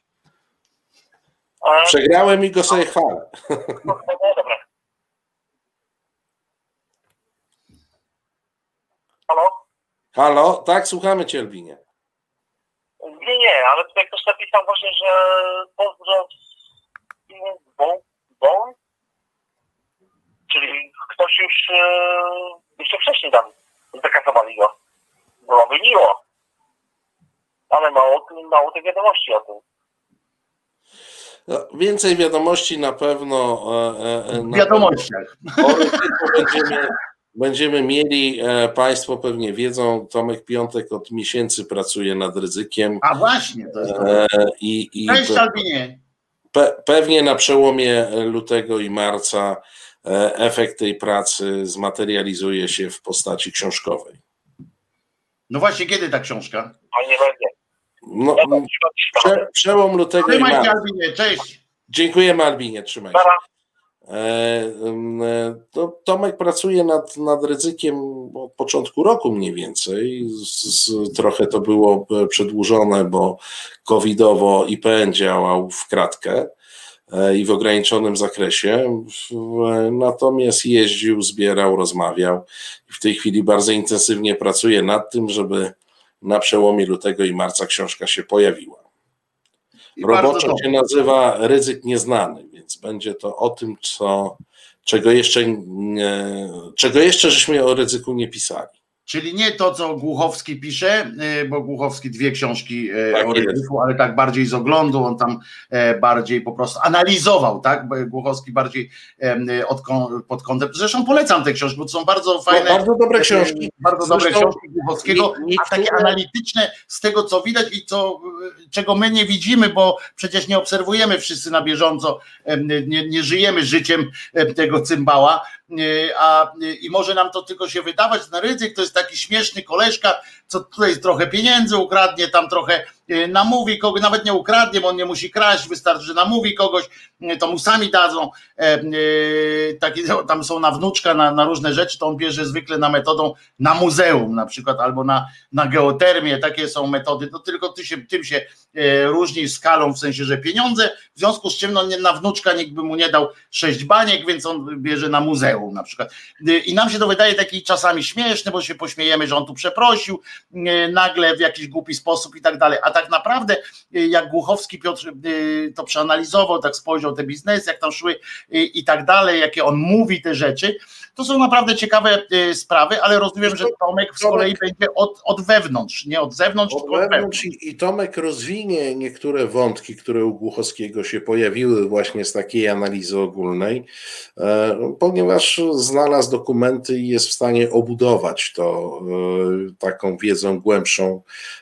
Przegrałem i go sobie chwalę. no, no, dobra. Halo? Halo? Tak, słuchamy Cię, Elwinie. Nie, nie, ale tutaj ktoś napisał właśnie, że pozdro Bon? Czyli ktoś już jeszcze wcześniej tam zakasowali go. Byłoby miło. Ale mało, mało tych wiadomości o tym. No, więcej wiadomości na pewno. E, e, W na wiadomościach. Będziemy, będziemy mieli, e, Państwo pewnie wiedzą, Tomek Piątek od miesięcy pracuje nad ryzykiem A właśnie, to jest to. e, i, i Cześć pe- pewnie na przełomie lutego i marca e, efekt tej pracy zmaterializuje się w postaci książkowej. No właśnie, kiedy ta książka? No nie będzie. No, prze, przełom lutego i Trzymaj się, marca. Albinie, cześć. Dziękujemy Albinie, trzymaj się. E, e, to Tomek pracuje nad, nad ryzykiem od początku roku mniej więcej. Z, z, trochę to było e, przedłużone, bo covidowo IPN działał w kratkę i w ograniczonym zakresie. Natomiast jeździł, zbierał, rozmawiał. I w tej chwili bardzo intensywnie pracuje nad tym, żeby na przełomie lutego i marca książka się pojawiła. I Roboczo się nazywa ryzyk nieznany, więc będzie to o tym, co, czego, jeszcze nie, czego jeszcze żeśmy o ryzyku nie pisali. Czyli nie to, co Głuchowski pisze, y, bo Głuchowski dwie książki y, Tak o ryzyku, ale tak bardziej z oglądu, on tam e, bardziej po prostu analizował, tak? Głuchowski bardziej od, pod kątem. Zresztą polecam te książki, bo to są bardzo fajne. No, bardzo dobre e, książki. Bardzo dobre Zresztą książki Głuchowskiego, nie- a takie analityczne z tego, co widać i co, czego my nie widzimy, bo przecież nie obserwujemy wszyscy na bieżąco, nie, nie żyjemy życiem em, tego cymbała, a y, i może nam to tylko się wydawać na ryzyk, to jest taki śmieszny koleżka, co tutaj trochę pieniędzy ukradnie, tam trochę y, namówi kogoś, nawet nie ukradnie, bo on nie musi kraść, wystarczy, że namówi kogoś, y, to mu sami dadzą, e, y, taki, tam są na wnuczka, na, na różne rzeczy, to on bierze zwykle na metodą na muzeum na przykład, albo na, na geotermię, takie są metody, to tylko ty się, tym się e, różni skalą, w sensie, że pieniądze, w związku z czym no, na wnuczka nikt by mu nie dał sześć baniek, więc on bierze na muzeum na przykład. I nam się to wydaje taki czasami śmieszne, bo się pośmiejemy, że on tu przeprosił nagle w jakiś głupi sposób i tak dalej. A tak naprawdę, y, jak Głuchowski Piotr y, to przeanalizował, tak spojrzał te biznesy, jak tam szły i tak dalej, jakie on mówi te rzeczy, to są naprawdę ciekawe y, sprawy, ale rozumiem, że Tomek z kolei będzie od, od wewnątrz, nie od zewnątrz, Od tylko od wewnątrz. i, i Tomek rozwinie niektóre wątki, które u Głuchowskiego się pojawiły właśnie z takiej analizy ogólnej, e, ponieważ znalazł dokumenty i jest w stanie obudować to e, taką wiedzą głębszą,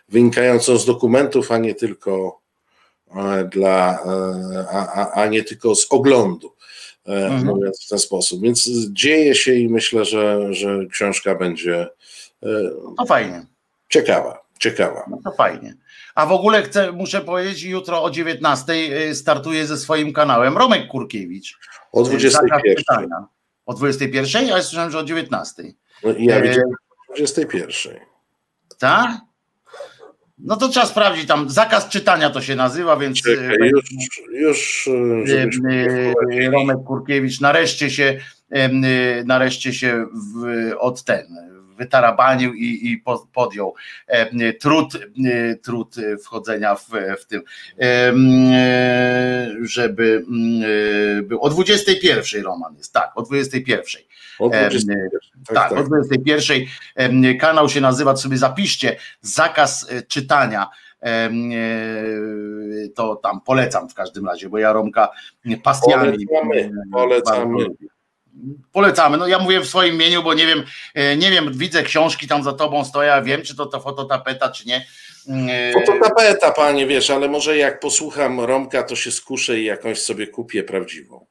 wynikającą z dokumentów, a nie tylko e, dla, a, a, a nie tylko z oglądu. E, Mhm. Mówiąc w ten sposób. Więc dzieje się i myślę, że, że książka będzie e, To fajnie. ciekawa. Ciekawa. No to fajnie. A w ogóle chcę, muszę powiedzieć, jutro o 19 startuje ze swoim kanałem Romek Kurkiewicz. O Zakaz 21. czytania. O 21, a ja słyszałem, że o 19. No i ja E, widziałem o 21. Tak? No to trzeba sprawdzić tam. Zakaz czytania to się nazywa, więc Czekaj, e, już, już e. Romek Kurkiewicz nareszcie się e, nareszcie się w, od ten wytarabanił i, i po- podjął em, trud, e, trud wchodzenia w, w tym, e, żeby e, był o 21 Roman jest, tak, o 21. O em, 21. Tak, Tak, o 21. em, Kanał się nazywa, sobie zapiszcie, zakaz e, czytania. E, To tam polecam w każdym razie, bo ja Romka pasjami. Polecamy, polecamy. Polecamy. No ja mówię w swoim imieniu, bo nie wiem, e, nie wiem, widzę książki tam za tobą stoję, a wiem, czy to ta fototapeta, czy nie. E, Fototapeta, panie, wiesz, ale może jak posłucham Romka, to się skuszę i jakąś sobie kupię prawdziwą.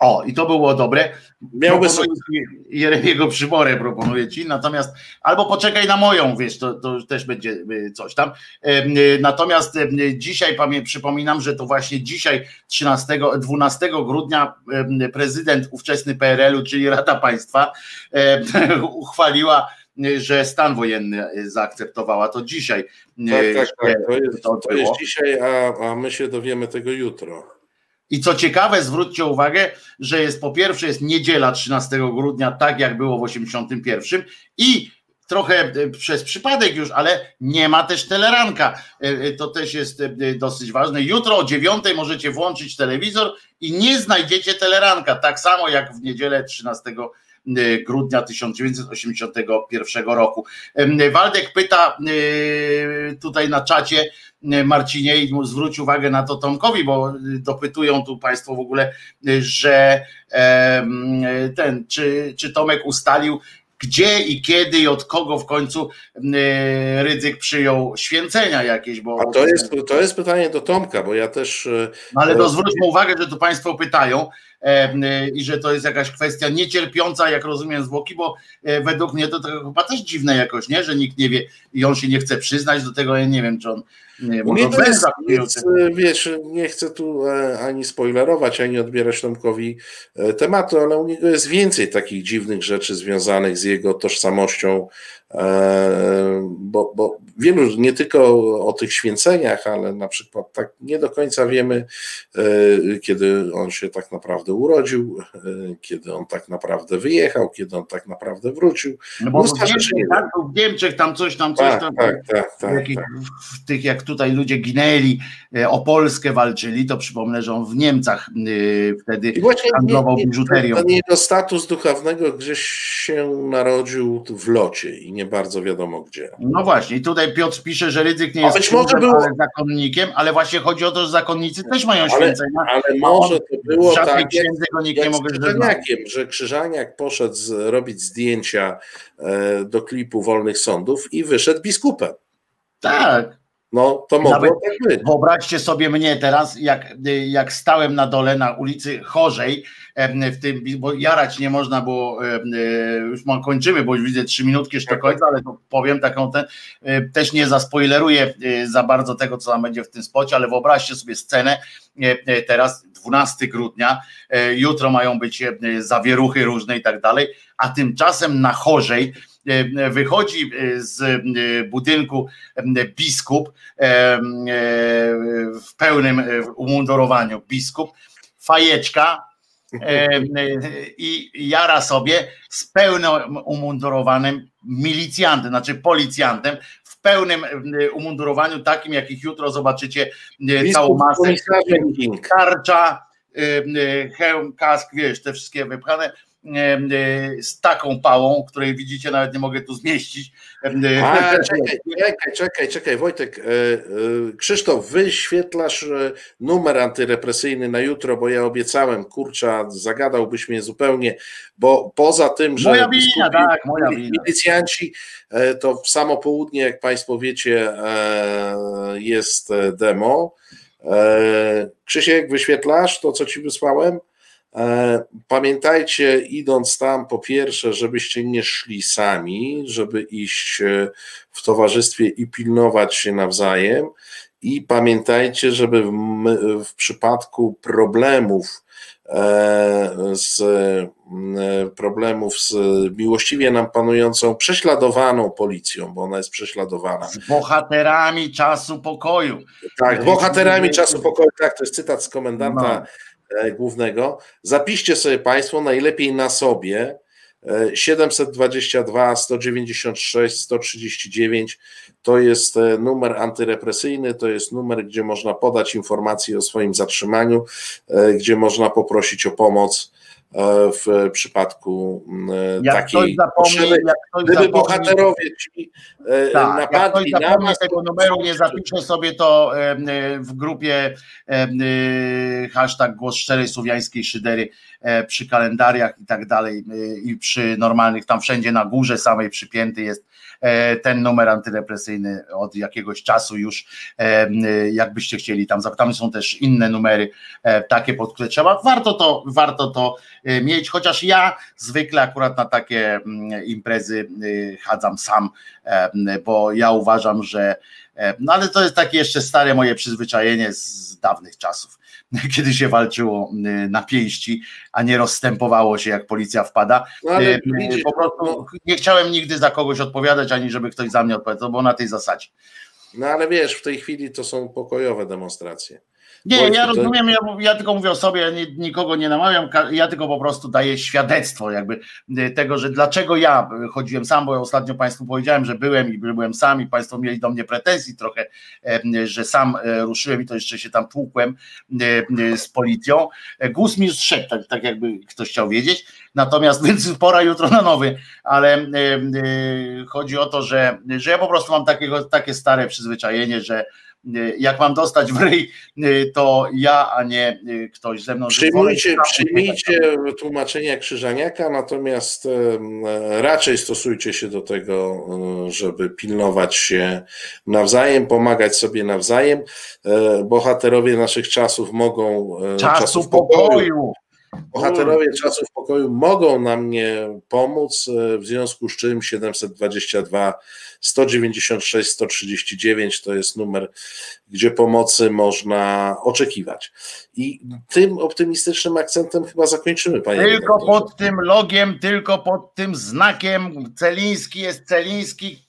O, i to było dobre. Miałby ci Jeremiego przyborę proponuję ci, natomiast albo poczekaj na moją, wiesz, to, to też będzie y, coś tam. Y, Natomiast em, dzisiaj przypominam, że to właśnie dzisiaj 13, 12 grudnia prezydent ówczesny PRL-u, czyli Rada Państwa uchwaliła, y, że stan wojenny y, zaakceptowała. To dzisiaj. y, Tak, tak, tak. To jest, to to jest dzisiaj, a, a my się dowiemy tego jutro. I co ciekawe, zwróćcie uwagę, że jest po pierwsze jest niedziela 13 grudnia, tak jak było w 81 i trochę e, przez przypadek już, ale nie ma też teleranka. E, e, To też jest dosyć ważne. Jutro o 9 możecie włączyć telewizor i nie znajdziecie teleranka, tak samo jak w niedzielę 13 grudnia 1981 roku. Waldek pyta tutaj na czacie, Marcinie i zwróć uwagę na to Tomkowi, bo e, dopytują tu Państwo w ogóle, e, że ten, czy, czy Tomek ustalił, gdzie i kiedy i od kogo w końcu e, Rydzyk przyjął święcenia jakieś, bo... A to jest, to jest pytanie do Tomka, bo ja też... e, No ale to zwróćmy uwagę, że tu Państwo pytają e, e, i że to jest jakaś kwestia niecierpiąca, jak rozumiem, zwłoki, bo e, według mnie to, to chyba też dziwne jakoś, nie? że nikt nie wie i on się nie chce przyznać do tego, ja nie wiem, czy on nie, może to jest, jest, wiesz, nie chcę tu e, ani spoilerować, ani odbierać Tomkowi e, tematu, ale u niego jest więcej takich dziwnych rzeczy związanych z jego tożsamością, e, bo, bo wielu, nie tylko o tych święceniach, ale na przykład tak nie do końca wiemy, e, kiedy on się tak naprawdę urodził, e, kiedy on tak naprawdę wyjechał, kiedy on tak naprawdę wrócił. No bo Mnóstwo w rzeczy Niemczech, nie tak, w Niemczech tam coś, tam coś, Tak, tam, tak, tak, tak, jakich, tak. w tych jak tutaj ludzie ginęli, e, o Polskę walczyli, to przypomnę, że on w Niemcach wtedy I właśnie handlował biżuterią. ten jego status duchownego gdzieś się narodził w locie i nie bardzo wiadomo gdzie. No właśnie, i tutaj Piotr pisze, że Rydzyk nie jest być może ale zakonnikiem, ale właśnie chodzi o to, że zakonnicy też mają Ale, święcenia. ale a może to było tak, księdze go nikt nie. Krzyżaniakiem, że Krzyżaniak poszedł z, robić zdjęcia e, do klipu Wolnych Sądów i wyszedł biskupem. Tak. No to mogło Nawet- tak być. Wyobraźcie sobie mnie teraz, jak, jak stałem na dole na ulicy Chorzej, w tym, bo jarać nie można było, e, już mam, kończymy, bo już widzę trzy minutki jeszcze do końca, ale to powiem taką ten, e, też nie zaspoileruję e, za bardzo tego, co tam będzie w tym spocie, ale wyobraźcie sobie scenę teraz, 12 grudnia, jutro mają być zawieruchy różne i tak dalej, a tymczasem na Chorzej wychodzi e, z e, budynku e, biskup e, e, w pełnym e, umundurowaniu. Biskup, fajeczka e, e, i jara sobie z pełnym umundurowanym milicjantem, znaczy policjantem, w pełnym e, umundurowaniu, takim jakich jutro zobaczycie e, całą Biskup masę tarcza, hełm, kask, wiesz, te wszystkie wypchane z taką pałą, której widzicie, nawet nie mogę tu zmieścić. Y, A, czekaj, czekaj, czekaj, czekaj, Wojtek. e, e, Krzysztof, wyświetlasz e, numer antyrepresyjny na jutro, bo ja obiecałem, kurcza, zagadałbyś mnie zupełnie, bo poza tym, że Moja wina, tak, moja wina. milicjanci, e, to w samo południe, jak Państwo wiecie, e, jest e, demo. E, Krzysiek, wyświetlasz to, co Ci wysłałem? E, Pamiętajcie, idąc tam, po pierwsze, żebyście nie szli sami, żeby iść e, w towarzystwie i pilnować się nawzajem. I pamiętajcie, żeby w, w przypadku problemów e, z problemów z miłościwie nam panującą prześladowaną policją, bo ona jest prześladowana. z bohaterami czasu pokoju. Tak, bohaterami czasu pokoju, tak, to jest cytat z komendanta No. Głównego. Zapiszcie sobie Państwo najlepiej na sobie e, 722 196 139 to jest e, numer antyrepresyjny, to jest numer, gdzie można podać informacje o swoim zatrzymaniu, e, gdzie można poprosić o pomoc e, w przypadku m, e, Jak ktoś takiej potrzeby. jak ktoś Gdyby bohaterowie ci e, tak, jak ktoś napadli na was, tego numeru, nie zapisze sobie to e, w grupie e, hashtag głos szczerej słowiańskiej szydery e, przy kalendariach i tak dalej e, i przy normalnych, tam wszędzie na górze samej przypięty jest e, ten numer antyrepresyjny od jakiegoś czasu już, e, jakbyście chcieli tam, tam są też inne numery e, takie, pod które trzeba, warto to, warto to e, mieć, chociaż ja zwykle akurat na takie imprezy e, chadzam sam, e, bo ja uważam, że e, no ale to jest takie jeszcze stare moje przyzwyczajenie z dawnych czasów, kiedy się walczyło e, na pięści, a nie rozstępowało się jak policja wpada. No, ale widzisz, Po prostu nie chciałem nigdy za kogoś odpowiadać, ani żeby ktoś za mnie odpowiadał, bo na tej zasadzie. No ale wiesz, w tej chwili to są pokojowe demonstracje. Nie, ja rozumiem, ja, ja tylko mówię o sobie, ja nie, nikogo nie namawiam, ja tylko po prostu daję świadectwo jakby y, tego, że dlaczego ja y, chodziłem sam, bo ja ostatnio Państwu powiedziałem, że byłem i byłem sam i Państwo mieli do mnie pretensji trochę, że sam e, ruszyłem i to jeszcze się tam tłukłem e, z policją. E, Guz mi już szedł, tak, tak jakby ktoś chciał wiedzieć, natomiast więc pora jutro na nowy, ale chodzi o to, że, że ja po prostu mam takiego, takie stare przyzwyczajenie, że jak mam dostać w ryj, to ja, a nie ktoś ze mną. Przyjmijcie, przyjmijcie tłumaczenia Krzyżaniaka, natomiast raczej stosujcie się do tego, żeby pilnować się nawzajem, pomagać sobie nawzajem. Bohaterowie naszych czasów mogą czasu, czasu pokoju, pokoju Bohaterowie czasów pokoju mogą nam nie pomóc, e, w związku z czym 722 196 139 to jest numer, gdzie pomocy można oczekiwać. I tym optymistycznym akcentem chyba zakończymy, panie. Tylko redaktorze. pod tym logiem, tylko pod tym znakiem Celiński jest Celiński,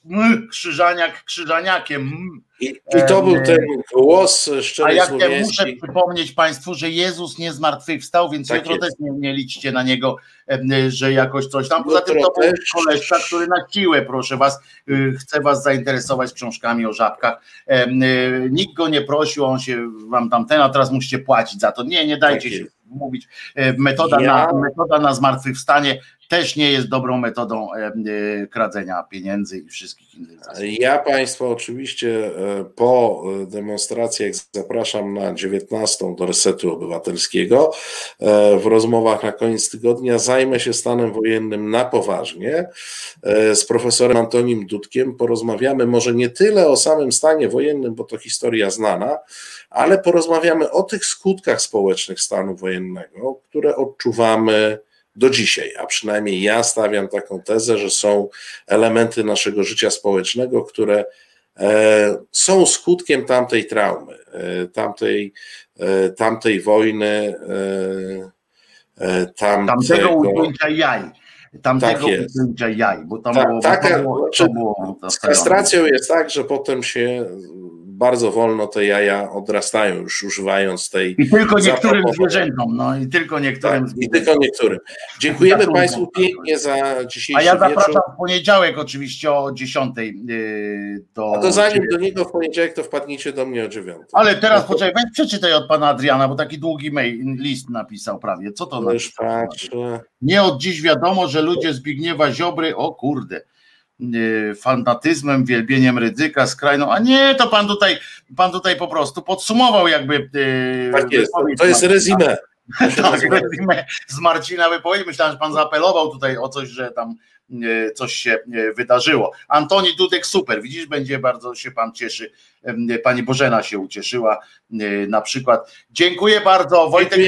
Krzyżaniak Krzyżaniakiem. I, I, to był ten głos szczery A jak ja muszę przypomnieć Państwu, że Jezus nie zmartwychwstał, więc tak jutro jest. też nie, nie liczcie na Niego, że jakoś coś tam. Poza tym to był koleżka, który na siłę, proszę Was, y, chce Was zainteresować książkami o żabkach. Y, nikt go nie prosił, on się Wam tamten, a teraz musicie płacić za to. Nie, nie dajcie tak się mówić. E, metoda, ja... na, metoda na zmartwychwstanie też nie jest dobrą metodą e, e, kradzenia pieniędzy i wszystkich innych zasobów. Ja Państwa oczywiście po demonstracjach zapraszam na 19 do Resetu Obywatelskiego. W rozmowach na koniec tygodnia zajmę się stanem wojennym na poważnie. Z profesorem Antonim Dudkiem porozmawiamy może nie tyle o samym stanie wojennym, bo to historia znana, ale porozmawiamy o tych skutkach społecznych stanu wojennego, które odczuwamy do dzisiaj, a przynajmniej ja stawiam taką tezę, że są elementy naszego życia społecznego, które e, są skutkiem tamtej traumy, e, tamtej, e, tamtej wojny, tamtego, tamtego ujęcia jaj. Tamtego tak jaj, bo tam Ta, było, taka, to było, to było z kastracją jest tak, że potem się bardzo wolno te jaja odrastają, już używając tej. I tylko niektórym zwierzętom, no i tylko niektórym tak, I tylko niektórym. Dziękujemy Państwu pięknie za dzisiejszy A ja zapraszam wieczór. w poniedziałek oczywiście o 10 yy, do. A to zanim do niego w poniedziałek, to wpadnijcie do mnie o 9. Ale teraz no poczekaj, weź przeczytaj od pana Adriana, bo taki długi mail, list napisał prawie. Co to Już patrzę. Nie od dziś wiadomo, że ludzie Zbigniewa Ziobry, o kurde Y, fanatyzmem, wielbieniem ryzyka, skrajną, a nie, to pan tutaj, pan tutaj po prostu podsumował jakby. Y, tak jest, to jest rezime. Tak, rezime z Marcina wypowiedzi. Myślałem, że pan zaapelował tutaj o coś, że tam y, coś się wydarzyło. Antoni Dudek, super, widzisz, będzie bardzo się pan cieszy. Pani Bożena się ucieszyła na przykład. Dziękuję bardzo. Wojtek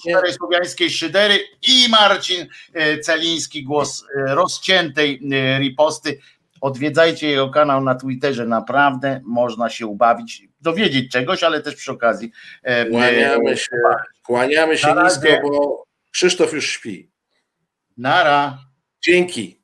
Cztery Słowiańskiej Szydery i Marcin Celiński, głos rozciętej riposty. Odwiedzajcie jego kanał na Twitterze, naprawdę można się ubawić, dowiedzieć czegoś, ale też przy okazji. Kłaniamy się, kłaniamy się nisko, bo Krzysztof już śpi. Nara. Dzięki.